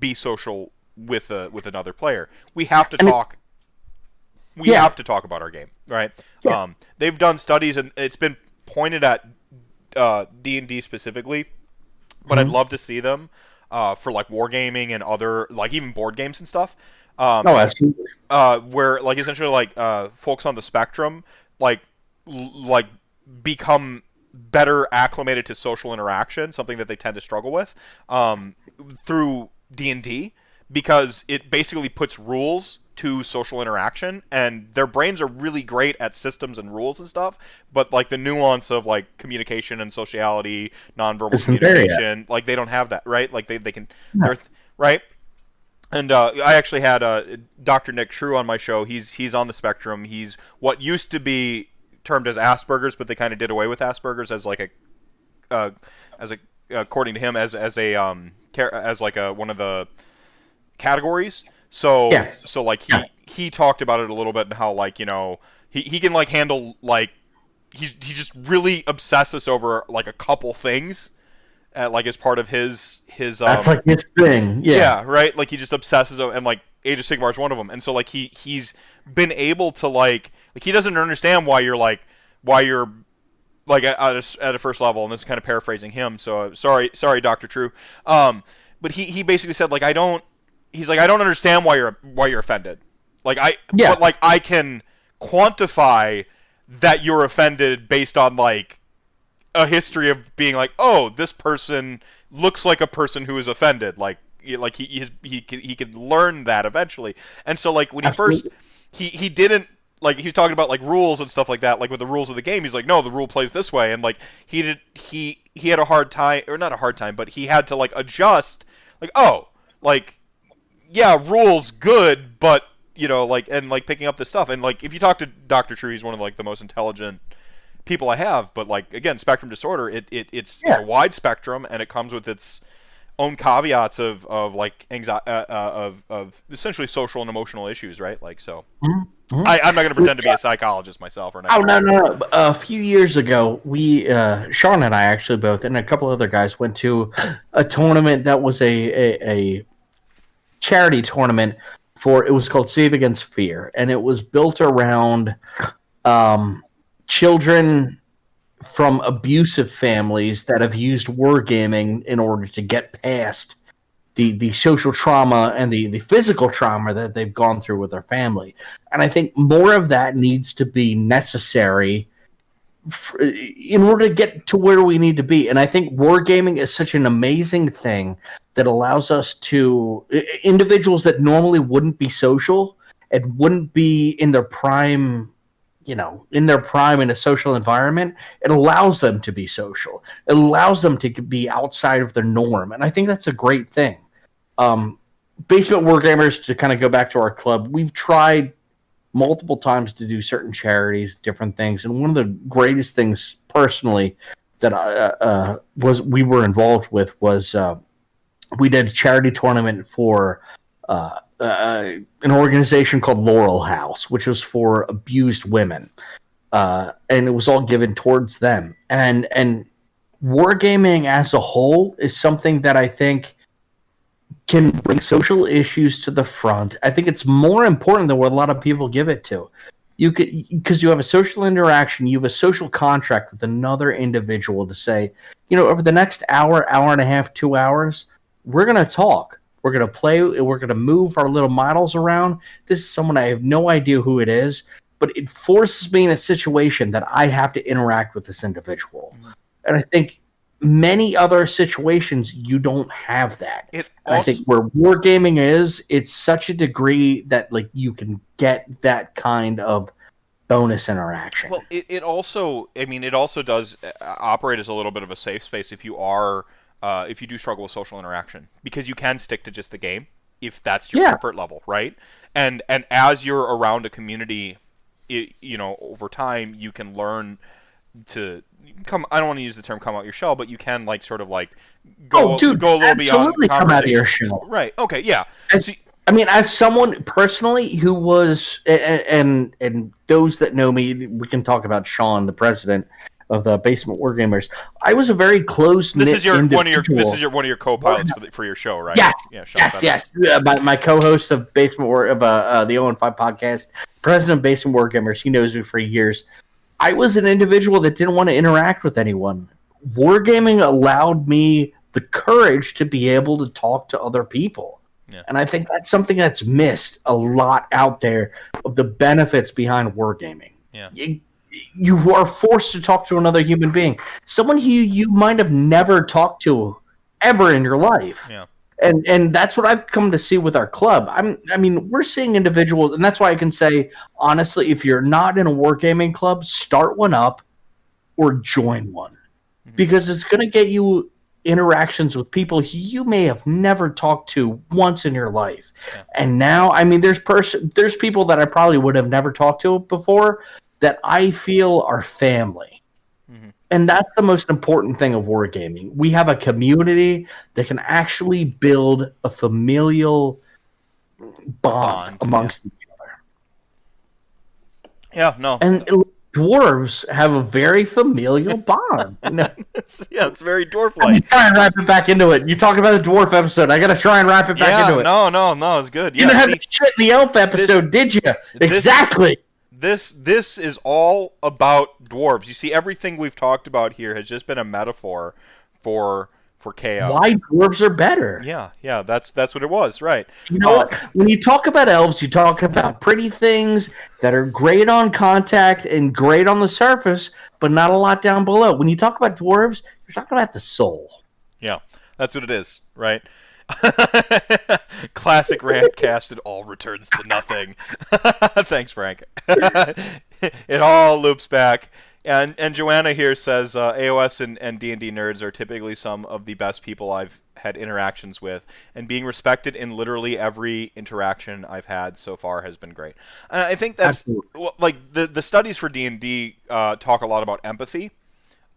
be social with a with another player. We have to talk. We yeah. have to talk about our game, right? Yeah. Um, they've done studies and it's been pointed at uh, D and D specifically but mm-hmm. I'd love to see them uh, for like wargaming and other like even board games and stuff. Um, oh, absolutely. Uh, where like essentially like uh, folks on the spectrum like l- like become better acclimated to social interaction, something that they tend to struggle with um, through D and D because it basically puts rules to social interaction and their brains are really great at systems and rules and stuff but like the nuance of like communication and sociality nonverbal communication like they don't have that right like they, they can no. right and uh, I actually had uh, Dr. Nick True on my show. He's he's on the spectrum. He's what used to be termed as Asperger's, but they kind of did away with Asperger's as like a uh, as a according to him as as a um as like a one of the categories. So yeah. so like he he talked about it a little bit and how like you know he, he can like handle like he he just really obsesses over like a couple things. At, like as part of his his um, that's like his thing yeah yeah right like he just obsesses over, and like Age of Sigmar is one of them and so like he he's been able to like like he doesn't understand why you're like why you're like at, at, a, at a first level and this is kind of paraphrasing him so uh, sorry sorry Dr. True um but he he basically said like I don't he's like, I don't understand why you're why you're offended. Like I, yeah. but like I can quantify that you're offended based on like a history of being like, oh, this person looks like a person who is offended. Like, like he he he could, he could learn that eventually. And so like when he Absolutely. first he he didn't like he was talking about like rules and stuff like that like with the rules of the game he's like no the rule plays this way and like he did he he had a hard time or not a hard time but he had to like adjust like oh like yeah, rules good, but you know, like and like picking up this stuff and like if you talk to Doctor True, he's one of like the most intelligent people I have. But like again, spectrum disorder, it, it it's, yeah. it's a wide spectrum and it comes with its own caveats of, of like anxiety uh, uh, of, of essentially social and emotional issues, right? Like so. Mm-hmm. I, am not going to pretend to be a psychologist myself or not. Oh no, no, no! A few years ago, we uh, Sean and I actually both, and a couple other guys went to a tournament that was a, a, a charity tournament for it was called Save Against Fear, and it was built around um, children from abusive families that have used wargaming in order to get past the the social trauma and the the physical trauma that they've gone through with their family. And i think more of that needs to be necessary in order to get to where we need to be. And i think wargaming is such an amazing thing that allows us to individuals that normally wouldn't be social and wouldn't be in their prime you know in their prime in a social environment it allows them to be social. It allows them to be outside of their norm and i think that's a great thing. Um, basement wargamers to kind of go back to our club we've tried multiple times to do certain charities different things and one of the greatest things personally that i uh, uh, was we were involved with was uh, we did a charity tournament for uh, uh, an organization called Laurel House, which was for abused women, uh, and it was all given towards them. And and wargaming as a whole is something that I think can bring social issues to the front. I think it's more important than what a lot of people give it to. You could because you have a social interaction, you have a social contract with another individual to say, you know, over the next hour, hour and a half, two hours, we're gonna talk. We're gonna play. We're gonna move our little models around. This is someone I have no idea who it is, but it forces me in a situation that I have to interact with this individual. And I think many other situations you don't have that. It And I think where wargaming is, it's such a degree that like you can get that kind of bonus interaction. Well, it, it also, I mean, it also does uh, operate as a little bit of a safe space if you are, uh, if you do struggle with social interaction, because you can stick to just the game if that's your Yeah. comfort level, right? And and as you're around a community, i you know, over time you can learn to come. I don't want to use the term "come out your shell," but you can like sort of like go oh, dude, go a little beyond come out of your shell. Right. Okay. Yeah. As- So, I mean, as someone personally who was, and and those that know me, we can talk about Sean, the president of the Basement Wargamers. I was a very close. this is your one of your this is your one of your co-pilots for, the, for your show, right? Yes, Yeah. Yes, yes. Uh, my, my co-host of Basement War of uh, uh, the Owen Five podcast, president of Basement Wargamers. He knows me for years. I was an individual that didn't want to interact with anyone. Wargaming allowed me the courage to be able to talk to other people. Yeah. And I think that's something that's missed a lot out there of the benefits behind wargaming. Yeah. You, you are forced to talk to another human being, someone who you might have never talked to ever in your life. Yeah. And and that's what I've come to see with our club. I'm I mean, we're seeing individuals and that's why I can say honestly, if you're not in a wargaming club, start one up or join one. Mhm. Because it's gonna get you interactions with people you may have never talked to once in your life. Yeah. And now, I mean, there's person, there's people that I probably would have never talked to before that I feel are family. Mhm. And that's the most important thing of wargaming. We have a community that can actually build a familial bond, Bond, amongst each other. Yeah. No. And dwarves have a very familial [laughs] bond. Yeah, it's very dwarf like. trying to wrap it back into it. You talk about the dwarf episode. I got to try and wrap it back Yeah, into it. no, no, no, it's good. you Yeah, didn't have the shit in the elf episode, did you? Exactly. this this this is all about dwarves. You see, everything we've talked about here has just been a metaphor for for chaos. Why dwarves are better. Yeah, yeah, that's that's what it was, right? You know Uh, what? When you talk about elves, you talk about pretty things that are great on contact and great on the surface, but not a lot down below. When you talk about dwarves, you're talking about the soul. Yeah, that's what it is, right? [laughs] Classic Rantcast. It all returns to nothing. [laughs] Thanks, Frank. [laughs] it all loops back. And and Joanna here says uh, AOS and, and D&D nerds are typically some of the best people I've had interactions with, and being respected in literally every interaction I've had so far has been great. And I think that's Absolutely. like the the studies for D&D uh, talk a lot about empathy,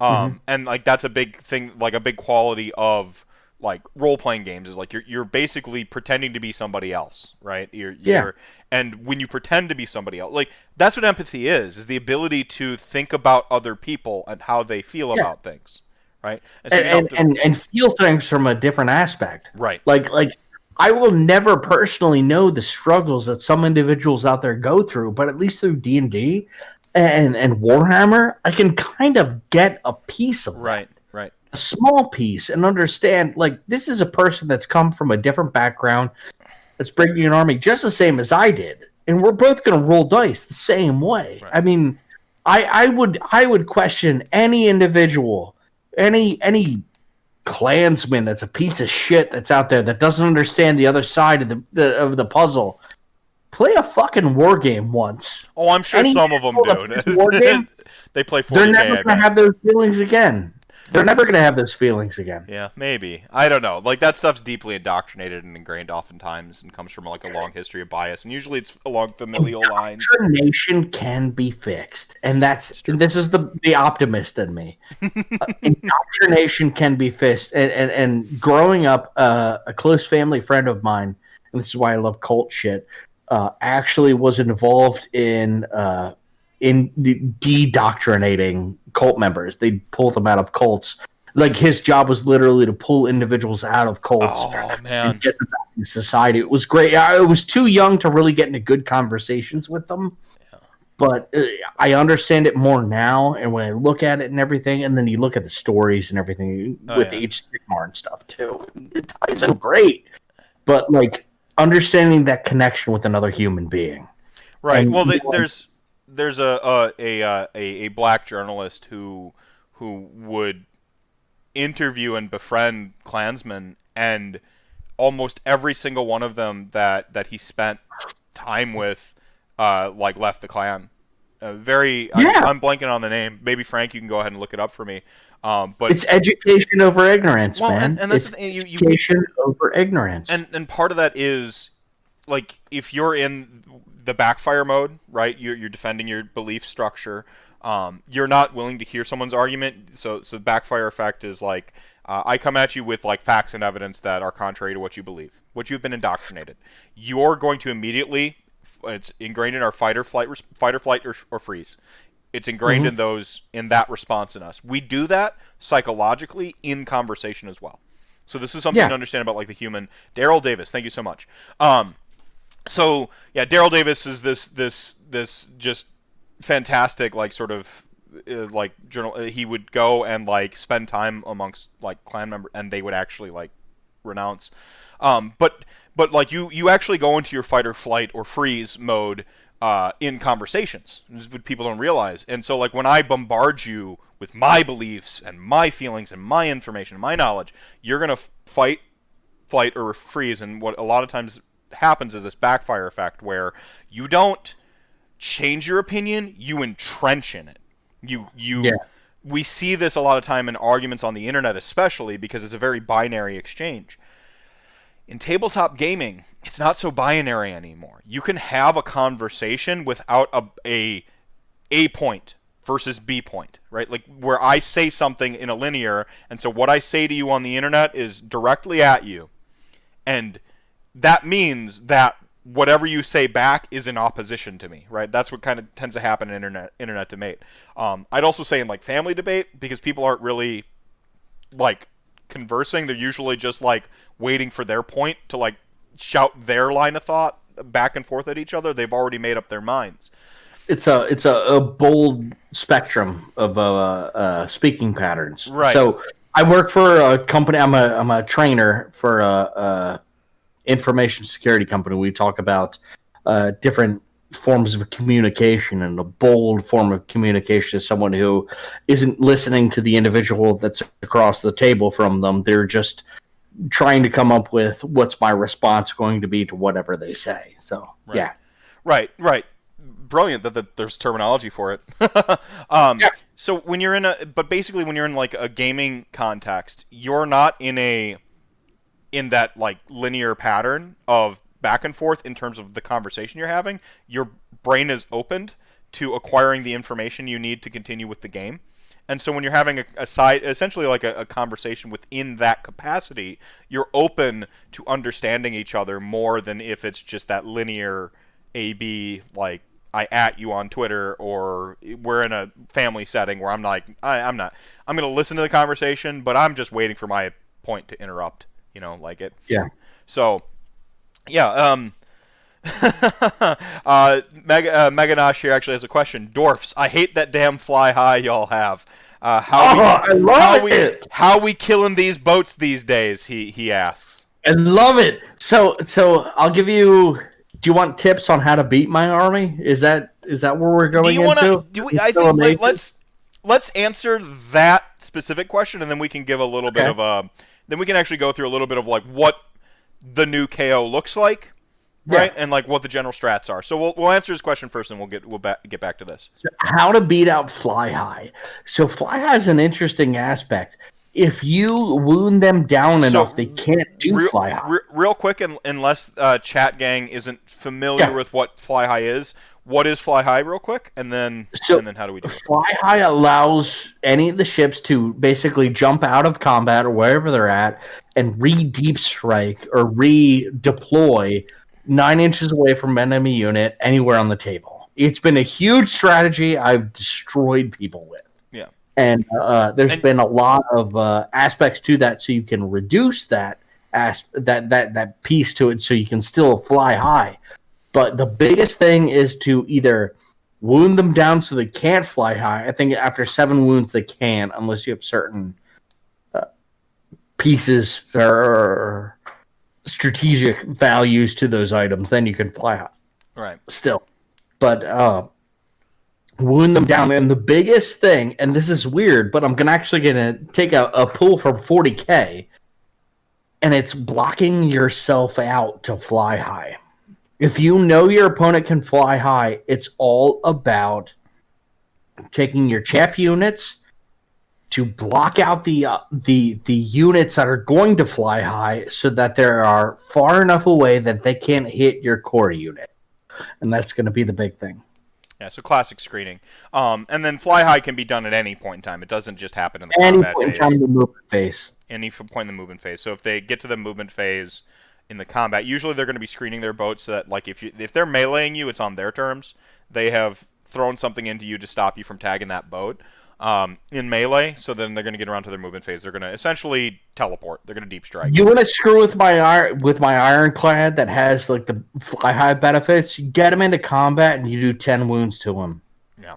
um, Mm-hmm. and like that's a big thing, like a big quality of like role playing games is like you're you're basically pretending to be somebody else, right? You're, Yeah. you're and when you pretend to be somebody else, like that's what empathy is, is the ability to think about other people and how they feel Yeah. about things, right? And so And, and, to- and, and feel things from a different aspect. right, Like like I will never personally know the struggles that some individuals out there go through, but at least through D and D, and and Warhammer, I can kind of get a piece of. Right, right. A small piece and understand like this is a person that's come from a different background that's bringing an army just the same as I did and we're both going to roll dice the same way Right. I mean I I would I would question any individual any any Klansman that's a piece of shit that's out there that doesn't understand the other side of the, the of the puzzle play a fucking war game once Oh, I'm sure Any some of them do. [laughs] game, they play 40k. they're never going to have those feelings again they're never going to have those feelings again Yeah, maybe. I don't know. Like that stuff's deeply indoctrinated and ingrained oftentimes and comes from like a long history of bias. And usually it's along familial lines. indoctrination can be fixed and that's this is the the optimist in me Uh, [laughs] indoctrination can be fixed and and, and growing up uh, a close family friend of mine and this is why i love cult shit uh, actually was involved in uh, in de-doctrinating cult members they pull them out of cults like his job was literally to pull individuals out of cults Oh man. and get them back in society. It was great. I was too young to really get into good conversations with them, but uh, I understand it more now. And when I look at it and everything, and then you look at the stories and everything Oh, with yeah. H. Sigmar and stuff too, it ties in great. But like understanding that connection with another human being. Right. And Well, you the, know- there's there's a a, a uh, a a black journalist who who would interview and befriend Klansmen, and almost every single one of them that that he spent time with, uh, like left the Klan. Uh, very. Yeah. I, I'm blanking on the name. Maybe Frank, you can go ahead and look it up for me. Um, but It's education over ignorance, well, man. and, and that's it's the thing, you, you education over ignorance. and and part of that is like if you're in the backfire mode right? You're, you're defending your belief structure. Um, you're not willing to hear someone's argument. So so the backfire effect is like uh, i come at you with like facts and evidence that are contrary to what you believe what you've been indoctrinated. You're going to immediately it's ingrained in our fight or flight fight or flight or, or freeze. It's ingrained in those in that response in us. We do that psychologically in conversation as well. So this is something Yeah. to understand about like the human. Daryl Davis, thank you so much. Um, so yeah, Daryl Davis is this this this just fantastic like sort of uh, like journal. uh, He would go and like spend time amongst like Klan members, and they would actually like renounce. Um, but but like you you actually go into your fight or flight or freeze mode uh, in conversations. What people don't realize. And so like when I bombard you with my beliefs and my feelings and my information and my knowledge, you're gonna fight, flight, or freeze. And what a lot of times happens is this backfire effect where you don't change your opinion, you entrench in it. You you Yeah. we see this a lot of time in arguments on the internet especially because it's a very binary exchange. In tabletop gaming, it's not so binary anymore. You can have a conversation without a a, a point versus B point, right? Like where I say something in a linear, and so what I say to you on the internet is directly at you, and that means that whatever you say back is in opposition to me, right? That's what kind of tends to happen in internet internet debate. Um, I'd also say in like family debate because people aren't really like conversing; they're usually just like waiting for their point to like shout their line of thought back and forth at each other. They've already made up their minds. it's a it's a, a bold spectrum of uh, uh, speaking patterns. Right. So I work for a company. I'm a I'm a trainer for a, a information security company. We talk about uh, different forms of communication, and a bold form of communication is someone who isn't listening to the individual that's across the table from them. They're just trying to come up with what's my response going to be to whatever they say. So Right. yeah. Right, right. Brilliant that, that there's terminology for it. [laughs] um, Yeah. So when you're in a, but basically when you're in like a gaming context, you're not in a, in that like linear pattern of back and forth in terms of the conversation you're having. Your brain is opened to acquiring the information you need to continue with the game. And so when you're having a, a side, essentially like a, a conversation within that capacity, you're open to understanding each other more than if it's just that linear A B like I at you on Twitter or we're in a family setting where I'm like I, I'm not I'm gonna listen to the conversation, but I'm just waiting for my point to interrupt. You know, like it. Yeah. So, yeah. Um. [laughs] uh, Meg- uh, Meganosh here actually has a question. Dwarfs, I hate that damn fly high y'all have. Uh, how we, Oh, I love how we it. how we killing these boats these days? He he asks. I love it. So so I'll give you. Do you want tips on how to beat my army? Is that is that where we're going Do you into? to? Do we? It's I think amazing. let's let's answer that specific question, and then we can give a little bit of a. Then we can actually go through a little bit of like what the new KO looks like, Yeah. right? And like what the general strats are. So we'll, we'll answer his question first, and we'll get we'll ba- get back to this. how to beat out fly high. So fly high is an interesting aspect. If you wound them down So, enough, they can't do real, fly high. re- real quick, and unless uh, chat gang isn't familiar Yeah. with what fly high is, what is fly high, real quick, and then So- and then how do we do it? Fly high allows any of the ships to basically jump out of combat or wherever they're at and re deep strike or redeploy nine inches away from an enemy unit anywhere on the table. It's been a huge strategy I've destroyed people with. Yeah. And uh, there's And- been a lot of uh, aspects to that, so you can reduce that as that that that piece to it, so you can still fly high. But the biggest thing is to either wound them down so they can't fly high. I think after seven wounds they can, unless you have certain uh, pieces or strategic values to those items. Then you can fly high Right. still. But uh, wound them down. And the biggest thing, and this is weird, but I'm gonna actually gonna take a, a pull from 40k, and it's blocking yourself out to fly high. If you know your opponent can fly high, it's all about taking your chaff units to block out the uh, the the units that are going to fly high so that they are far enough away that they can't hit your core unit and that's going to be the big thing Yeah, so classic screening. Um, and then fly high can be done at any point in time. It doesn't just happen in the any combat point in phase. time to move the face Any point in the movement phase. So if they get to the movement phase in the combat, usually they're going to be screening their boat so that like if you if they're meleeing you, it's on their terms. They have thrown something into you to stop you from tagging that boat. Um, in melee, so then they're going to get around to their movement phase. They're going to essentially teleport. They're going to deep strike. you want to screw with my iron with my ironclad that has like the fly high benefits you get him into combat and you do 10 wounds to him Yeah.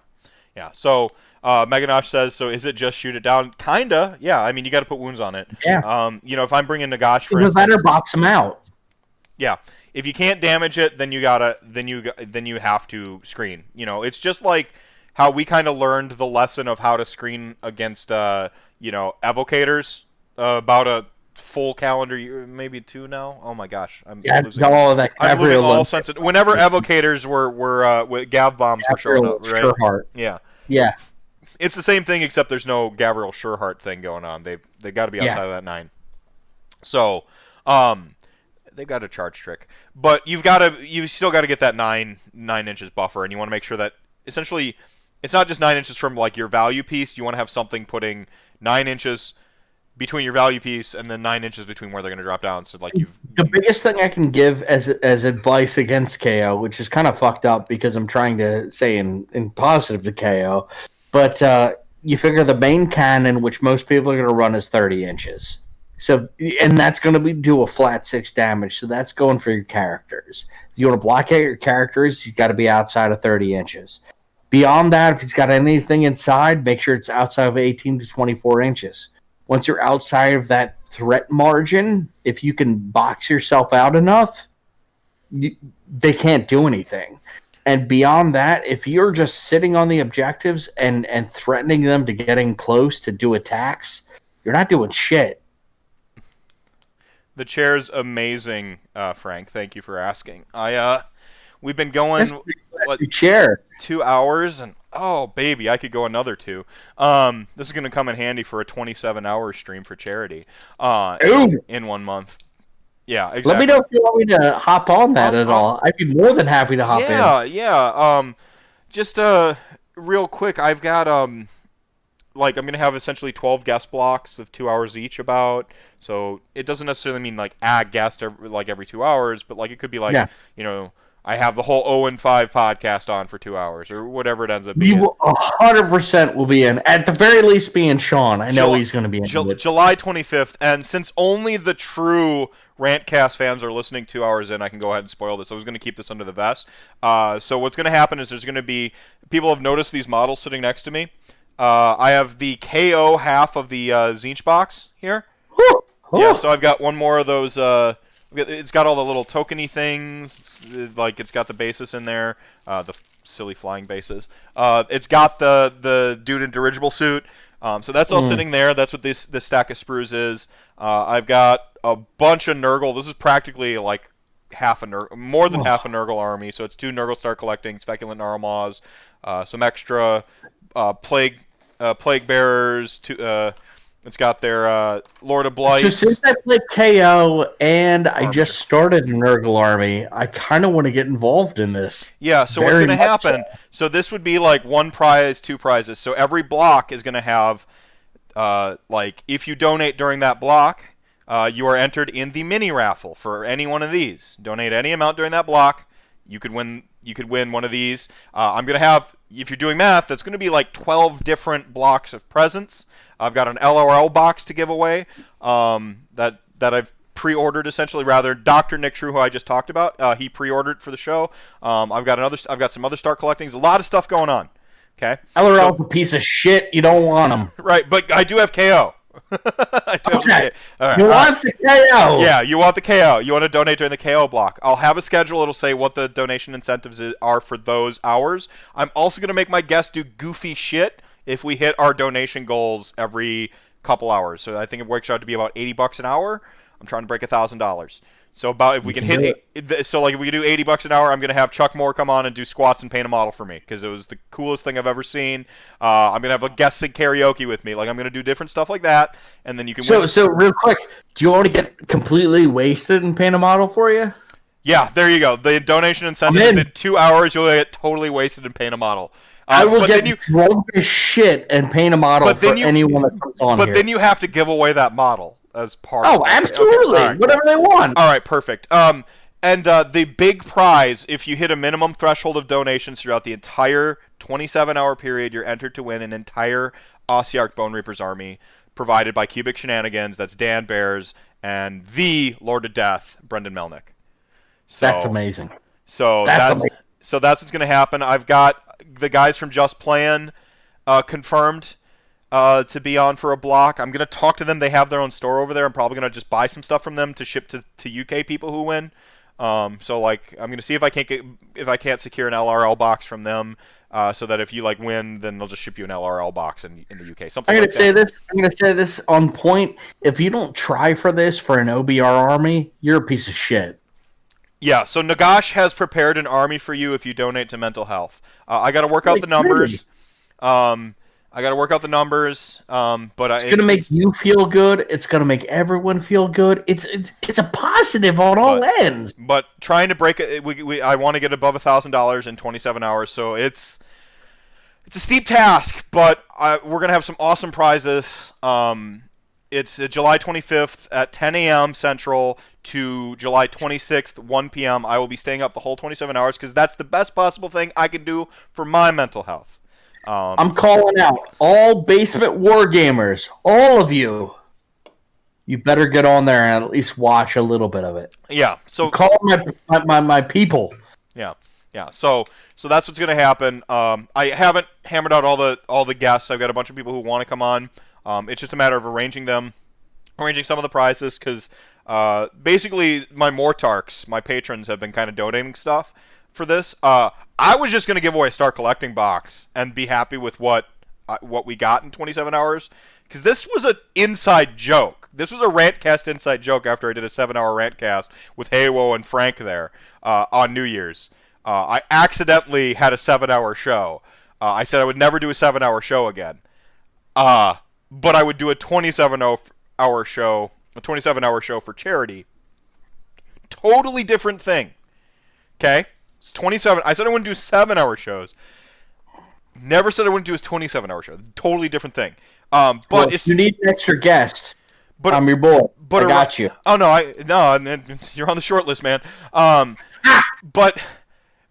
Yeah. So uh, Meganosh says, so is it just shoot it down? Kinda. Yeah. I mean, you got to put wounds on it. Yeah. Um, you know, if I'm bringing Nagash for instance, better box him out yeah. If you can't damage it, then you gotta, then you, then you have to screen. You know, it's just like how we kind of learned the lesson of how to screen against, uh, you know, evocators uh, about a full calendar year, maybe two now. Oh my gosh, I'm yeah losing. all of that I'm losing all sense. Of, whenever evocators were were uh, with gav bombs were showing up, right? Sureheart. Yeah. yeah it's the same thing except there's no Gavriel Sureheart thing going on. They've they got to be Yeah. outside of that nine. So, um, they got a charge trick, but you've got to you still got to get that nine nine inches buffer, and you want to make sure that essentially it's not just nine inches from like your value piece. You want to have something putting nine inches between your value piece and then nine inches between where they're going to drop down. So like you've the biggest thing I can give as as advice against KO, which is kind of fucked up because I'm trying to say in, in positive to KO, but uh, you figure the main cannon, which most people are going to run, is 30 inches. So, and that's going to be do a flat six damage. So that's going for your characters. If you want to block out your characters, he's got to be outside of 30 inches. Beyond that, if he's got anything inside, make sure it's outside of 18 to 24 inches. Once you're outside of that threat margin, if you can box yourself out enough, you, they can't do anything. And beyond that, if you're just sitting on the objectives and and threatening them to getting close to do attacks, you're not doing shit. The chair's amazing, uh, Frank. Thank you for asking. I uh, we've been going. What, chair. two hours and oh baby i could go another two um this is going to come in handy for a 27 hour stream for charity uh Ooh. in one month yeah exactly Let me know if you want me to hop on that I'll- at all. I'd be more than happy to hop in. yeah yeah um just uh real quick i've got um like i'm gonna have essentially 12 guest blocks of two hours each about so it doesn't necessarily mean like a guest every, like every two hours but like it could be like Yeah. you know I have the whole 0 and 5 podcast on for two hours or whatever it ends up being. You hundred percent will be in. At the very least, being Sean. I know July- he's going to be in. Ju- July 25th, and since only the true Rantcast fans are listening two hours in, I can go ahead and spoil this. I was going to keep this under the vest. Uh, so what's going to happen is there's going to be people have noticed these models sitting next to me. Uh, I have the KO half of the uh, Tzeentch box here. Yeah, so I've got one more of those. Uh, it's got all the little tokeny things. It's, like it's got the bases in there, uh, the silly flying bases. Uh, it's got the the dude in dirigible suit. Um, so that's all Mm. sitting there. That's what this this stack of sprues is. Uh, I've got a bunch of Nurgle. This is practically like half a Nurgle, more than Oh. half a Nurgle army. So it's two Nurgle Star collecting, Speculant Narwhals, uh, some extra uh, plague uh, plague bearers. To, uh, it's got their uh, Lord of Blight. So since I played KO and I just started an Nurgle army, I kind of want to get involved in this. Yeah, so what's going to happen? So this would be like one prize, two prizes. So every block is going to have, uh, like, if you donate during that block, uh, you are entered in the mini raffle for any one of these. Donate any amount during that block, you could win. You could win one of these. Uh, I'm going to have, if you're doing math, that's going to be like 12 different blocks of presents. I've got an LRL box to give away um, that that I've pre-ordered essentially. Rather, Dr. Nick True, who I just talked about, uh, he pre-ordered for the show. Um, I've got another. I've got some other start collectings. A lot of stuff going on. Okay, LRL's a piece of shit. You don't want them. [laughs] right, but I do have KO. [laughs] I do Okay. KO. All right, You right. want the KO? Yeah, you want the KO. You want to donate during the KO block. I'll have a schedule. It'll say what the donation incentives are for those hours. I'm also going to make my guests do goofy shit if we hit our donation goals every couple hours. So I think it works out to be about 80 bucks an hour. I'm trying to break a thousand dollars. So about if we can hit so like if we can do 80 bucks an hour, I'm gonna have Chuck Moore come on and do squats and paint a model for me because it was the coolest thing I've ever seen. Uh, I'm gonna have a guest sing karaoke with me. Like I'm gonna do different stuff like that, and then you can So, win. so real quick, do you want to get completely wasted and paint a model for you? Yeah, there you go. The donation incentive is in. two hours. You'll get totally wasted and paint a model. Uh, I will but get you, drunk as shit and paint a model But then for you- anyone that comes on but here. then you have to give away that model as part. oh, of it. Okay, absolutely. Whatever they want. All right, perfect. Um, and uh, the big prize, if you hit a minimum threshold of donations throughout the entire 27-hour period, you're entered to win an entire Ossiarch Bone Reapers army provided by Cubic Shenanigans. That's Dan Bears and the Lord of Death, Brendan Melnick. So, That's amazing. So That's that's, amazing. so that's what's going to happen. I've got the guys from Just Plan uh, confirmed uh, to be on for a block. I'm going to talk to them. They have their own store over there. I'm probably going to just buy some stuff from them to ship to, to UK people who win. Um, so like I'm going to see if I can't get if I can't secure an LRL box from them. Uh, so that if you like win, then they'll just ship you an LRL box in, in the UK. Something I'm gonna like say that. this. I'm gonna say this on point. If you don't try for this for an OBR army, you're a piece of shit. Yeah, so Nagash has prepared an army for you if you donate to mental health. Uh, I got to work out Like, the numbers. Um, I got to work out the numbers. Um, but I, It's gonna make you feel good. It's gonna make everyone feel good. It's it's it's a positive on all But- ends. but trying to break it, we, we, I want to get above a thousand dollars in 27 hours. So it's it's a steep task, but I, we're gonna have some awesome prizes. Um, it's uh, July 25th at 10 a.m. Central to July 26th 1 p.m. I will be staying up the whole 27 hours because that's the best possible thing I can do for my mental health. Um, I'm calling out all basement war gamers, all of you. You better get on there and at least watch a little bit of it. yeah, so Call my my, my, my people. Yeah, yeah. So so that's what's going to happen. Um, I haven't hammered out all the all the guests. I've got a bunch of people who want to come on. Um, it's just a matter of arranging them, arranging some of the prizes because uh, basically my Mortarks, my patrons, have been kind of donating stuff for this. Uh, I was just going to give away a Star Collecting box and be happy with what uh, what we got in 27 hours because this was an inside joke. This was a rantcast inside joke after I did a seven-hour rantcast with Haywo and Frank there uh, on New Year's. Uh, I accidentally had a seven-hour show. Uh, I said I would never do a seven-hour show again. Uh, but I would do a 27-hour show, a 27-hour show for charity. Totally different thing. Okay? It's 27. I said I wouldn't do seven-hour shows. Never said I wouldn't do a 27-hour show. Totally different thing. Um, but Well, if you need an extra guest, but I'm your boy. but I got you. Oh no, I no, you're on the short list, man. Um, [laughs] but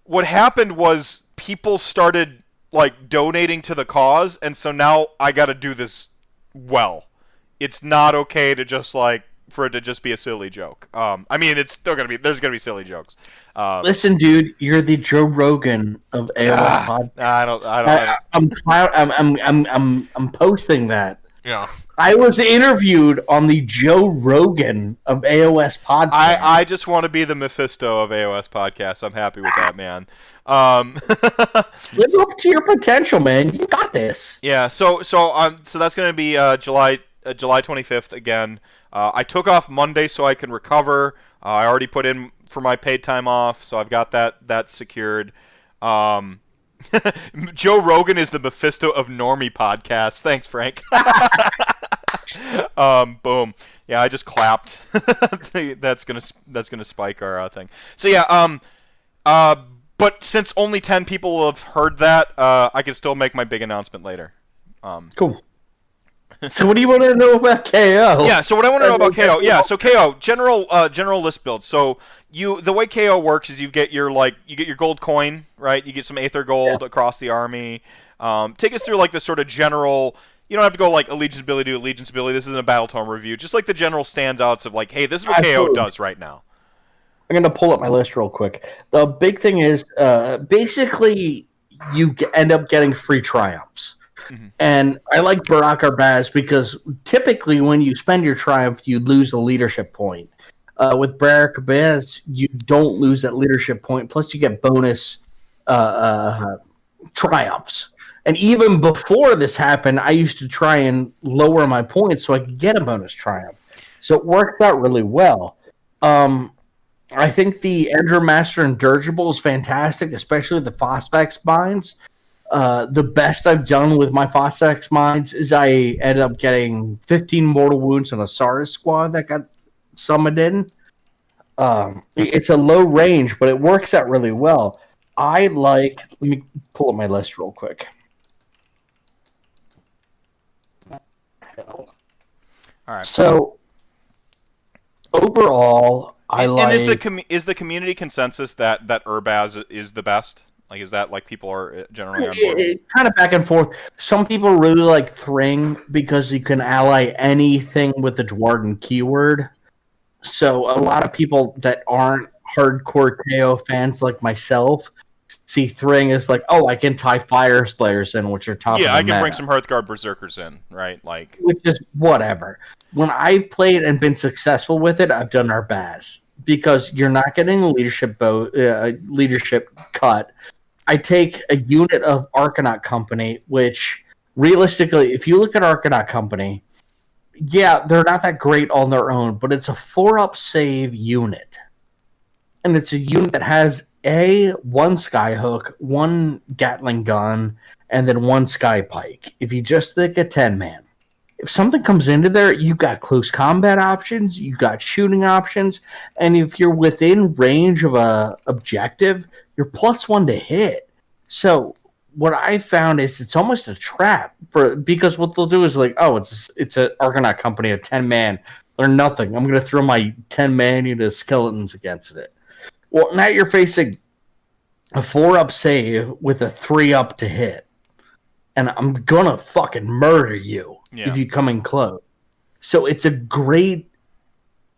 what happened was people started like donating to the cause, and so now I got to do this well. It's not okay to just like for it to just be a silly joke. Um, I mean, it's still gonna be there's gonna be silly jokes. Um, Listen, dude, you're the Joe Rogan of AOS ah, pod. I don't. I don't. I I, don't I'm, cloud, I'm, I'm, I'm, I'm, I'm posting that. yeah. I was interviewed on the Joe Rogan of AOS podcast. I, I just want to be the Mephisto of AOS podcast. I'm happy with that, man. Um, [laughs] live up to your potential, man. You got this. yeah. So so um so that's gonna be uh, July uh, July 25th again. Uh, I took off Monday so I can recover. Uh, I already put in for my paid time off, so I've got that that secured. Um, [laughs] Joe Rogan is the Mephisto of Normie podcasts. Thanks, Frank. [laughs] um, boom. Yeah, I just clapped. [laughs] that's gonna that's gonna spike our uh, thing. So yeah. Um. Uh. But since only ten people have heard that, uh, I can still make my big announcement later. Um. Cool. So, what do you want to know about KO? Yeah. So what I want to know about KO? Yeah. So KO general uh, general list build. So you the way KO works is you get your like you get your gold coin right. You get some Aether gold across the army. Um, take us through like the sort of general. You don't have to go like allegiance ability to allegiance ability. This isn't a battle tome review. Just like the general standouts of like, hey, this is what KO does right now. I'm gonna pull up my list real quick. The big thing is, uh, basically, you g- end up getting free triumphs, Mhm. and I like Barak Urbaz because typically when you spend your triumph, you lose a leadership point. Uh, with Barak Urbaz, you don't lose that leadership point. Plus, you get bonus uh, uh, triumphs. And even before this happened, I used to try and lower my points so I could get a bonus triumph. So it worked out really well. Um, I think the Endrinmaster and Dirigible is fantastic, especially the Phosphex mines. Uh, the best I've done with my Phosphex mines is I ended up getting 15 mortal wounds on a Saurus squad that got summoned in. Um, it's a low range, but it works out really well. I like. Let me pull up my list real quick. All right. So overall, I and, like. and is the com- is the community consensus that that Urbaz is the best? Like, is that like people are uh, generally on board? kind of back and forth. Some people really like Thryng because you can ally anything with the Duardin keyword. So a lot of people that aren't hardcore KO fans like myself see Thryng as like, oh, I can tie Fyreslayers in, which are top. Yeah, I can meta, bring some Hearthguard Berserkers in, right? Like, which is whatever. When I've played and been successful with it, I've done Urbaz because you're not getting a leadership bo- uh, leadership cut. I take a unit of Arkanaut Company, which realistically, if you look at Arkanaut Company, yeah, they're not that great on their own, but it's a four up save unit. And it's a unit that has a one skyhook, one Gatling gun, and then one sky pike. If you just think a 10 man. If something comes into there, you've got close combat options, you've got shooting options, and if you're within range of a objective, you're plus one to hit. So what I found is it's almost a trap for because what they'll do is like, oh, it's it's an Arkanaut company, a ten man. They're nothing. I'm gonna throw my ten man unit of skeletons against it. Well, now you're facing a four up save with a three up to hit, and I'm gonna fucking murder you Yeah. if you come in close. So it's a great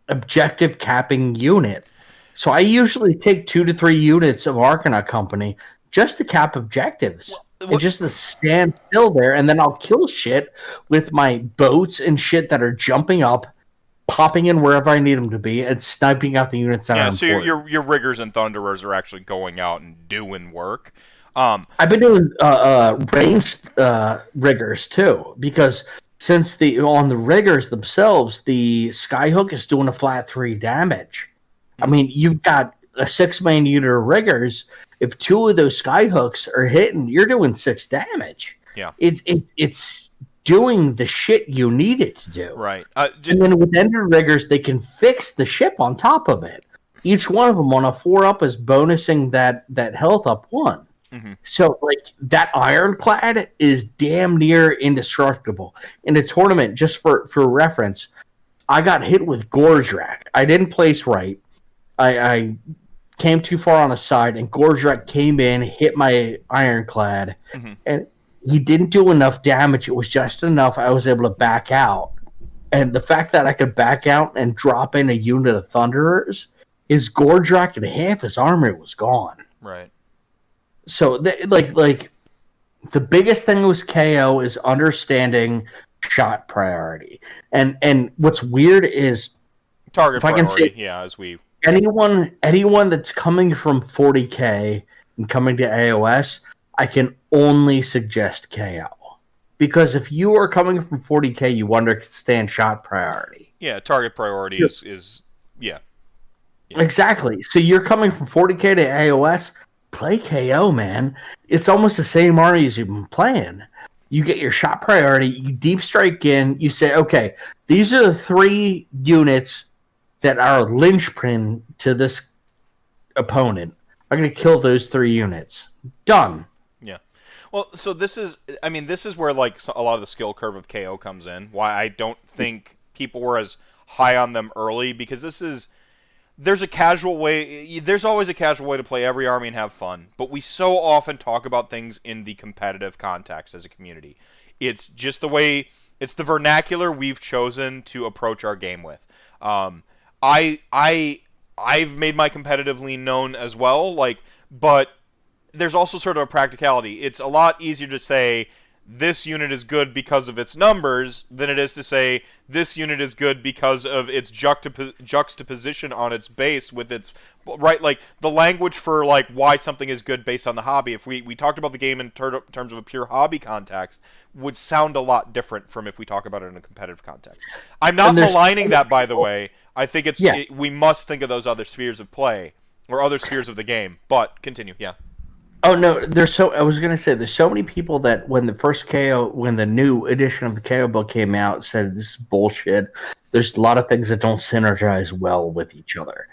objective capping unit. So I usually take two to three units of Arkanaut Company just to cap objectives. and just to stand still there, and then I'll kill shit with my boats and shit that are jumping up, popping in wherever I need them to be, and sniping out the units that yeah. are So your, your your riggers and thunderers are actually going out and doing work. Um, I've been doing uh, uh, ranged uh, riggers too, because since the on the riggers themselves, the skyhook is doing a flat three damage. I mean, you've got a six man unit of riggers. If two of those skyhooks are hitting, you're doing six damage. Yeah. it's it, it's doing the shit you need it to do. right. Uh, And then with Endrinriggers, they can fix the ship on top of it. Each one of them on a four up is bonusing that that health up one. Mhm. So like that ironclad is damn near indestructible. In a tournament, just for for reference, I got hit with Gordrakk. I didn't place right. I, I came too far on the side, and Gordrakk came in, hit my ironclad, Mhm. and he didn't do enough damage. It was just enough. I was able to back out, and the fact that I could back out and drop in a unit of Thunderers, his Gordrakk and half his armor was gone. Right. So, th- like, like the biggest thing was KO is understanding shot priority, and and what's weird is Target If I can priority. say- yeah, as we. Anyone anyone that's coming from 40k and coming to AOS, I can only suggest KO. Because if you are coming from 40k, you understand shot priority. Yeah, target priority Sure. is is yeah. Exactly. So you're coming from 40k to AOS, play KO, man. It's almost the same army as you've been playing. You get your shot priority, you deep strike in, you say, okay, these are the three units that are linchpin to this opponent. I'm going to kill those three units. Done. Yeah. Well, so this is, I mean, this is where like a lot of the skill curve of KO comes in. Why I don't think people were as high on them early because this is, there's a casual way, there's always a casual way to play every army and have fun. But we so often talk about things in the competitive context as a community. It's just the way, it's the vernacular we've chosen to approach our game with. Um, I, I, I've made my competitive lean known as well, like, but there's also sort of a practicality. It's a lot easier to say this unit is good because of its numbers than it is to say this unit is good because of its juxtap- juxtaposition on its base with its right? Like the language for like why something is good based on the hobby. If we, we talked about the game in ter- terms of a pure hobby context would sound a lot different from if we talk about it in a competitive context. I'm not maligning that by the oh. way i think it's Yeah. it, we must think of those other spheres of play or other spheres of the game but continue yeah Oh no, there's so I was gonna say there's so many people that when the first KO when the new edition of the KO book came out said this is bullshit. There's a lot of things that don't synergize well with each other.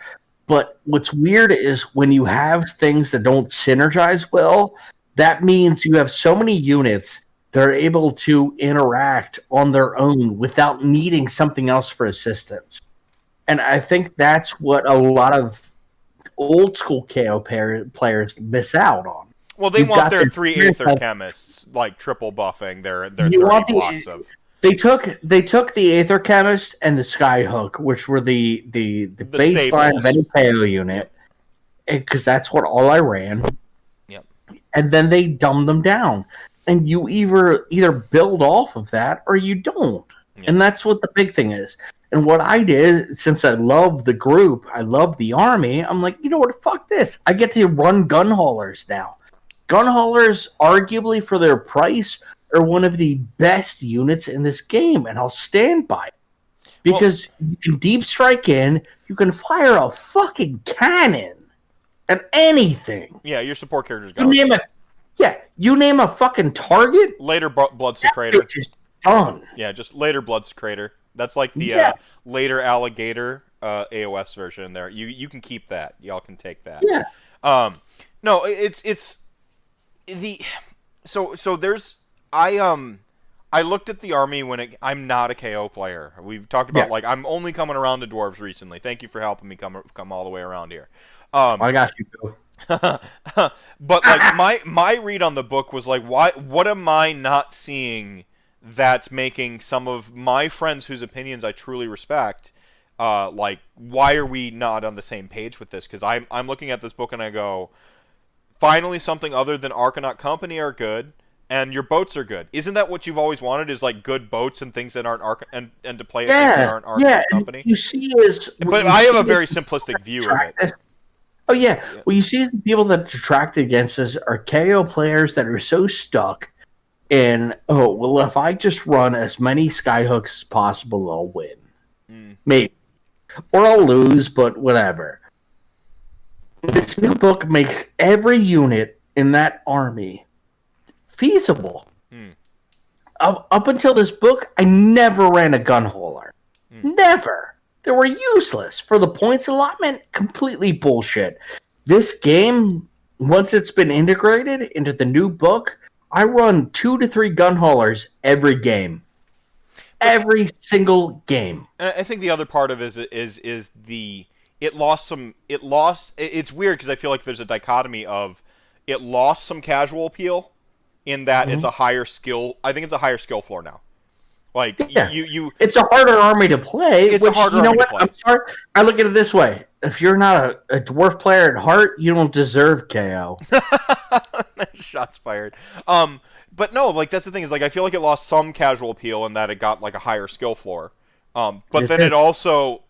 But what's weird is when you have things that don't synergize well, that means you have so many units that are able to interact on their own without needing something else for assistance. And I think that's what a lot of old school KO players miss out on. Well, they You've want their the three Aether-Khemists like triple buffing their their You thirty the- blocks of. They took they took the Aether-Khemist and the Skyhook, which were the the, the, The baseline of any KO unit, because that's what all I ran. Yep. And then they dumb them down, and you either either build off of that or you don't, and that's what the big thing is. And what I did, since I love the group, I love the army. I'm like, you know what? Fuck this. I get to run gun haulers now. Gun haulers, arguably for their price, are one of the best units in this game, and I'll stand by it. Because you can deep strike in, you can fire a fucking cannon and anything. Yeah, your support characters You got name a yeah, you name a fucking target, later bu- blood that secretor. done. Yeah, just later Bloodsecrator. That's like the Yeah. uh, later alligator uh, AOS version. There, you you can keep that. Y'all can take that. Yeah. Um, no, it's it's the so so there's I um I looked at the army when it, I'm not a KO player. We've talked about Yeah. like I'm only coming around to dwarves recently. Thank you for helping me come come all the way around here. Um, I got you. Bill. [laughs] but like my my read on the book was like why what am I not seeing that's making some of my friends whose opinions I truly respect uh, like why are we not on the same page with this because I'm, I'm looking at this book and I go finally something other than Arkanaut Company are good and your boats are good isn't that what you've always wanted is like good boats and things that aren't Arc and, and to play things that Yeah, aren't Arkanaut yeah. Company You see is, but I have a very simplistic view of it Oh yeah. Yeah. Well, you see, the people that detract against us are KO players that are so stuck in. Oh well, if I just run as many skyhooks as possible, I'll win. Mm. Maybe, or I'll lose, but whatever. This new book makes every unit in that army feasible. Hmm. Up, up until this book, I never ran a gun hauler. Hmm. Never. They were useless for the points allotment. Completely bullshit. This game, once it's been integrated into the new book, I run two to three gun haulers every game. Every single game. And I think the other part of it is is is the it lost some. It lost. It's weird because I feel like there's a dichotomy of it lost some casual appeal in that it's mm-hmm. a higher skill. I think it's a higher skill floor now. Like Yeah. you, you, It's a harder army to play. It's a harder you know army to play. I'm sorry. I look at it this way: if you're not a, a dwarf player at heart, you don't deserve KO. [laughs] [laughs] shots fired. Um, but no, like that's the thing is like I feel like it lost some casual appeal in that it got like a higher skill floor. Um, but then it also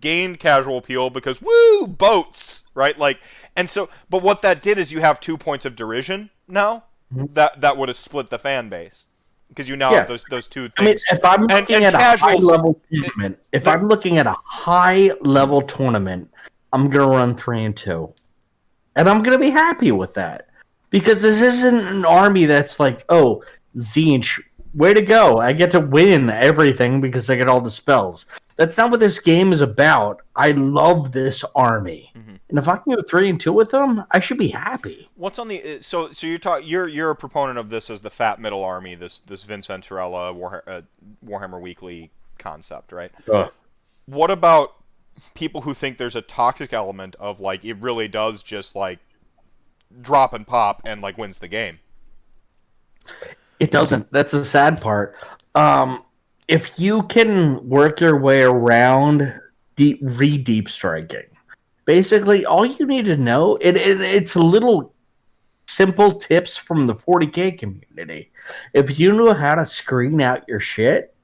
gained casual appeal because woo boats, right? Like, and so, but what that did is you have two points of derision now Mhm. that that would have split the fan base because you now Yeah. have those those two things. I mean, if I'm looking and at a high level tournament, if the- I'm looking at a high level tournament, I'm gonna run three and two, and I'm gonna be happy with that because this isn't an army that's like, oh, Tzeentch, way to go! I get to win everything because I get all the spells. That's not what this game is about. I love this army, Mhm. and if I can go three and two with them, I should be happy. What's on the uh, so so you're talking you're you're a proponent of this as the fat middle army this this Vince Venturella War, uh, Warhammer Weekly concept right? what about people who think there's a toxic element of like it really does just like drop and pop and like wins the game It doesn't. That's the sad part. Um, if you can work your way around deep, re deep striking, basically all you need to know it, it it's little simple tips from the 40k community. If you know how to screen out your shit,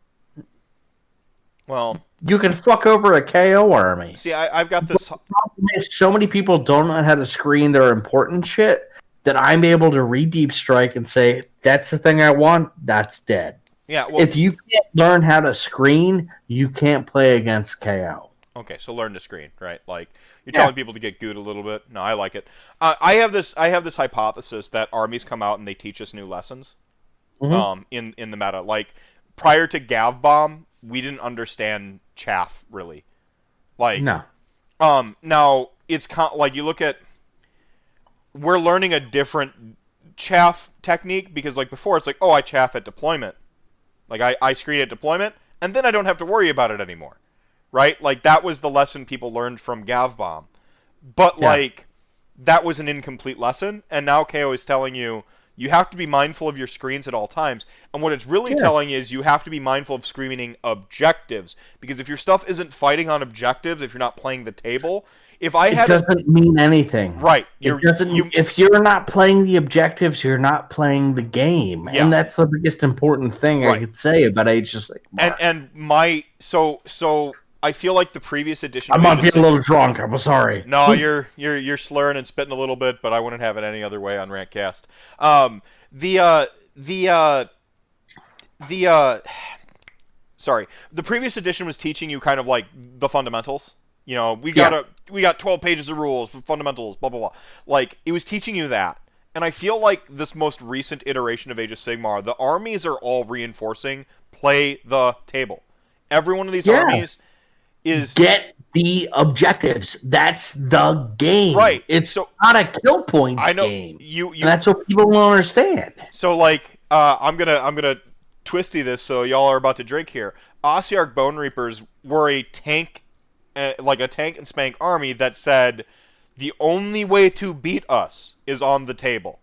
well you can fuck over a KO army. see I, i've got this problem is so many people don't know how to screen their important shit that I'm able to read deep strike and say that's the thing I want. That's dead. yeah well if you can't learn how to screen, you can't play against KO. okay so learn to screen right like you're Yeah. telling people to get good a little bit no i like it uh, i have this i have this hypothesis that armies come out and they teach us new lessons Mhm. um in in the meta like prior to gav bomb we didn't understand chaff really like No, Um, now it's con- like you look at we're learning a different chaff technique because like before it's like oh I chaff at deployment, like I I screen at deployment and then I don't have to worry about it anymore, right? Like that was the lesson people learned from Gav Bomb, but Yeah. like that was an incomplete lesson, and now KO is telling you you have to be mindful of your screens at all times. And what it's really Yeah. telling is you have to be mindful of screening objectives because if your stuff isn't fighting on objectives, if you're not playing the table, if I it had a, doesn't mean anything. right, It you're, doesn't. you, if you're not playing the objectives, you're not playing the game, Yeah. and that's the biggest important thing Right. I could say about Age Sigmar. and and my so so I feel like the previous edition. I might be a little drunk. I'm sorry. No, [laughs] you're you're you're slurring and spitting a little bit, but I wouldn't have it any other way on Rantcast. Um, the uh, the uh, the uh, sorry, the previous edition was teaching you kind of like the fundamentals. You know, we got Yeah. a we got twelve pages of rules, fundamentals, blah blah blah. Like it was teaching you that, and I feel like this most recent iteration of Age of Sigmar, the armies are all reinforcing play the table. Every one of these Yeah. armies is Get the objectives. That's the game. Right. It's So- not a kill points I know game. you you that's what people don't understand. So like, uh, I'm gonna I'm gonna twisty this so y'all are about to drink here. Ossiarch Bone Reapers were a tank, uh, like a tank and spank army that said the only way to beat us is on the table,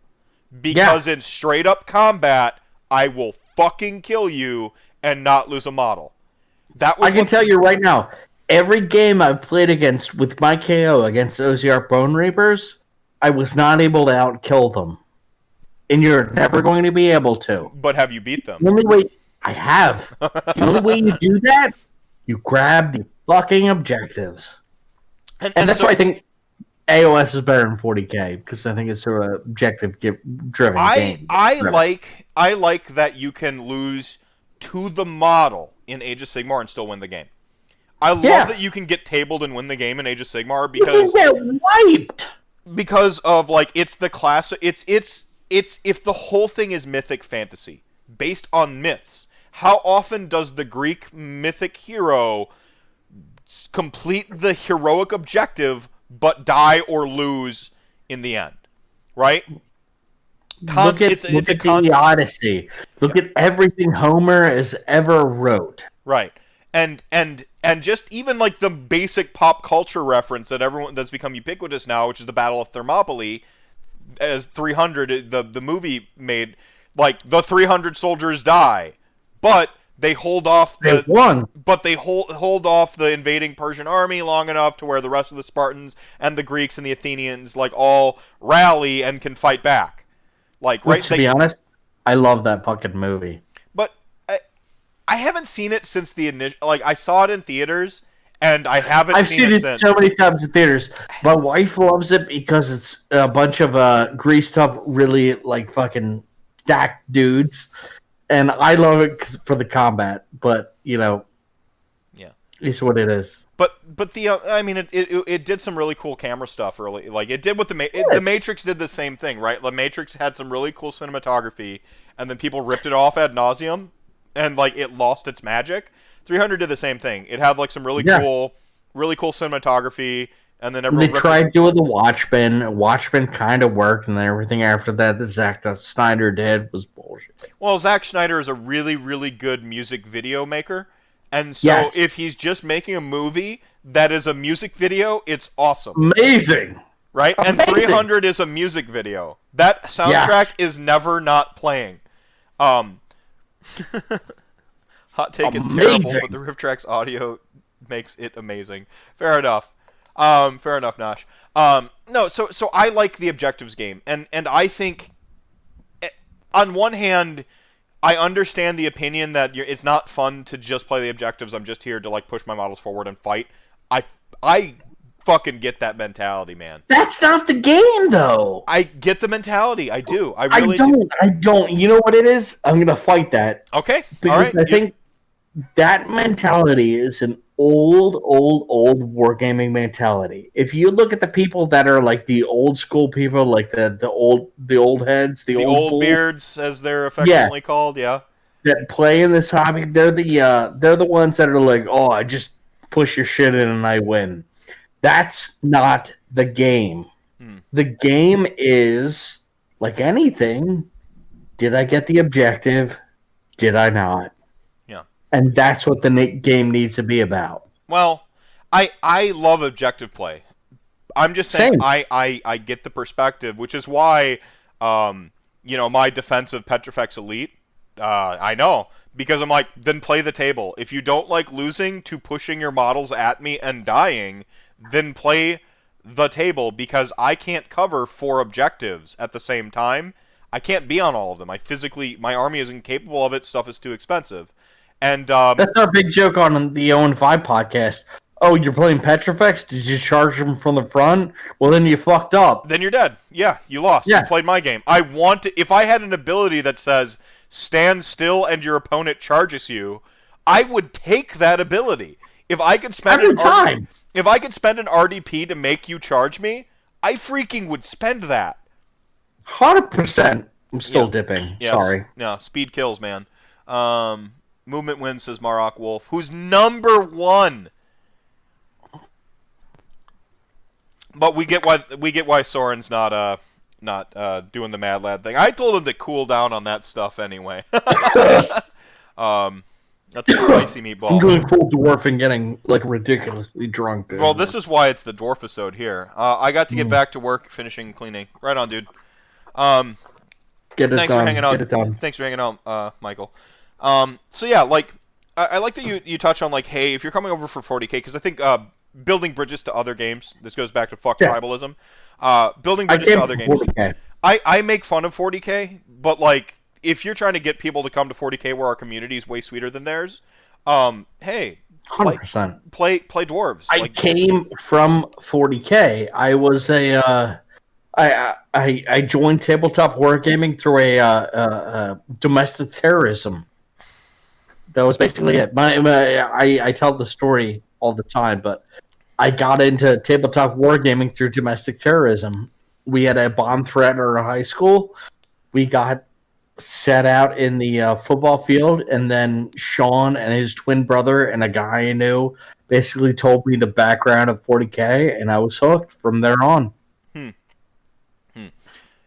because in straight up combat I will fucking kill you and not lose a model. That was I can tell you right now, every game I've played against with my KO against Ossiarch Bone Reapers, I was not able to outkill them. And you're never going to be able to. But have you beat them? The only way I have. [laughs] the only way you do that, you grab the fucking objectives. And, And, that's so why I think AOS is better than 40k because I think it's sort of objective driven. I. I Driven. like I like that you can lose to the model in Age of Sigmar and still win the game. I love Yeah. that you can get tabled and win the game in Age of Sigmar You can because get wiped. because of like it's the class it's it's it's if the whole thing is mythic fantasy based on myths. How often does the Greek mythic hero complete the heroic objective but die or lose in the end? Right? Con- look at, it's- look it's a at con- the Odyssey. Look at everything Homer has ever wrote. Right. And and and just even like the basic pop culture reference that everyone that's become ubiquitous now, which is the Battle of Thermopylae, as 300 uh, the the movie made like the 300 soldiers die, but they hold off They the won. but they hold hold off the invading Persian army long enough to where the rest of the Spartans and the Greeks and the Athenians like all rally and can fight back. Like right, to they, be honest, I love that fucking movie. I, haven't seen it since the initial. Like I saw it in theaters, and I haven't I've seen, seen it, it so many times in theaters. My wife loves it because it's a bunch of uh, greased up, really like fucking stacked dudes, and I love it for the combat. But you know, Yeah. it's what it is. But but the uh, I mean it, it it did some really cool camera stuff early. Like it did with the Ma- it, the Matrix did the same thing, right? The Matrix had some really cool cinematography, and then people ripped it off ad nauseum, and like it lost its magic. 300 did the same thing. It had like some really Yeah. cool, really cool cinematography, and then They everyone it- tried doing the Watchmen. Watchmen kind of worked, and then everything after that that Zack Snyder did was bullshit. Well, Zack Snyder is a really, really good music video maker. And so Yes. if he's just making a movie that is a music video, it's awesome, Amazing. right? And 300 is a music video. That soundtrack is never not playing. Um, [laughs] hot take is terrible, but the RiffTrax audio makes it amazing. Fair enough. Um, fair enough, Nosh. Um, no, so so I like the objectives game, and and I think, eh, on one hand, I understand the opinion that you're, it's not fun to just play the objectives. I'm just here to like push my models forward and fight. I I fucking get that mentality, man. That's not the game, though. I get the mentality. I do. I I really don't. do. I don't. You know what it is? I'm gonna fight that Okay. because All right. I You- think that mentality is an old, old, old wargaming mentality. If you look at the people that are like the old school people, like the the old the old heads, the, the old, old beards, as they're affectionately called. Yeah. that play in this hobby, they're the uh, they're the ones that are like, oh, I just push your shit in and I win. That's not the game. Hmm. The game is like anything. Did I get the objective? Did I not? Yeah. And that's what the na- game needs to be about. Well, I I love objective play. I'm just saying Same. I, I I get the perspective, which is why um you know my defensive Petrifex Elite. Uh, I know because I'm like then play the table. If you don't like losing to pushing your models at me and dying, then play the table because I can't cover four objectives at the same time. I can't be on all of them. I physically my army is incapable of it. Stuff is too expensive. And um, That's our big joke on the Owen Five podcast. Oh, you're playing Petrifex? Did you charge him from the front? Well, then you fucked up. then you're dead. Yeah, you lost. Yeah. You played my game. I want to. If I had an ability that says stand still and your opponent charges you, I would take that ability. If I could spend Every an time. if I could spend an RDP to make you charge me, I freaking would spend that. Hundred percent. I'm still Yeah. dipping. Yes. Sorry. No, speed kills, man. Um, movement wins, says Marok Wolf, who's number one. But we get why we get why Soren's not uh not uh doing the Mad Lad thing. I told him to cool down on that stuff anyway. [laughs] um, that's a spicy [coughs] I'm meatball. doing full dwarf and getting like ridiculously drunk. Well, this is why it's the dwarf episode here. Uh, I got to get Mm. back to work, finishing cleaning. Right on, dude. Um, get it thanks done. for hanging out. Get it done. Thanks for hanging out, uh, Michael. Um, so yeah, like I, I like that you you touch on like, hey, if you're coming over for 40k, because I think uh, building bridges to other games. This goes back to fuck Yeah. tribalism. Uh, building bridges to other games. 40K. I I make fun of 40k, but like if you're trying to get people to come to 40k where our community is way sweeter than theirs, um, hey, Hundred percent. play play dwarves. I Like, came from 40k. I was a. Uh, I, I I joined tabletop wargaming through a, uh, uh, uh, domestic terrorism. That was basically it. My, my I, I tell the story all the time, but I got into tabletop wargaming through domestic terrorism. We had a bomb threat at our high school. We got set out in the uh, football field, and then Sean and his twin brother and a guy I knew basically told me the background of 40k, and I was hooked from there on. Hmm.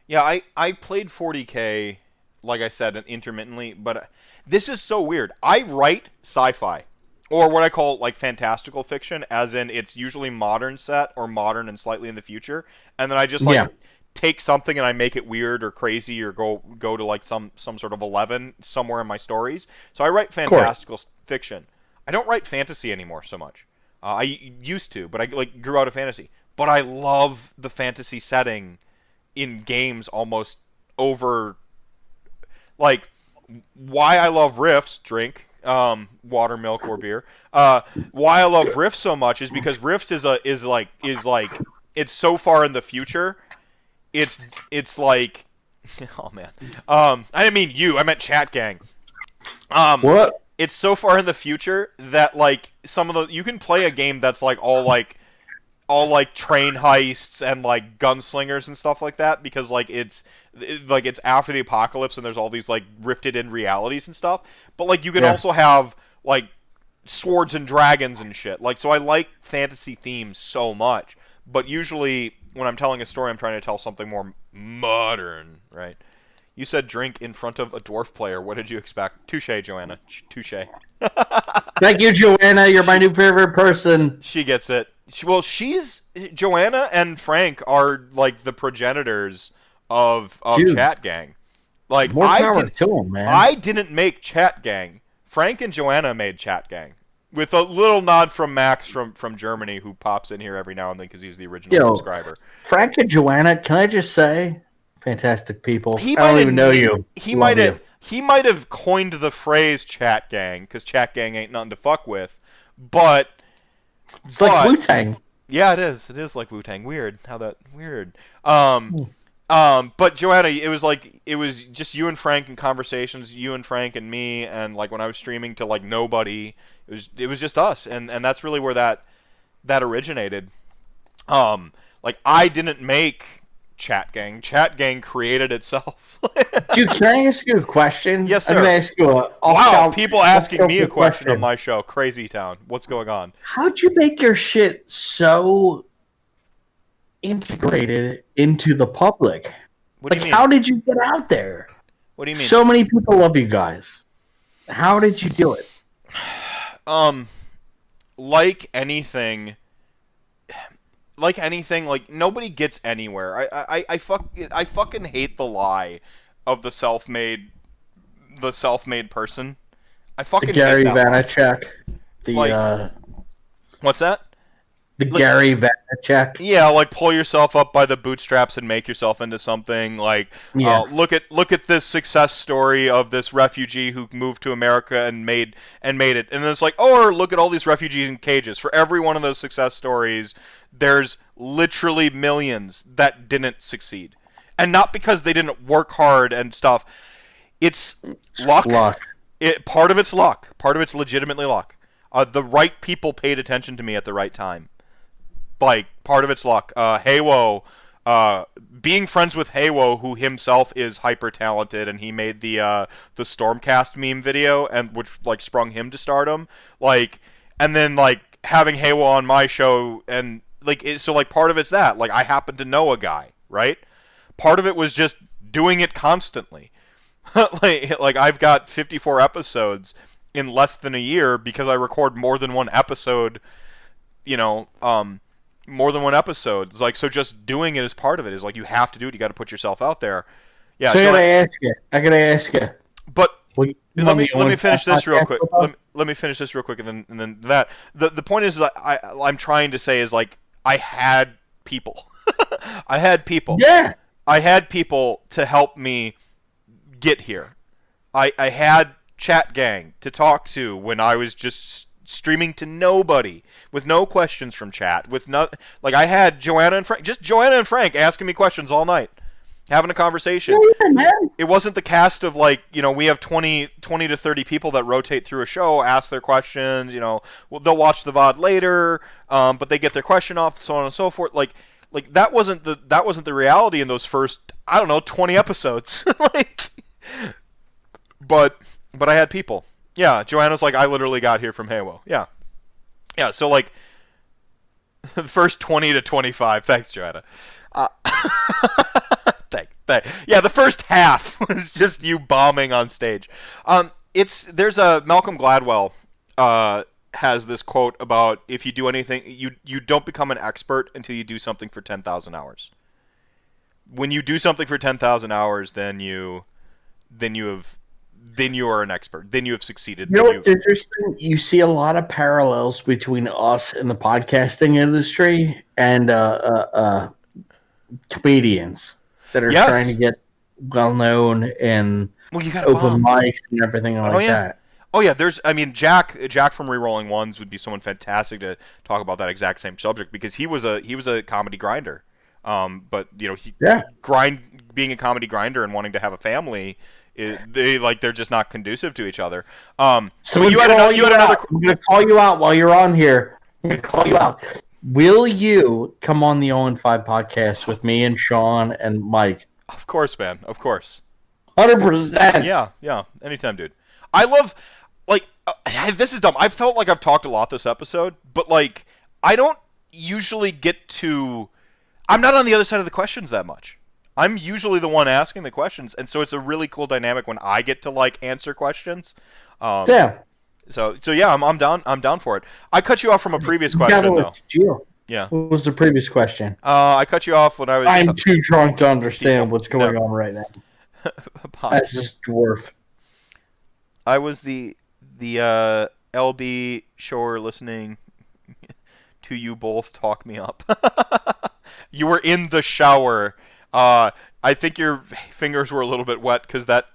Yeah, I, I played 40k, like I said, intermittently, but uh, this is so weird. I write sci fi. or what I call like fantastical fiction, as in it's usually modern set or modern and slightly in the future, and then I just like Yeah. Take something and I make it weird or crazy or go go to like some some sort of eleven somewhere in my stories. So I write fantastical fiction. I don't write fantasy anymore so much. Uh, I used to, but I like grew out of fantasy. But I love the fantasy setting in games almost over like why I love Rifts, drink um, water, milk, or beer. Uh, why I love Rifts so much is because Rifts is a is like is like it's so far in the future. It's it's like [laughs] oh man. Um, I didn't mean you. I meant chat gang. Um, What? it's so far in the future that like some of the you can play a game that's like all like all like train heists and like gunslingers and stuff like that because like it's it- like it's after the apocalypse and there's all these like rifted in realities and stuff but like you can Yeah. also have like swords and dragons and shit like so i like fantasy themes so much but usually when i'm telling a story i'm trying to tell something more modern right you said drink in front of a dwarf player what did you expect touche joanna touche [laughs] Thank you, Joanna. You're my new favorite person. She gets it. She, well, she's Joanna and Frank are like the progenitors of of Dude. Chat Gang. Like More I to him, man. I didn't make Chat Gang. Frank and Joanna made Chat Gang. With a little nod from Max from, from Germany, who pops in here every now and then because he's the original Yo. subscriber. Frank and Joanna, can I just say, fantastic people. He I might don't even know you. He might have he might have coined the phrase "Chat Gang" because Chat Gang ain't nothing to fuck with. But It's like but- Wu Tang. Yeah, it is. It is like Wu Tang. Weird how that weird. Um, um, but Joanna, it was like it was just you and Frank in conversations, you and Frank and me, and like when I was streaming to like nobody, it was it was just us, and and that's really where that that originated. Um, like I didn't make Chat Gang. Chat Gang created itself. [laughs] Dude, can I ask you a question? Yes, I'm sir. gonna ask you a. wow, people asking me a off-topic question on my show. Crazy Town. What's going on? How'd you make your shit so integrated into the public? What do like, you mean? how did you get out there? what do you mean? So many people love you guys. How did you do it? Um like anything like anything like nobody gets anywhere i i i fuck i fucking hate the lie of the self-made the self-made person i fucking Gary hate. Vaynerchuk. The Like- uh, what's that the like- Gary Vaynerchuk. yeah like pull yourself up by the bootstraps and make yourself into something like Yeah. Uh, look at look at this success story of this refugee who moved to America and made and made it, and then it's like, oh, or look at all these refugees in cages. For every one of those success stories, there's literally millions that didn't succeed, and not because they didn't work hard and stuff. It's luck. Luck. It part of it's luck. Part of it's legitimately luck. Uh, the right people paid attention to me at the right time. Like part of it's luck. Uh, Haywo, uh, being friends with Haywo, who himself is hyper talented, and he made the uh, the Stormcast meme video, and which like sprung him to stardom. Like, and then like having Haywo on my show, and like it, so like part of it's that. Like I happen to know a guy, right? Part of it was just doing it constantly. [laughs] like, like I've got 54 episodes in less than a year because I record more than one episode. You know, um, more than one episode. It's like so, just doing it is part of it. Is like you have to do it. You got to put yourself out there. Yeah, so I gotta ask you. I gotta ask you. but you let me let me finish this real quick. Let me, let me finish this real quick, and then and then that. The the point is that I I'm trying to say is like I had people. [laughs] I had people. Yeah. I had people to help me get here. I, I had chat gang to talk to when I was just streaming to nobody with no questions from chat with no like I had Joanna and Frank just Joanna and Frank asking me questions all night having a conversation. Yeah, it wasn't the cast of like you know we have 20, 20 to 30 people that rotate through a show ask their questions you know they'll watch the vod later um, but they get their question off so on and so forth like like that wasn't the that wasn't the reality in those first i don't know 20 episodes [laughs] like but but i had people yeah joanna's like i literally got here from Haywo yeah yeah so like [laughs] the first 20 to 25 thanks joanna uh, [laughs] thank, thank. Yeah, the first half [laughs] was just you bombing on stage. Um, it's there's a Malcolm Gladwell uh, has this quote about if you do anything, you you don't become an expert until you do something for ten thousand hours. When you do something for ten thousand hours, then you then you have then you are an expert. Then you have succeeded. You know what's interesting? You see a lot of parallels between us and the podcasting industry and uh, uh, uh, comedians that are Yes. trying to get well known and well, you got open mics and everything like Oh, yeah. that. Oh yeah, there's. I mean, Jack Jack from Rerolling Ones would be someone fantastic to talk about that exact same subject because he was a he was a comedy grinder. Um, but you know, he Yeah. grind being a comedy grinder and wanting to have a family, it, they like they're just not conducive to each other. Um, So you had another. You had another. I'm going to call you out while you're on here. I'm going to call you out. Will you come on the 0 and 5 podcast with me and Sean and Mike? Of course, man. Of course. 100%. Yeah, yeah. Anytime, dude. I love like uh, this is dumb. I felt like I've talked a lot this episode, but like I don't usually get to. I'm not on the other side of the questions that much. I'm usually the one asking the questions, and so it's a really cool dynamic when I get to like answer questions. Um, Yeah. So so yeah, I'm, I'm down. I'm down for it. I cut you off from a previous question though. Yeah. What was the previous question? Uh, I cut you off when I was. I'm too drunk to understand what's going No. on right now. [laughs] That's just dwarf. I was the the uh, LB shower listening [laughs] to you both talk me up. [laughs] you were in the shower. Uh, I think your fingers were a little bit wet because that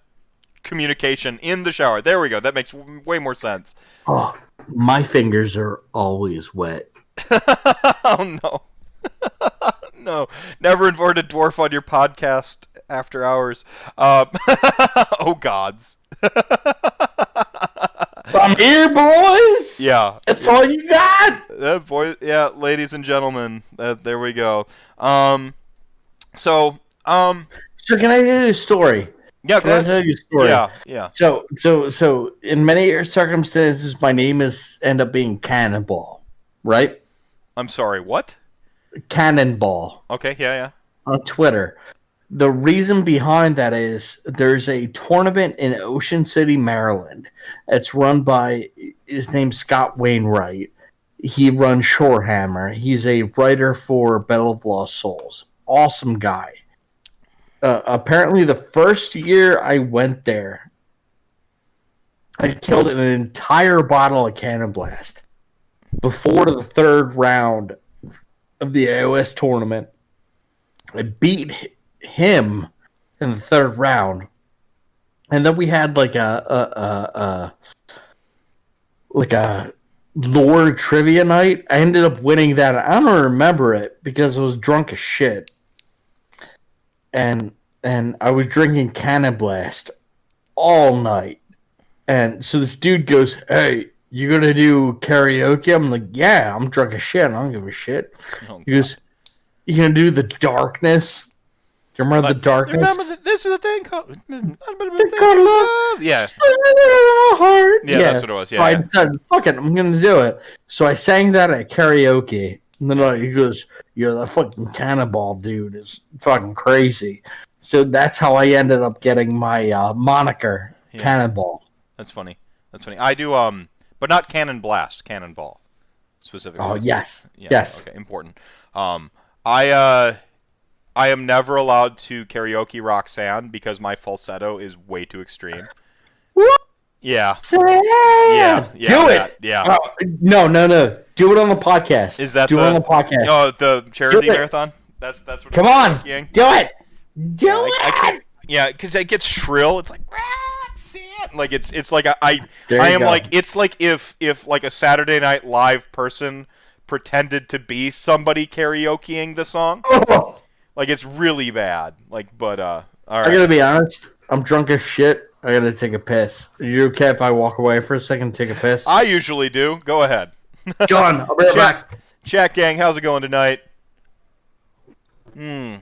communication in the shower. There we go. That makes w- way more sense. Oh, my fingers are always wet. [laughs] oh no. [laughs] no, never invite a dwarf on your podcast after hours. Um, [laughs] oh gods. I'm here, boys. Yeah, That's all you got. Uh, boy, yeah, ladies and gentlemen, uh, there we go. Um, so, um, So can I tell you a story? yeah, Can go I tell you a story? Yeah, yeah. So, so, so, in many circumstances, my name is end up being Cannonball, right? I'm sorry. What? Cannonball Okay, yeah, yeah. on Twitter. The reason behind that is there's a tournament in Ocean City, Maryland. It's run by his name's Scott Wainwright. He runs Shorehammer. He's a writer for Bell of Lost Souls. Awesome guy. Uh, apparently, the first year I went there, I killed an entire bottle of Cannon Blast before the third round of the AOS tournament. I beat him in the third round, and then we had like a, a, a, a like a lore trivia night. I ended up winning that. I don't remember it because I was drunk as shit, and and I was drinking Cannon Blast all night. And so this dude goes, "Hey, you gonna do karaoke?" I'm like, "Yeah, I'm drunk as shit. I don't give a shit." Oh, He goes, "You gonna do the darkness?" Do you remember the darkness? Remember, that this is a thing called. [laughs] called love. Yeah, Heart. yeah, that's what it was. So Yeah, I yeah. said, "Fuck it, I'm gonna do it." So I sang that at karaoke, and then he goes, "You're the fucking cannonball dude. It's fucking crazy." So that's how I ended up getting my uh, moniker, Yeah. Cannonball. That's funny. That's funny. I do, um, but not cannon blast, cannonball, specifically. Oh yes, Yeah, yes. Okay, important. Um, I uh, I am never allowed to karaoke Roxanne because my falsetto is way too extreme. What? Yeah, Yeah, yeah, yeah. do that, it. Yeah. Uh, no, no, no. Do it on the podcast. Is that do the- it on the podcast? Oh, the charity marathon. That's that's what. Come on, karaokeing? do it. Do Yeah, I- I it. can't- Yeah, because it gets shrill. It's like Roxanne. Like it's it's like I I, There I am go. like it's like if if like a Saturday Night Live person pretended to be somebody karaokeing the song. [laughs] Oh, Like it's really bad. Like, but uh, all I right. gotta be honest. I'm drunk as shit. I gotta take a piss. Are you okay if I walk away for a second and take a piss? I usually do. Go ahead. [laughs] John, I'll be right Chat- back. Chat gang, how's it going tonight? Hmm.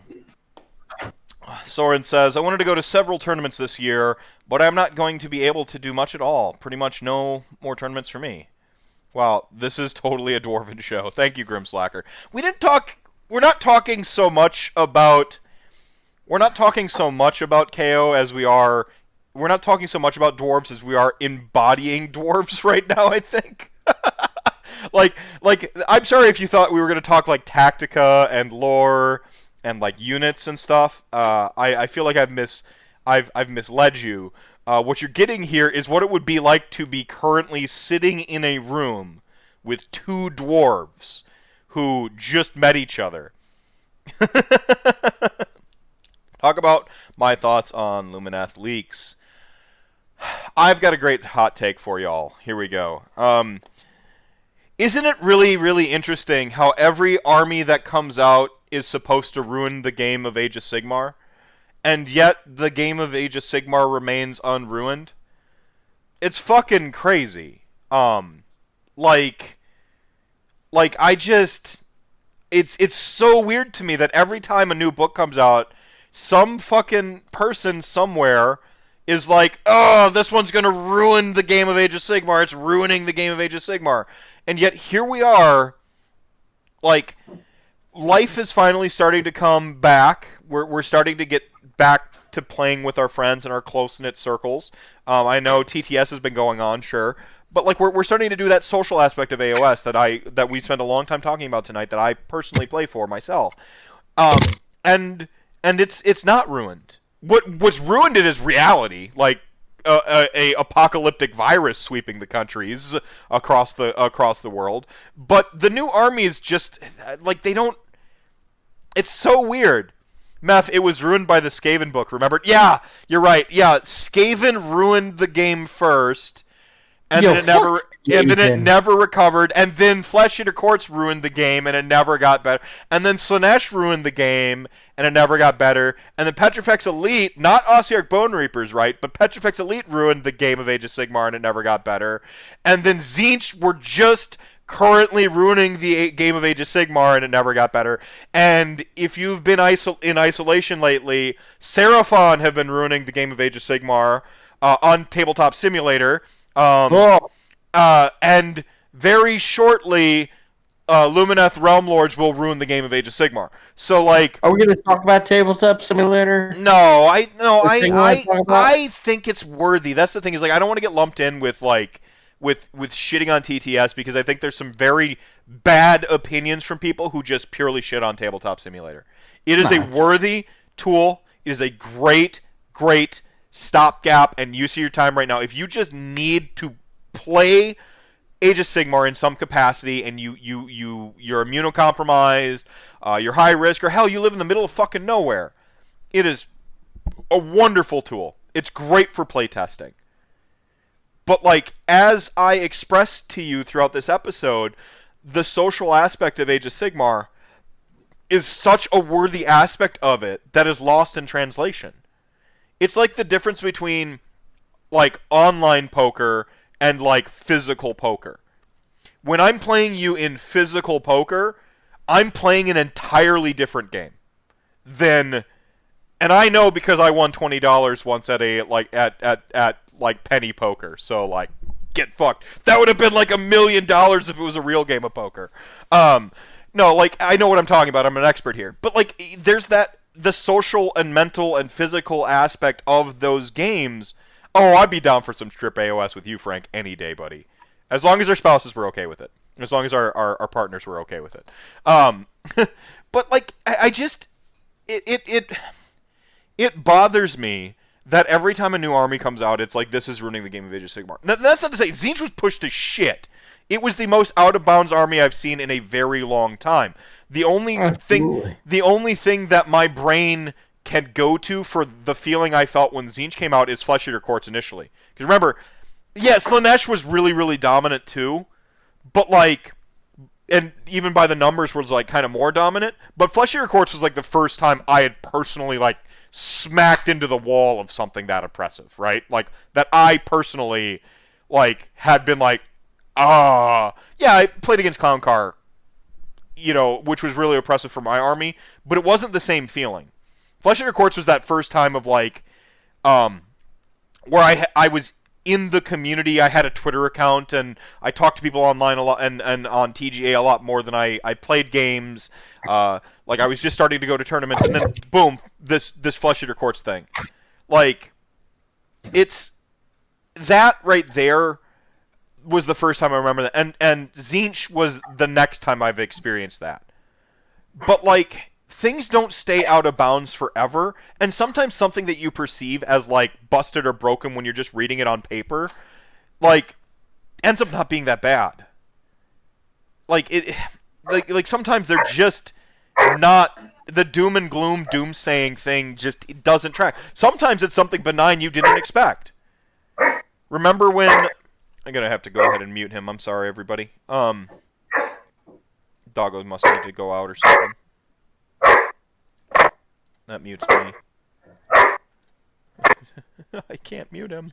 Soren says, I wanted to go to several tournaments this year, but I'm not going to be able to do much at all. Pretty much no more tournaments for me. Wow, this is totally a dwarven show. Thank you, Grimslacker. We didn't talk. We're not talking so much about. We're not talking so much about KO as we are. We're not talking so much about dwarves as we are embodying [laughs] dwarves right now. I think. [laughs] like like I'm sorry if you thought we were gonna talk like Tactica and lore and like units and stuff. Uh, I I feel like I've mis I've I've misled you. Uh, what you're getting here is what it would be like to be currently sitting in a room with two dwarves who just met each other. [laughs] Talk about my thoughts on Lumineth leaks. I've got a great hot take for y'all. Here we go. Um, isn't it really, really interesting how every army that comes out is supposed to ruin the game of Age of Sigmar, and yet the game of Age of Sigmar remains unruined? It's fucking crazy. Um, like, like I just, it's it's so weird to me that every time a new book comes out, some fucking person somewhere is like, oh, this one's going to ruin the game of Age of Sigmar. It's ruining the game of Age of Sigmar. And yet here we are, like, life is finally starting to come back. We're, we're starting to get back to playing with our friends in our close knit circles. Um, I know TTS has been going on, sure. But like we're, we're starting to do that social aspect of AOS that I that we spent a long time talking about tonight that I personally play for myself, um, and and it's it's not ruined what what's ruined it is reality, like a, a, a, apocalyptic virus sweeping the countries across the across the world. But the new army is just like they don't. It's so weird. Meth, it was ruined by the Skaven book. Remember? Yeah, you're right. Yeah, Skaven ruined the game first, and Yo, then it never and then it never recovered. And then Flesh Eater Courts ruined the game, and it never got better. And then Slaanesh ruined the game, and it never got better. And then Petrifex Elite, not Ossiarch Bone Reapers, right? But Petrifex Elite ruined the game of Age of Sigmar, and it never got better. And then Tzeentch were just currently ruining the game of Age of Sigmar, and it never got better. And if you've been isol- in isolation lately, Seraphon have been ruining the game of Age of Sigmar uh, on Tabletop Simulator um, oh. uh, and very shortly, uh, Lumineth Realm Lords will ruin the game of Age of Sigmar. So like, are we going to talk about Tabletop Simulator? No, I no, I I, I think it's worthy. That's the thing is like I don't want to get lumped in with like with with shitting on TTS because I think there's some very bad opinions from people who just purely shit on Tabletop Simulator. It is nice. a worthy tool. It is a great, great stopgap and use of your time right now. If you just need to play Age of Sigmar in some capacity, and you you you you're immunocompromised, uh, you're high risk, or hell, you live in the middle of fucking nowhere, it is a wonderful tool. It's great for playtesting. But like as I expressed to you throughout this episode, the social aspect of Age of Sigmar is such a worthy aspect of it that is lost in translation it's like the difference between like online poker and like physical poker. When I'm playing you in physical poker, I'm playing an entirely different game than and I know because I won twenty dollars once at a like at, at at like penny poker. So like get fucked. That would have been like a million dollars if it was a real game of poker. Um no, like I know what I'm talking about. I'm an expert here. But like there's that the social and mental and physical aspect of those games, oh, I'd be down for some strip AOS with you, Frank, any day, buddy. As long as our spouses were okay with it. As long as our, our, our partners were okay with it. Um, [laughs] but, like, I, I just. It, it, it, it bothers me that every time a new army comes out, it's like this is ruining the game of Age of Sigmar. Now, that's not to say Tzeentch was pushed to shit. It was the most out of bounds army I've seen in a very long time. The only Absolutely. thing, the only thing that my brain can go to for the feeling I felt when Tzeentch came out is Flesh Eater Courts initially. Because remember, yeah, Slaanesh was really, really dominant too, but like, and even by the numbers was like kind of more dominant. But Flesh Eater Courts was like the first time I had personally like smacked into the wall of something that oppressive, right? Like that I personally like had been like, ah, yeah, I played against Clown Car you know, which was really oppressive for my army, but it wasn't the same feeling. Flesh Eater Courts was that first time of like, um, where I I was in the community. I had a Twitter account and I talked to people online a lot and, and on TGA a lot more than I, I played games. Uh, like I was just starting to go to tournaments and then boom, this this Flesh Eater Courts thing. Like, it's that right there was the first time I remember that, and and Tzeentch was the next time I've experienced that. But like things don't stay out of bounds forever, and sometimes something that you perceive as like busted or broken when you're just reading it on paper, like ends up not being that bad. Like it, [sighs] like like sometimes they're just not the doom and gloom doom saying thing just doesn't track. Sometimes it's something benign you didn't expect. Remember when I'm gonna have to go ahead and mute him. I'm sorry, everybody. Um, doggo must need to go out or something. That mutes me. [laughs] I can't mute him.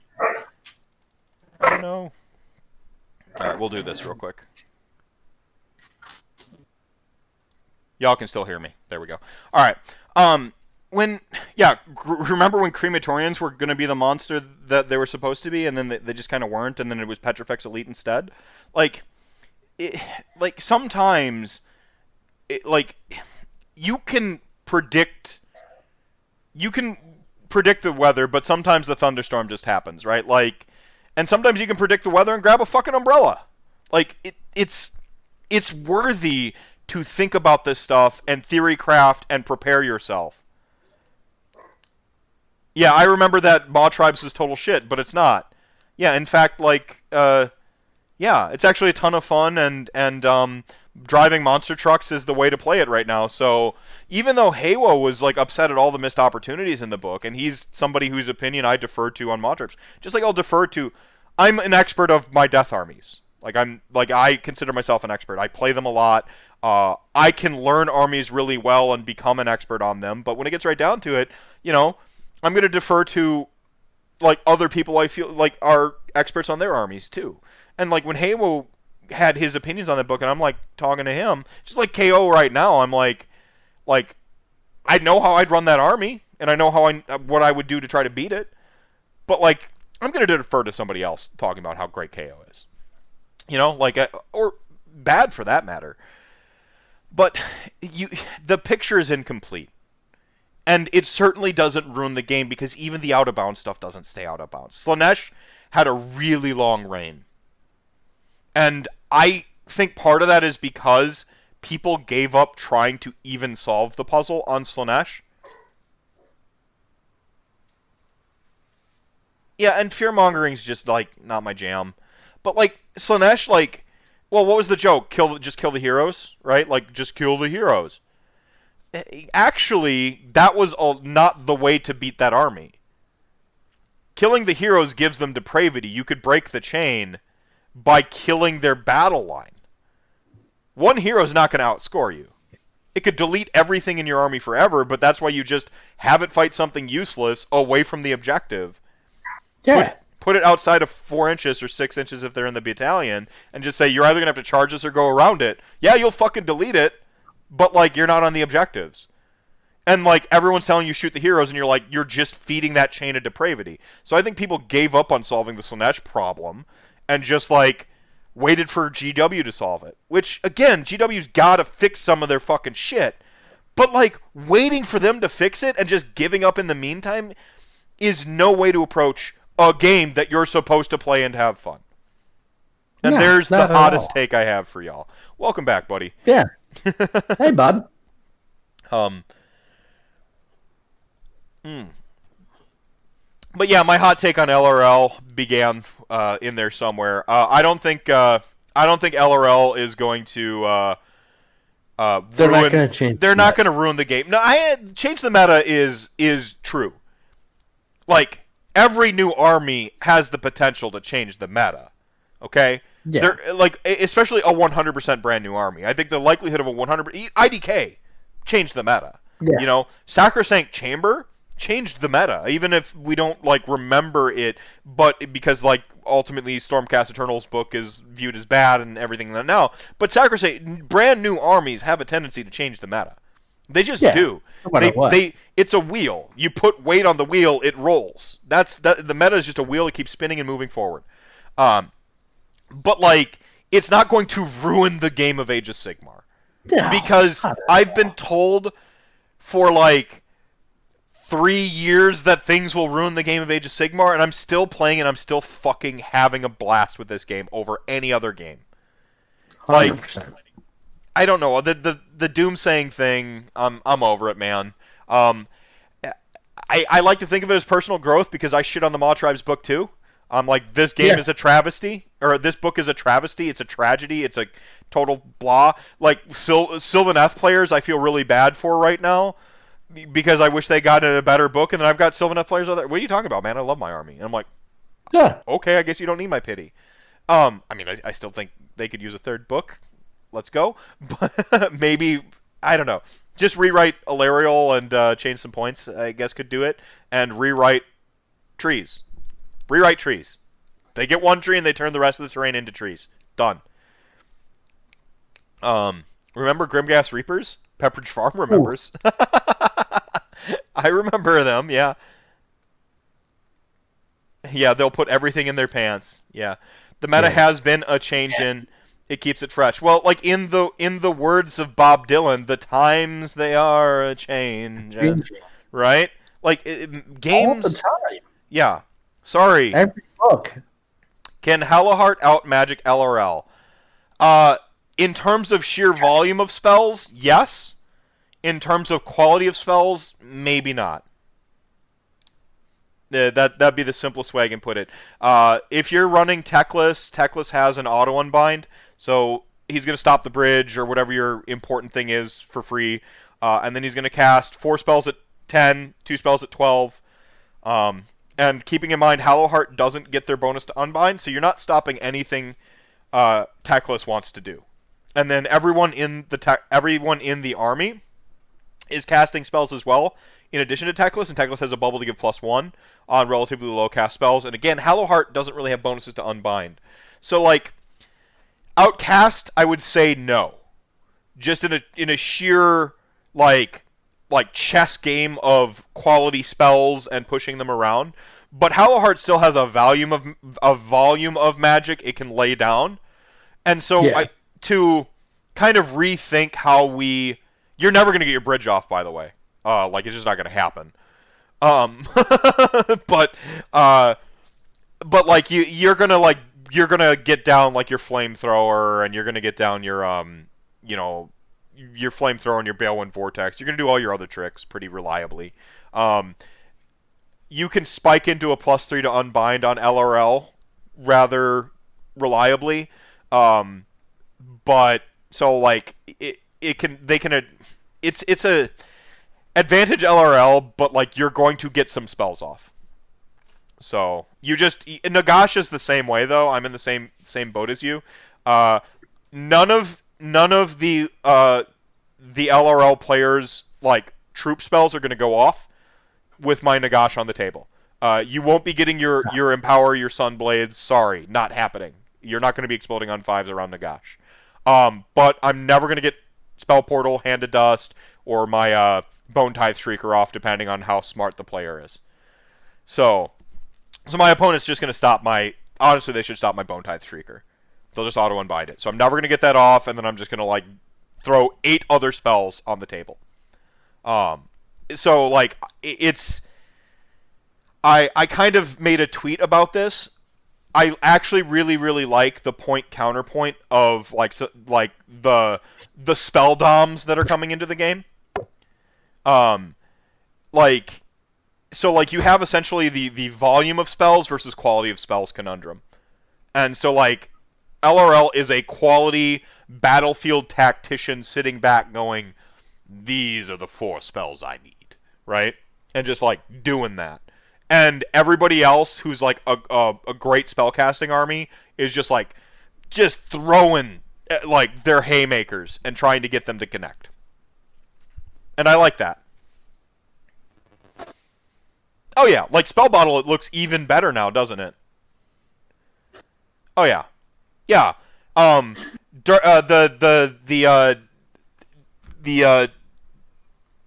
Oh no. Alright, we'll do this real quick. Y'all can still hear me. There we go. Alright. Um, when, yeah, gr- remember when crematorians were going to be the monster that they were supposed to be, and then they, they just kind of weren't, and then it was Petrifex Elite instead? Like, it, like, sometimes, it, like, you can predict you can predict the weather, but sometimes the thunderstorm just happens, right? Like, and sometimes you can predict the weather and grab a fucking umbrella. Like, it, it's it's worthy to think about this stuff and theory craft and prepare yourself. Yeah, I remember that Mawtribes was total shit, but it's not. Yeah, in fact, like, uh, yeah, it's actually a ton of fun, and and um, driving monster trucks is the way to play it right now. So even though Haywo was like upset at all the missed opportunities in the book, and he's somebody whose opinion I defer to on Mawtribes, just like I'll defer to, I'm an expert of my death armies. Like I'm like I consider myself an expert. I play them a lot. Uh, I can learn armies really well and become an expert on them. But when it gets right down to it, you know, I'm going to defer to like other people I feel like are experts on their armies too. And like when Haywo had his opinions on that book, and I'm like talking to him, just like KO right now. I'm like, like, I know how I'd run that army, and I know how I what I would do to try to beat it. But like, I'm gonna defer to somebody else talking about how great KO is. You know, like, uh, or bad for that matter. But you, the picture is incomplete. And it certainly doesn't ruin the game because even the out of bounds stuff doesn't stay out of bounds. Slaanesh had a really long reign. And I think part of that is because people gave up trying to even solve the puzzle on Slaanesh. Yeah, and fear mongering's just like not my jam. But like Slaanesh, like, well, what was the joke? Kill, just kill the heroes, right? Like, just kill the heroes. Actually, that was all, not the way to beat that army. Killing the heroes gives them depravity. You could break the chain by killing their battle line. One hero's not going to outscore you. It could delete everything in your army forever, but that's why you just have it fight something useless away from the objective. Yeah. Put, put it outside of four inches or six inches if they're in the battalion, and just say you're either gonna have to charge this or go around it. Yeah, you'll fucking delete it, but like you're not on the objectives. And like everyone's telling you shoot the heroes, and you're like you're just feeding that chain of depravity. So I think people gave up on solving the Slaanesh problem and just like waited for GW to solve it. Which again, GW's got to fix some of their fucking shit. But like waiting for them to fix it and just giving up in the meantime is no way to approach a game that you're supposed to play and have fun. And No, there's the hottest all. take I have for y'all. Welcome back, buddy. Yeah. [laughs] hey, bud. Um. mm. But yeah, my hot take on LRL began uh, in there somewhere. Uh, I don't think uh, I don't think LRL is going to. Uh, uh, They're not gonna change They're the not going to ruin the game. No, I change the meta is is true. Like every new army has the potential to change the meta. Okay. Yeah. They're like especially a 100% brand new army. I think the likelihood of a 100 IDK changed the meta. Yeah. You know, Sacrosanct Chamber changed the meta, even if we don't like remember it. But because like ultimately Stormcast Eternal's book is viewed as bad and everything now, but Sacrosanct brand new armies have a tendency to change the meta. They just Yeah, do. no they, what. they it's a wheel. You put weight on the wheel, it rolls. That's that. The meta is just a wheel that keeps spinning and moving forward. Um, but like it's not going to ruin the game of Age of Sigmar No, because I've been told for like three years that things will ruin the game of Age of Sigmar, and I'm still playing and I'm still fucking having a blast with this game over any other game. Like, 100%. I don't know the the the doom saying thing. I'm I'm over it, man. Um, I I like to think of it as personal growth because I shit on the Maw Tribes book too. I'm like this game Yeah. is a travesty, or this book is a travesty. It's a tragedy. It's a total blah. Like Sil- Sylvaneth players, I feel really bad for right now because I wish they got a better book. And then I've got Sylvaneth players out there. What are you talking about, man? I love my army. And I'm like, Yeah. okay, I guess you don't need my pity. Um, I mean, I, I still think they could use a third book. Let's go. [laughs] But maybe I don't know. Just rewrite Alarielle and uh, change some points. I guess could do it, and rewrite trees. Rewrite trees. They get one tree and they turn the rest of the terrain into trees. Done. Um, remember Grimghast Reapers? Pepperidge Farm remembers. [laughs] I remember them. Yeah. Yeah, they'll put everything in their pants. Yeah. The meta Yeah. has been a change in it keeps it fresh. Well, like in the in the words of Bob Dylan, the times they are a change, right? Like it, it- All the time. yeah. Sorry. Every book. Can Hallowheart out magic LRL? Uh in terms of sheer volume of spells, yes. In terms of quality of spells, maybe not. Uh, that that'd be the simplest way I can put it. Uh, if you're running Teclis, Teclis has an auto unbind, so he's going to stop the bridge or whatever your important thing is for free, uh, and then he's going to cast four spells at 10, two spells at 12. Um, and keeping in mind, Hallowheart doesn't get their bonus to unbind, so you're not stopping anything uh, Teclis wants to do. And then everyone in the tech everyone in the army is casting spells as well, in addition to Teclis, and Teclis has a bubble to give plus one on relatively low cast spells. And again, Hallowheart doesn't really have bonuses to unbind. So like Outcast, I would say no. Just in a in a sheer like like chess game of quality spells and pushing them around. But Hallowheart still has a volume of a volume of magic it can lay down. And so Yeah. I to kind of rethink how we you're never going to get your bridge off by the way. Uh like it's just not going to happen. Um [laughs] but uh but like you you're going to like you're going to get down like your flamethrower and you're going to get down your um you know your flamethrower and your Balewind Vortex. You're going to do all your other tricks pretty reliably. Um, you can spike into a plus three to unbind on LRL rather reliably. Um, but so like it, it can they can it's it's a advantage LRL, but like you're going to get some spells off. So you just Nagash is the same way though. I'm in the same same boat as you. Uh, none of none of the uh, the LRL players like troop spells are going to go off with my Nagash on the table. Uh, you won't be getting your your empower your sunblades. Sorry, not happening. You're not going to be exploding on fives around Nagash. Um, but I'm never going to get spell portal, hand of dust, or my uh, bone tithe shrieker off, depending on how smart the player is. So, so my opponent's just going to stop my. Honestly, they should stop my bone tithe shrieker. They'll just auto unbind it. So I'm never to get that off, and then I'm just to like throw eight other spells on the table. Um, so like it's. I I kind of made a tweet about this. I actually really really like the point counterpoint of like so, like the the spell doms that are coming into the game. Um, like so like you have essentially the the volume of spells versus quality of spells conundrum. And so like LRL is a quality battlefield tactician sitting back going these are the four spells I need, right? And just like doing that. And everybody else who's like a, a, a great spellcasting army is just like just throwing eh, like their haymakers and trying to get them to connect. And I like that. Oh yeah, like spell bottle it looks even better now, doesn't it? Oh yeah. Yeah. Um uh, the the the uh the uh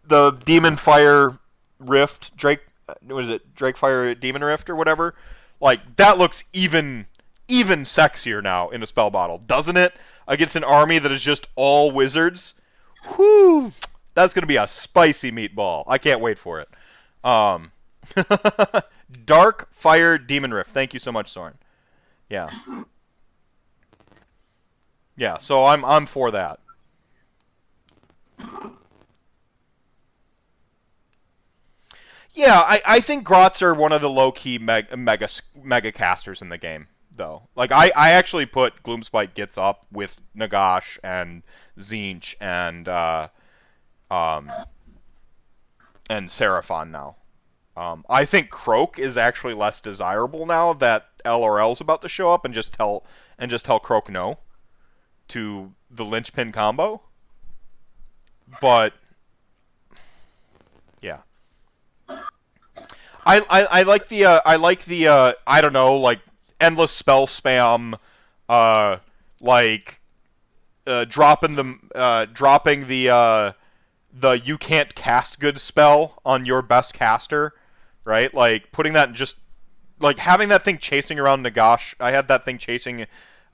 the demon fire rift drake uh, what is it drake fire demon rift or whatever like that looks even even sexier now in a spell bottle doesn't it against an army that is just all wizards whoo that's gonna be a spicy meatball i can't wait for it Um, [laughs] Dark Fire Demon Rift. Thank you so much, Soren. Yeah. Yeah, so I'm I'm for that. Yeah, I, I think Grots are one of the low key mega, mega mega casters in the game, though. Like I, I actually put Gloomspite gets up with Nagash and Tzeentch and uh, um, and Seraphon now. Um, I think Kroak is actually less desirable now that LRL's about to show up and just tell and just tell Kroak no to the linchpin combo. But yeah. I, I, I like the uh, I like the uh, I don't know like endless spell spam, uh, like uh, dropping the uh, dropping the uh, the you can't cast good spell on your best caster, right? Like putting that in just like having that thing chasing around Nagash. I had that thing chasing.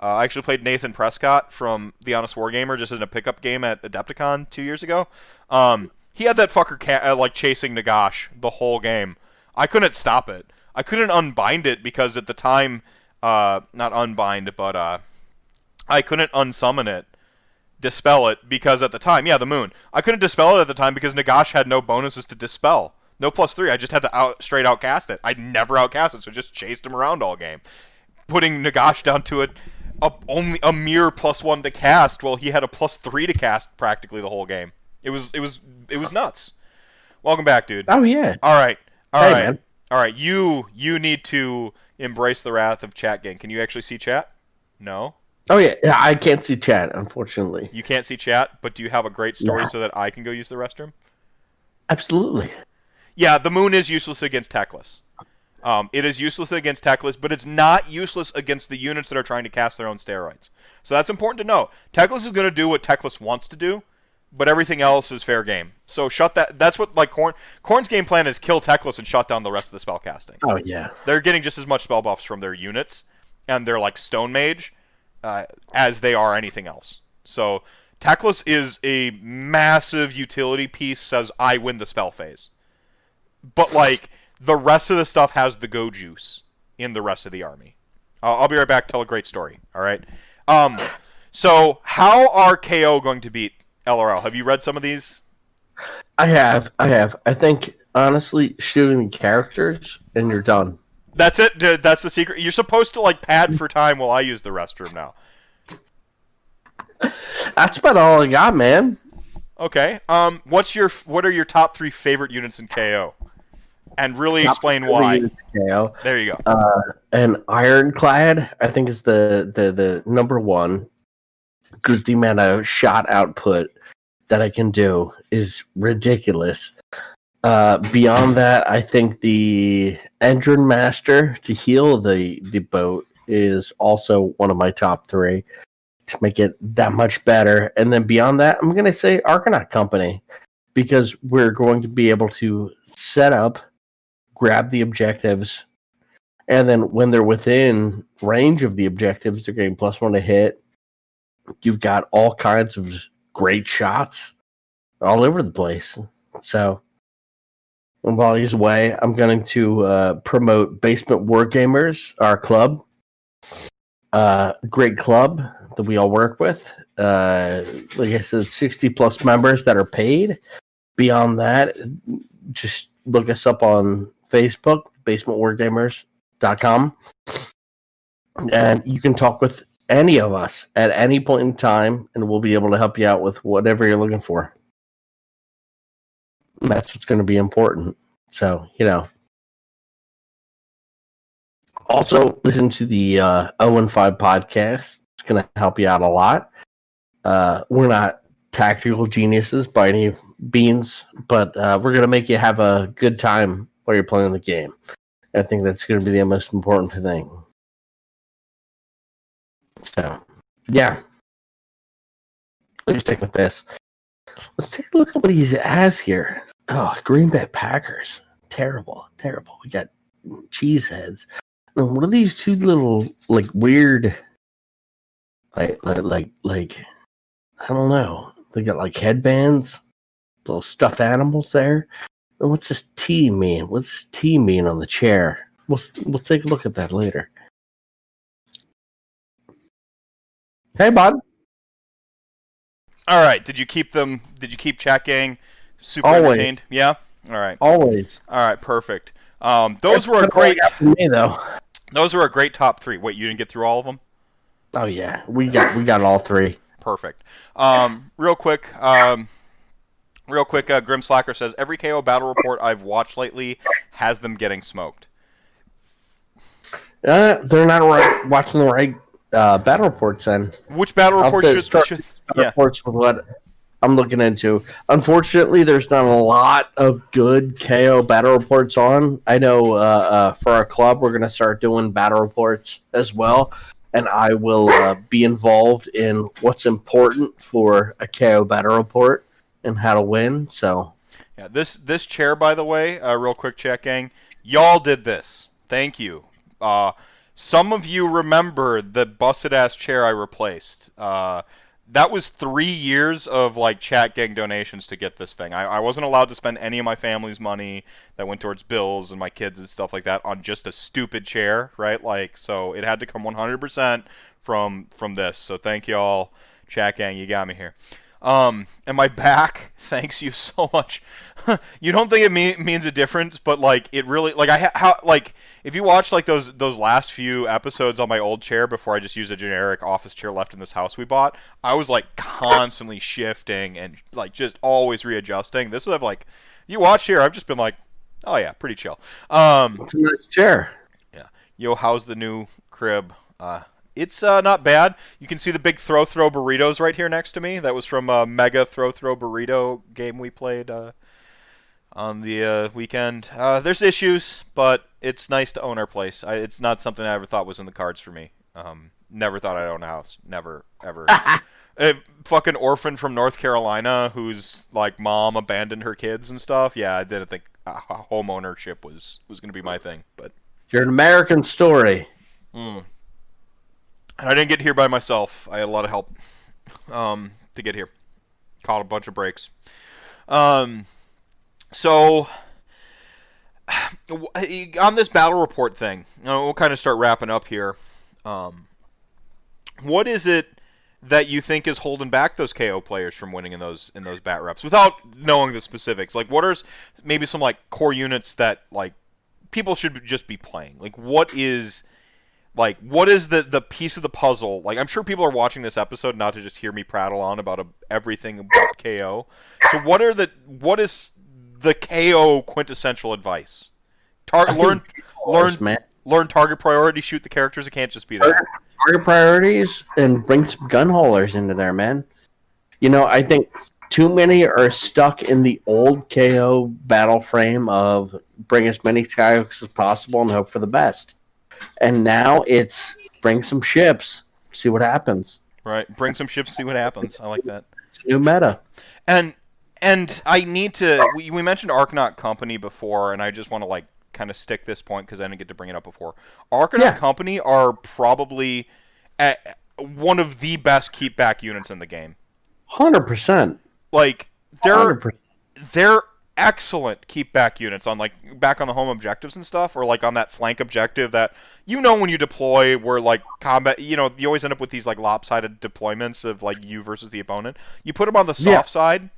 Uh, I actually played Nathan Prescott from The Honest Wargamer just in a pickup game at Adepticon two years ago. Um, he had that fucker ca- uh, like chasing Nagash the whole game. I couldn't stop it. I couldn't unbind it because at the time, uh, not unbind, but uh, I couldn't unsummon it, dispel it because at the time, yeah, the moon. I couldn't dispel it at the time because Nagash had no bonuses to dispel. No plus three. I just had to out straight outcast it. I never outcast it, so just chased him around all game, putting Nagash down to a, a only a mere plus one to cast, while he had a plus three to cast practically the whole game. It was it was it was nuts. Welcome back, dude. Oh yeah. All right. All Hey, right. man. All right. You you need to embrace the wrath of chat gang. Can you actually see chat? No. Oh yeah. yeah. I can't see chat, unfortunately. You can't see chat, but do you have a great story No. so that I can go use the restroom? Absolutely. Yeah, the moon is useless against Teclis. Um, it is useless against Teclis, but it's not useless against the units that are trying to cast their own steroids. So that's important to know. Teclis is going to do what Teclis wants to do, but everything else is fair game. So shut that. That's what like Khorne Khorne's game plan is: kill Teclis and shut down the rest of the spell casting. Oh yeah. They're getting just as much spell buffs from their units and their like Stone Mage uh, as they are anything else. So Teclis is a massive utility piece. Says I win the spell phase, but like the rest of the stuff has the go juice in the rest of the army. Uh, I'll be right back. Tell a great story. All right. Um. So how are KO going to beat LRL? Have you read some of these? I have. I have. I think honestly, shooting the characters and you're done. That's it. dude, That's the secret. You're supposed to like pad for time while I use the restroom now. That's about all I got, man. Okay. Um, what's your what are your top three favorite units in KO? And really explain why. KO. There you go. Uh, and Ironclad, I think, is the the the number one because the amount of shot output that I can do is ridiculous. Uh, beyond that, I think the Endrinmaster to heal the the boat is also one of my top three to make it that much better. And then beyond that, I'm gonna say Arkanaut Company because we're going to be able to set up, grab the objectives, and then when they're within range of the objectives, they're getting plus one to hit. You've got all kinds of great shots all over the place. So, while he's away, I'm going to uh, promote Basement War Gamers, our club. Uh, great club that we all work with. Uh, like I said, 60 plus members that are paid. Beyond that, just look us up on Facebook, basementwargamers.com. And you can talk with any of us at any point in time, and we'll be able to help you out with whatever you're looking for. And that's what's going to be important. So, you know. Also, listen to the uh, 0 and 5 podcast. It's going to help you out a lot. Uh, we're not tactical geniuses by any means, but uh, we're going to make you have a good time while you're playing the game. I think that's going to be the most important thing. So, yeah. Let's stick with this. Let's take a look at what he has here. Oh, Green Bay Packers. Terrible, terrible. We got cheese heads. And what are these two little, like, weird, like, like, like, like, I don't know. They got like headbands, little stuffed animals there. What's this T mean? What's this T mean on the chair? We'll we'll take a look at that later. Hey, bud. All right. Did you keep them? Did you keep Chat Gang super Always. entertained? Yeah. All right. Always. All right. Perfect. Um, those were a That's all I great. for me though. Those were a great top three. Wait, you didn't get through all of them? Oh yeah, we got we got all three. Perfect. Um, real quick, um, real quick. Uh, Grim Slacker says every KO battle report I've watched lately has them getting smoked. Uh, they're not right, watching the right uh, battle reports. Then Which battle I'll report have to should, start- should battle yeah reports with what I'm looking into. Unfortunately, there's not a lot of good KO battle reports on. I know uh, uh, for our club, we're gonna start doing battle reports as well, and I will uh, be involved in what's important for a KO battle report and how to win. So yeah this this chair by the way, uh, real quick, chat gang, y'all did this. Thank you. Uh, some of you remember the busted ass chair I replaced. Uh, that was three years of like chat gang donations to get this thing. I, I wasn't allowed to spend any of my family's money that went towards bills and my kids and stuff like that on just a stupid chair, right? Like, so it had to come 100% from from this. So thank y'all, chat gang, you got me here. Um, and my back, [laughs] thanks you so much. [laughs] you don't think it mean, means a difference, but like it really, like I ha- how like if you watch like those those last few episodes on my old chair before I just used a generic office chair left in this house we bought, I was like constantly shifting and like just always readjusting. This was like you watch here, I've just been like, oh yeah, pretty chill. Um, it's a nice chair. Yeah. Yo, how's the new crib? Uh, it's uh, not bad. You can see the big throw throw burritos right here next to me. That was from a mega throw throw burrito game we played uh, on the uh, weekend. Uh, there's issues, but it's nice to own our place. I, it's not something I ever thought was in the cards for me. Um, never thought I'd own a house. Never, ever. [laughs] a fucking orphan from North Carolina whose like mom abandoned her kids and stuff. Yeah, I didn't think uh, home ownership was was gonna be my thing, but. You're an American story. Mm. And I didn't get here by myself. I had a lot of help um, to get here. Caught a bunch of breaks. Um, so [sighs] on this battle report thing, we'll kind of start wrapping up here. Um, what is it that you think is holding back those KO players from winning in those in those bat reps without knowing the specifics? Like, what are maybe some like core units that like people should just be playing? Like, what is like what is the the piece of the puzzle? Like, I'm sure people are watching this episode not to just hear me prattle on about a, everything about [laughs] KO. So, what are the what is the KO quintessential advice? Tar- learn learn man. learn target priority, shoot the characters. It can't just be that. target priorities and bring some gun haulers into there, man. You know, I think too many are stuck in the old KO battle frame of bring as many skyhooks as possible and hope for the best. And now it's bring some ships, see what happens. Right. Bring some ships, see what happens. I like that. It's new meta. And and I need to. We, we mentioned Arkanaut Company before, and I just want to like kind of stick this point because I didn't get to bring it up before. Arkanaut Yeah. Company are probably at one of the best keep back units in the game. Hundred percent. Like they're Hundred percent. they're excellent keep back units on like back on the home objectives and stuff or like on that flank objective that you know when you deploy where like combat you know you always end up with these like lopsided deployments of like you versus the opponent you put them on the soft Yeah. side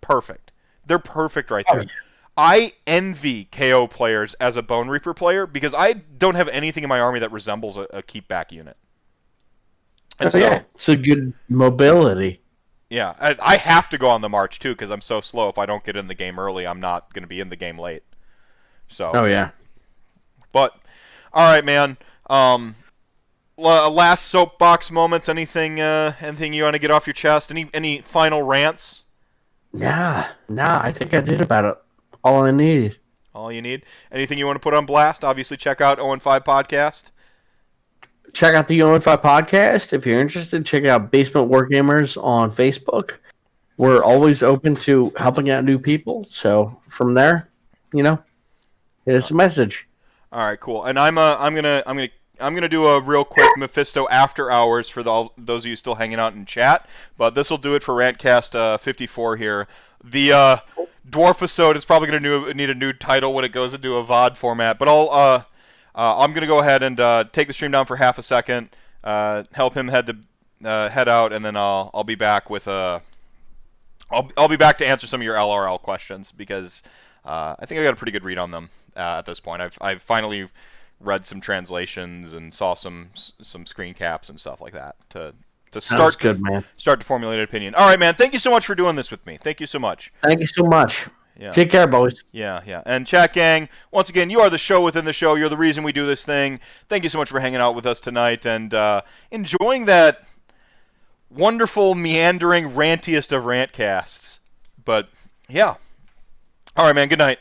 perfect they're perfect right Oh, there yeah. I envy KO players as a Bone Reaper player because I don't have anything in my army that resembles a, a keep back unit. And Oh, so, yeah, it's a good mobility. Yeah, I, I have to go on the march too because I'm so slow. If I don't get in the game early, I'm not going to be in the game late. So, Oh yeah. but all right, man. Um, last soapbox moments. Anything? Uh, anything you want to get off your chest? Any any final rants? Nah, nah. I think I did about it. All I need. All you need. Anything you want to put on blast? Obviously, check out 0 5 podcast. Check out the UNFI podcast. If you're interested, check out Basement Wargamers on Facebook. We're always open to helping out new people. So from there, you know, it is a message. All right, cool. And I'm uh, I'm gonna I'm gonna I'm gonna do a real quick Mephisto after hours for the, those of you still hanging out in chat. But this will do it for Rantcast uh, 54 here. The uh, Dwarfisode is probably going to need a new title when it goes into a VOD format. But I'll uh, uh, I'm going to go ahead and uh, take the stream down for half a second, uh, help him head to uh, head out, and then I'll I'll be back with a. I'll, I'll be back to answer some of your LRL questions because uh, I think I got a pretty good read on them uh, at this point. I've, I've finally read some translations and saw some some screen caps and stuff like that to to start good, man. start to formulate an opinion. All right, man. Thank you so much for doing this with me. Thank you so much. Thank you so much. Yeah. Take care, boys. Yeah, yeah. And chat gang, once again, you are the show within the show. You're the reason we do this thing. Thank you so much for hanging out with us tonight and uh, enjoying that wonderful, meandering, rantiest of rantcasts. But yeah. All right, man. Good night.